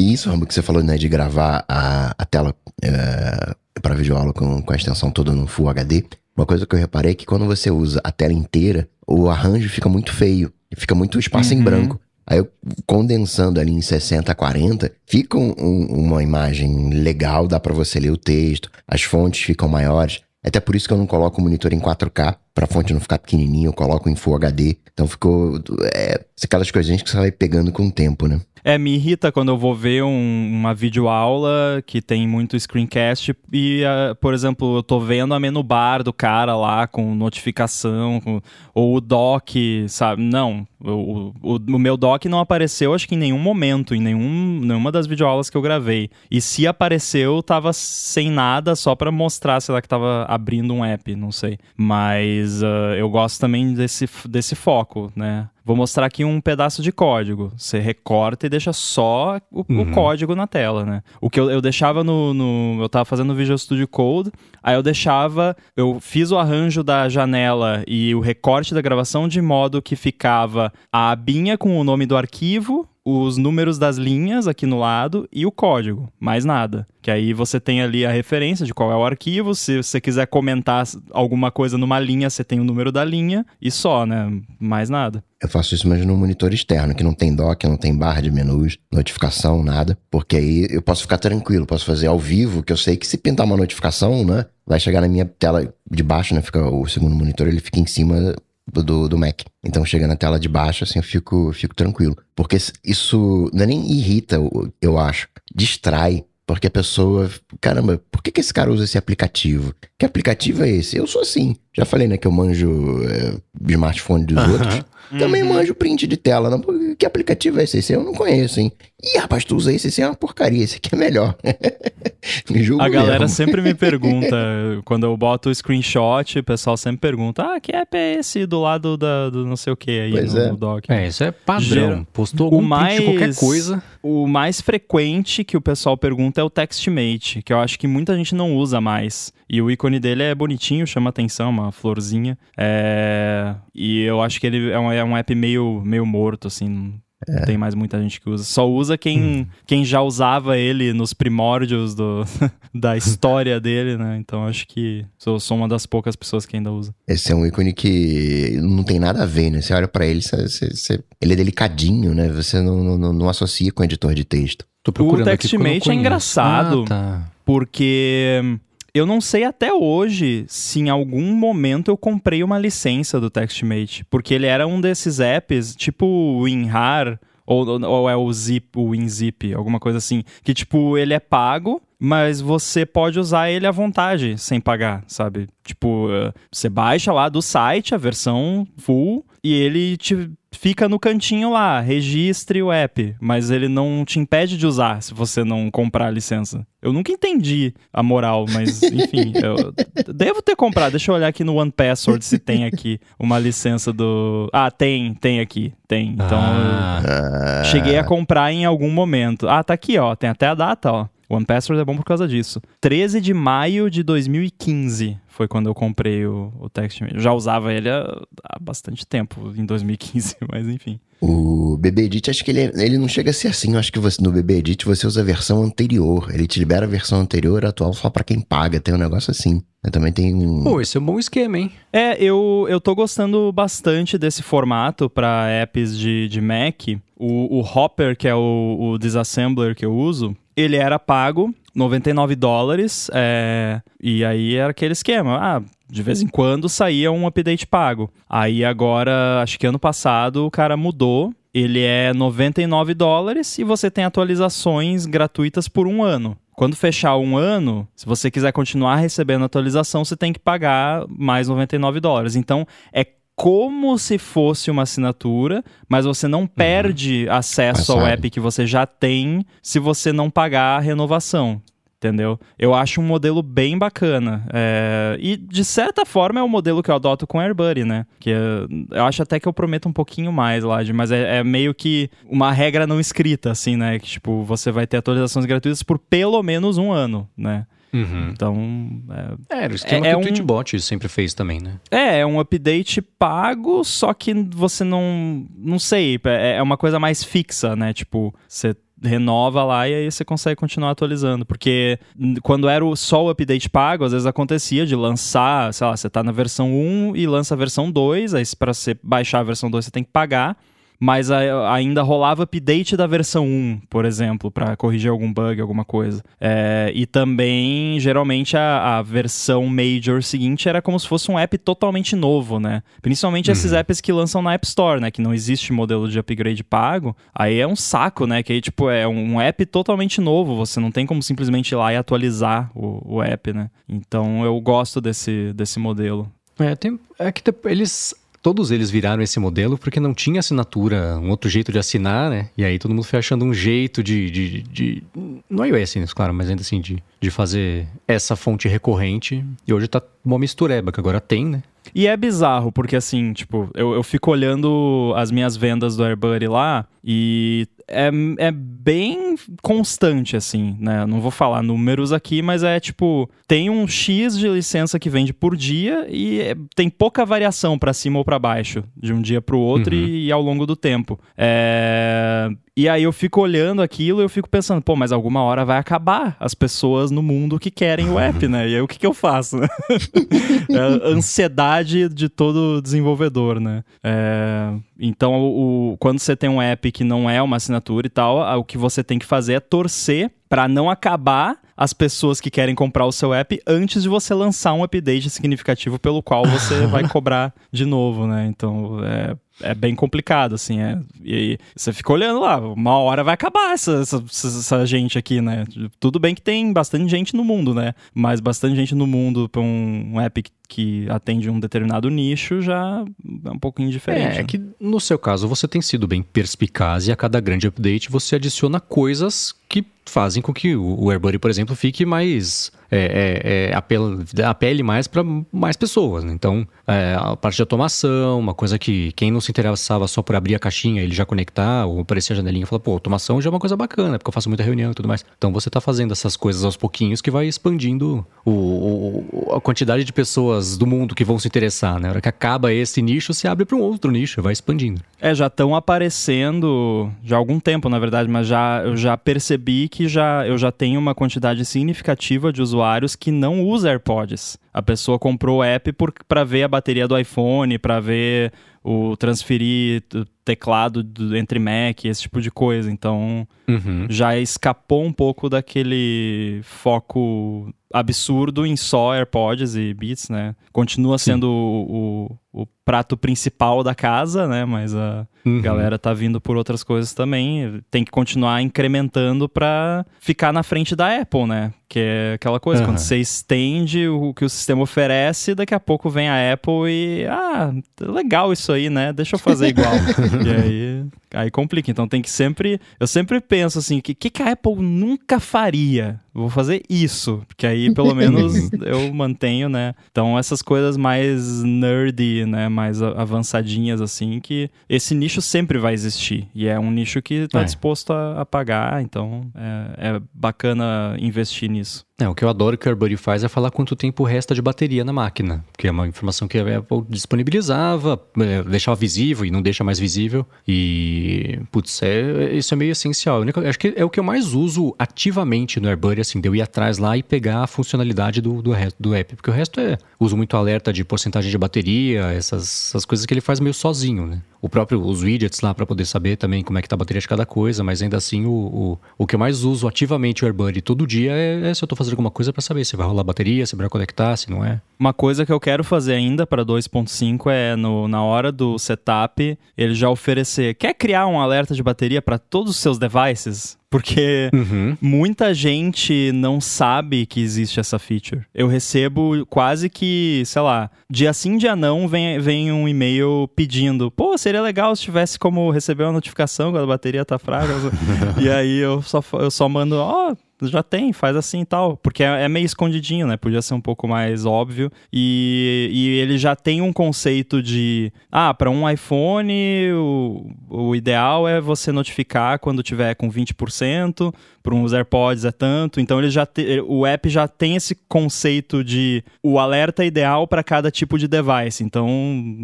E isso, Rambo, que você falou, né, de gravar a, a tela é, para videoaula com, com a extensão toda no Full HD, uma coisa que eu reparei é que quando você usa a tela inteira, o arranjo fica muito feio, fica muito espaço uhum. em branco. Aí eu, condensando ali em 60 a 40, fica um, um, uma imagem legal, dá para você ler o texto, as fontes ficam maiores. Até por isso que eu não coloco o monitor em 4K, pra fonte não ficar pequenininha, eu coloco em Full HD. Então ficou. É, aquelas coisinhas que você vai pegando com o tempo, né? É, me irrita quando eu vou ver um, uma videoaula que tem muito screencast e, uh, por exemplo, eu tô vendo a menu bar do cara lá com notificação, com, ou o doc, sabe? Não, o, o, o, meu doc não apareceu, acho que em nenhum momento, em nenhum, nenhuma das videoaulas que eu gravei. E se apareceu, tava sem nada, só para mostrar, sei lá, que tava abrindo um app, não sei. Mas uh, eu gosto também desse, desse foco, né? Vou mostrar aqui um pedaço de código. Você recorta e deixa só o, uhum. o código na tela, né? O que eu, eu deixava no, no, Eu tava fazendo Visual Studio Code, aí eu deixava. Eu fiz o arranjo da janela e o recorte da gravação de modo que ficava a abinha com o nome do arquivo os números das linhas aqui no lado e o código, mais nada. Que aí você tem ali a referência de qual é o arquivo. Se você quiser comentar alguma coisa numa linha, você tem o número da linha e só, né? Mais nada. Eu faço isso mas no monitor externo, que não tem dock, não tem barra de menus, notificação, nada. Porque aí eu posso ficar tranquilo, posso fazer ao vivo, que eu sei que se pintar uma notificação, né? Vai chegar na minha tela de baixo, né? Fica o segundo monitor, ele fica em cima do, do Mac. Então, chega na tela de baixo, assim, eu fico, fico tranquilo. Porque isso não é nem irrita, eu acho. Distrai. Porque a pessoa, caramba, por que, que esse cara usa esse aplicativo? Que aplicativo é esse? Eu sou assim. Já falei, né, que eu manjo é, smartphone dos uh -huh. outros. Também uhum. manjo print de tela. Não, que aplicativo é esse? Esse eu não conheço, hein? Ih, rapaz, tu usa esse, esse é uma porcaria, esse aqui é melhor. *laughs* me julgo A galera mesmo. sempre me pergunta, quando eu boto o screenshot, o pessoal sempre pergunta, ah, que app é esse do lado da, do não sei o que aí pois no, é. doc? É, isso é padrão. Postou algum o mais, qualquer coisa. O mais frequente que o pessoal pergunta é o TextMate, que eu acho que muita gente não usa mais. E o ícone dele é bonitinho, chama atenção, uma florzinha. É... E eu acho que ele é um, é um app meio, meio morto, assim. É. Tem mais muita gente que usa. Só usa quem, hum. quem já usava ele nos primórdios do, *laughs* da história dele, né? Então acho que sou, sou, uma das poucas pessoas que ainda usa. Esse é um ícone que não tem nada a ver, né? Você olha para ele, você, você, você, ele é delicadinho, né? Você não, não, não associa com editor de texto. o TextMate é engraçado, ah, tá. porque eu não sei até hoje se em algum momento eu comprei uma licença do TextMate, porque ele era um desses apps, tipo o WinRAR, ou, ou é o Zip, o WinZip, alguma coisa assim, que tipo, ele é pago, mas você pode usar ele à vontade, sem pagar, sabe? Tipo, eh, você baixa lá do site a versão full e ele te fica no cantinho lá, registre o app, mas ele não te impede de usar se você não comprar a licença. Eu nunca entendi a moral, mas *laughs* enfim, eu devo ter comprado. Deixa eu olhar aqui no One Password se tem aqui uma licença do. Ah, tem, tem aqui, tem. Então ah. cheguei a comprar em algum momento. Ah, tá aqui, ó, tem até a data, ó. One Password é bom por causa disso. 13 de maio de 2015 foi quando eu comprei o, o TextMate. já usava ele há, há, bastante tempo, em 2015, *laughs* mas enfim. O BB Edit, acho que ele, ele não chega a ser assim. Eu acho que você, no BB Edit você usa a versão anterior. Ele te libera a versão anterior atual só para quem paga. Tem um negócio assim. Eu também tem um. Pô, esse é um bom esquema, hein? É, eu, eu tô gostando bastante desse formato para apps de, de Mac. O, o Hopper, que é o, o disassembler que eu uso, ele era pago 99 dólares, é, e aí era aquele esquema. Ah, de vez em quando saía um update pago. Aí agora, acho que ano passado, o cara mudou. Ele é 99 dólares e você tem atualizações gratuitas por um ano. Quando fechar um ano, se você quiser continuar recebendo atualização, você tem que pagar mais 99 dólares. Então, é como se fosse uma assinatura, mas você não uhum. perde uhum. acesso ao app que você já tem se você não pagar a renovação. Entendeu? Eu acho um modelo bem bacana. É... E, de certa forma, é o modelo que eu adoto com AirBuddy, né? Que eu acho até que eu prometo um pouquinho mais lá, mas é, é, meio que uma regra não escrita, assim, né? Que, tipo, você vai ter atualizações gratuitas por pelo menos um ano, né? Uhum. Então. É, é, era o esquema é, que é o Tweetbot sempre fez também, né? É, é um update pago, só que você não. Não sei, é, é uma coisa mais fixa, né? Tipo, você renova lá e aí você consegue continuar atualizando. Porque quando era só o update pago, às vezes acontecia de lançar, sei lá, você tá na versão 1 e lança a versão 2, aí para você baixar a versão 2 você tem que pagar mas a, ainda rolava update da versão 1, por exemplo, para corrigir algum bug, alguma coisa. É, e também, geralmente, a, a, versão major seguinte era como se fosse um app totalmente novo, né? Principalmente esses uhum. apps que lançam na App Store, né? Que não existe modelo de upgrade pago. Aí é um saco, né? Que aí, tipo, é um app totalmente novo. Você não tem como simplesmente ir lá e atualizar o, o app, né? Então eu gosto desse, desse modelo. É, tem, é que eles todos eles viraram esse modelo porque não tinha assinatura, um outro jeito de assinar, né? E aí todo mundo foi achando um jeito de. de, de no iOS, né, claro, mas ainda assim, de, de fazer essa fonte recorrente. E hoje tá uma mistureba, que agora tem, né? E é bizarro, porque assim, tipo, eu, eu fico olhando as minhas vendas do AirBuddy lá e é, é bem constante, assim, né? Não vou falar números aqui, mas é tipo, tem um X de licença que vende por dia e é, tem pouca variação para cima ou para baixo, de um dia para o outro uhum. e, e, ao longo do tempo. É, e aí eu fico olhando aquilo e eu fico pensando, pô, mas alguma hora vai acabar as pessoas no mundo que querem o app, né? E aí o que, que eu faço? Né? *laughs* é a ansiedade de todo desenvolvedor, né? É, então, o, quando você tem um app que não é uma assinatura e tal, o que você tem que fazer é torcer para não acabar as pessoas que querem comprar o seu app antes de você lançar um update significativo pelo qual você *laughs* vai cobrar de novo, né? Então, é, é bem complicado, assim. É, e você fica olhando lá, uma hora vai acabar essa, essa, essa, gente aqui, né? Tudo bem que tem bastante gente no mundo, né? Mas bastante gente no mundo para um, um app que, atende um determinado nicho já é um pouco indiferente. É, é né? que no seu caso você tem sido bem perspicaz e a cada grande update você adiciona coisas que fazem com que o AirBuddy, por exemplo, fique mais é, é, é, apela, apele mais para mais pessoas. Né? Então, é, a parte de automação, uma coisa que quem não se interessava só por abrir a caixinha ele já conectar, ou aparecer a janelinha e falar, pô, automação já é uma coisa bacana, porque eu faço muita reunião e tudo mais. Então, você está fazendo essas coisas aos pouquinhos que vai expandindo o, o, a quantidade de pessoas do mundo que vão se interessar. Né? Na hora que acaba esse nicho, se abre para um outro nicho, vai expandindo. É, já estão aparecendo já há algum tempo, na verdade, mas já, eu já percebi que já, eu já tenho uma quantidade significativa de usuários que não usam AirPods. A pessoa comprou o app para ver a bateria do iPhone, para ver o transferir teclado do, entre Mac, esse tipo de coisa. Então, uhum. já escapou um pouco daquele foco absurdo em só AirPods e Beats, né? Continua Sim. sendo o, o, o, prato principal da casa, né? Mas a uhum. galera tá vindo por outras coisas também. Tem que continuar incrementando para ficar na frente da Apple, né? Que é aquela coisa, uhum. quando você estende o que o sistema oferece, daqui a pouco vem a Apple e... Ah, legal isso aí, né? Deixa eu fazer *laughs* igual. *laughs* e aí, aí complica. Então tem que sempre... Eu sempre penso assim, o que, que a Apple nunca faria? Vou fazer isso, porque aí pelo menos *laughs* eu mantenho, né? Então essas coisas mais nerdy, né? Mais avançadinhas assim, que esse nicho sempre vai existir. E é um nicho que está é. disposto a, a, pagar, então é, é bacana investir nisso. É, o que eu adoro que o AirBuddy faz é falar quanto tempo resta de bateria na máquina, que é uma informação que a Apple disponibilizava, é, deixava visível e não deixa mais visível. E, putz, é, isso é meio essencial. Acho que é o que eu mais uso ativamente no AirBuddy, assim, de eu ir atrás lá e pegar a funcionalidade do, do, do app, porque o resto é, uso muito alerta de porcentagem de bateria, essas, essas coisas que ele faz meio sozinho, né? O próprio, os widgets lá para poder saber também como é que tá a bateria de cada coisa, mas ainda assim o, o, o que eu mais uso ativamente o AirBuddy todo dia é, é se eu tô fazendo alguma coisa para saber se vai rolar bateria, se vai conectar, se não é. Uma coisa que eu quero fazer ainda para 2.5 é no, na hora do setup, ele já oferecer. Quer criar um alerta de bateria para todos os seus devices? Porque uhum. muita gente não sabe que existe essa feature. Eu recebo quase que, sei lá, dia sim, dia não, vem, vem um e-mail pedindo: pô, seria legal se tivesse como receber uma notificação quando a bateria tá fraca. *laughs* e aí eu só, eu só mando: ó, oh, já tem, faz assim e tal. Porque é, é, meio escondidinho, né? Podia ser um pouco mais óbvio. E, e ele já tem um conceito de: ah, para um iPhone, o, o ideal é você notificar quando tiver com 20%, para uns AirPods é tanto. Então ele já te, o app já tem esse conceito de o alerta ideal para cada tipo de device. Então,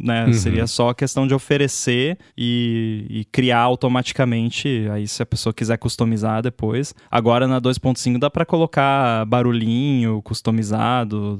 né, uhum. seria só questão de oferecer e, e, criar automaticamente. Aí se a pessoa quiser customizar depois. Agora na 2.5 dá para colocar barulhinho customizado,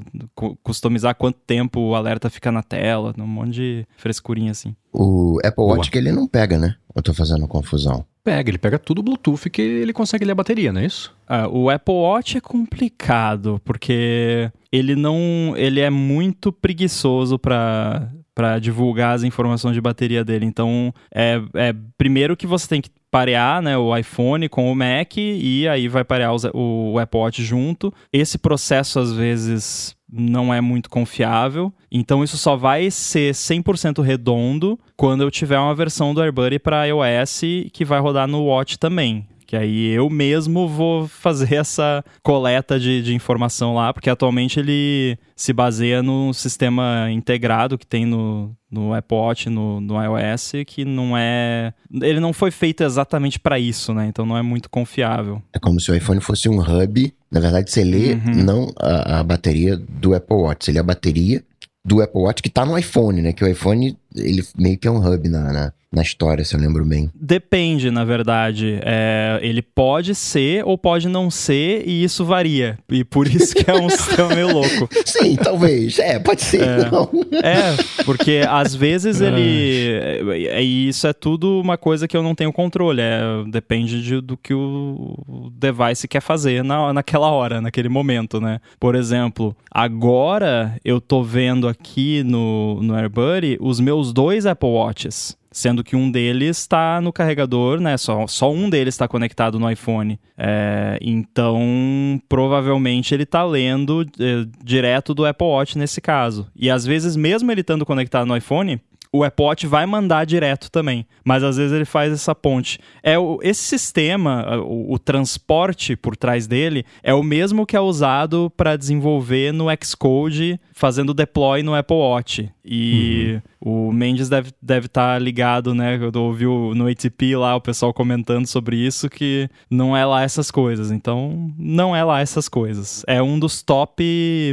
customizar quanto tempo o alerta fica na tela, um monte de frescurinha assim. O Apple Watch que ele não pega, né? Eu tô fazendo confusão. Pega, ele pega tudo Bluetooth que ele consegue ler a bateria, não é isso? Ah, o Apple Watch é complicado, porque ele não. ele é muito preguiçoso para para divulgar as informações de bateria dele. Então, é, é primeiro que você tem que parear né, o iPhone com o Mac e aí vai parear o, o Apple Watch junto. Esse processo, às vezes, não é muito confiável. Então isso só vai ser 100% redondo quando eu tiver uma versão do AirBuddy para iOS que vai rodar no Watch também. Que aí eu mesmo vou fazer *laughs* essa coleta de, de informação lá, porque atualmente ele se baseia no sistema integrado que tem no, no Apple Watch, no, no iOS, que não é. Ele não foi feito exatamente para isso, né? Então não é muito confiável. É como se o iPhone fosse um hub. Na verdade, você lê uhum. não a, a bateria do Apple Watch, você lê a bateria do Apple Watch que tá no iPhone, né? Que o iPhone ele meio que é um hub na, na, na história, se eu lembro bem. Depende, na verdade. É, ele pode ser ou pode não ser, e isso varia. E por isso que é um *laughs* sistema meio louco. Sim, talvez. É, pode ser. É, não. é porque às vezes ele. *laughs* É, e isso é tudo uma coisa que eu não tenho controle. É, depende de, do que o device quer fazer na, naquela hora, naquele momento, né? Por exemplo, agora eu tô vendo aqui no, no AirBuddy os meus dois Apple Watches sendo que um deles está no carregador, né? Só, só um deles está conectado no iPhone. É, então, provavelmente ele está lendo é, direto do Apple Watch nesse caso. E às vezes, mesmo ele estando conectado no iPhone, o Apple Watch vai mandar direto também, mas às vezes ele faz essa ponte. É o, esse sistema, o, o, transporte por trás dele é o mesmo que é usado para desenvolver no Xcode, fazendo deploy no Apple Watch. E uhum. o Mendes deve estar deve tá ligado, né? Eu ouvi no ATP lá o pessoal comentando sobre isso que não é lá essas coisas. Então, não é lá essas coisas. É um dos top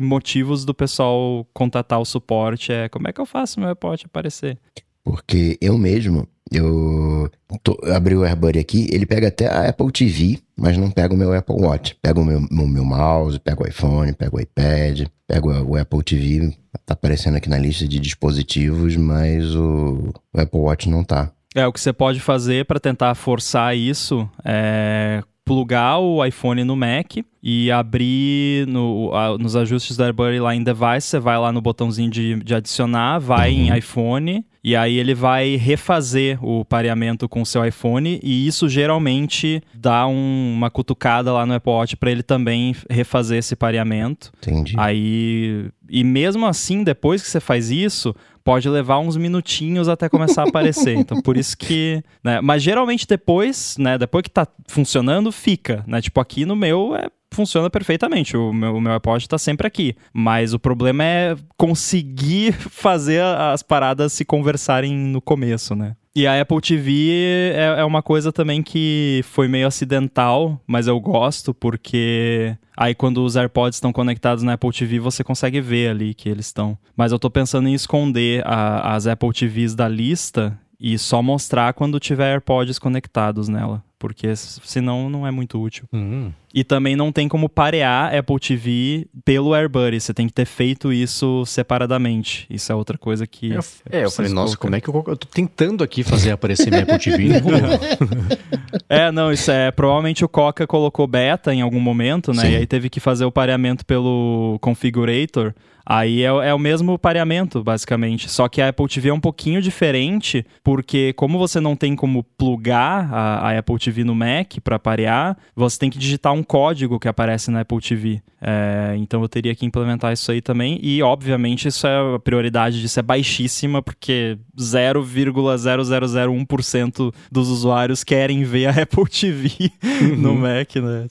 motivos do pessoal contatar o suporte. É como é que eu faço meu Watch aparecer? Porque eu mesmo, eu, tô, abri o AirBuddy aqui, ele pega até a Apple TV, mas não pega o meu Apple Watch. Pega o meu, o meu mouse, pega o iPhone, pega o iPad, pega o, o Apple TV. Tá aparecendo aqui na lista de dispositivos, mas o, o Apple Watch não tá. É, o que você pode fazer para tentar forçar isso é plugar o iPhone no Mac e abrir no, a, nos ajustes da AirBuddy lá em Device, você vai lá no botãozinho de, de adicionar, vai uhum. em iPhone e aí ele vai refazer o pareamento com o seu iPhone e isso geralmente dá um, uma cutucada lá no Apple Watch para ele também refazer esse pareamento. Entendi. Aí e mesmo assim, depois que você faz isso, pode levar uns minutinhos até começar a aparecer. então, por isso que. Né? Mas geralmente depois, né? Depois que tá funcionando, fica. Né? Tipo, aqui no meu é funciona perfeitamente. O meu, o meu iPod está sempre aqui. Mas o problema é conseguir *laughs* fazer as paradas se conversarem no começo, né? E a Apple TV é, é, uma coisa também que foi meio acidental, mas eu gosto porque aí quando os AirPods estão conectados na Apple TV você consegue ver ali que eles estão. Mas eu tô pensando em esconder a, as Apple TVs da lista e só mostrar quando tiver AirPods conectados nela porque senão não é muito útil. Uhum. E também não tem como parear Apple TV pelo AirBuddy, você tem que ter feito isso separadamente. Isso é outra coisa que. Eu, é, eu falei, nossa, como é que eu, eu tô tentando aqui fazer aparecer minha Apple TV *laughs* é, não, isso é. Provavelmente o Coca colocou beta em algum momento, né? Sim. E aí teve que fazer o pareamento pelo configurator. Aí é, é, o mesmo pareamento, basicamente. Só que a Apple TV é um pouquinho diferente, porque como você não tem como plugar a, a Apple TV no Mac para parear, você tem que digitar um código que aparece na Apple TV. É, então eu teria que implementar isso aí também. E, obviamente, isso é a prioridade disso é baixíssima, porque 0,0001% dos usuários querem ver a *laughs* Apple TV uhum. no Mac, né?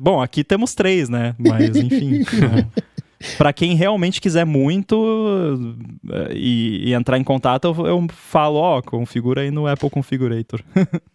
Bom, aqui temos três, né? Mas, enfim. *laughs* né? para quem realmente quiser muito eh, e, e entrar em contato, eu, eu falo, ó, configura aí no Apple Configurator. *laughs*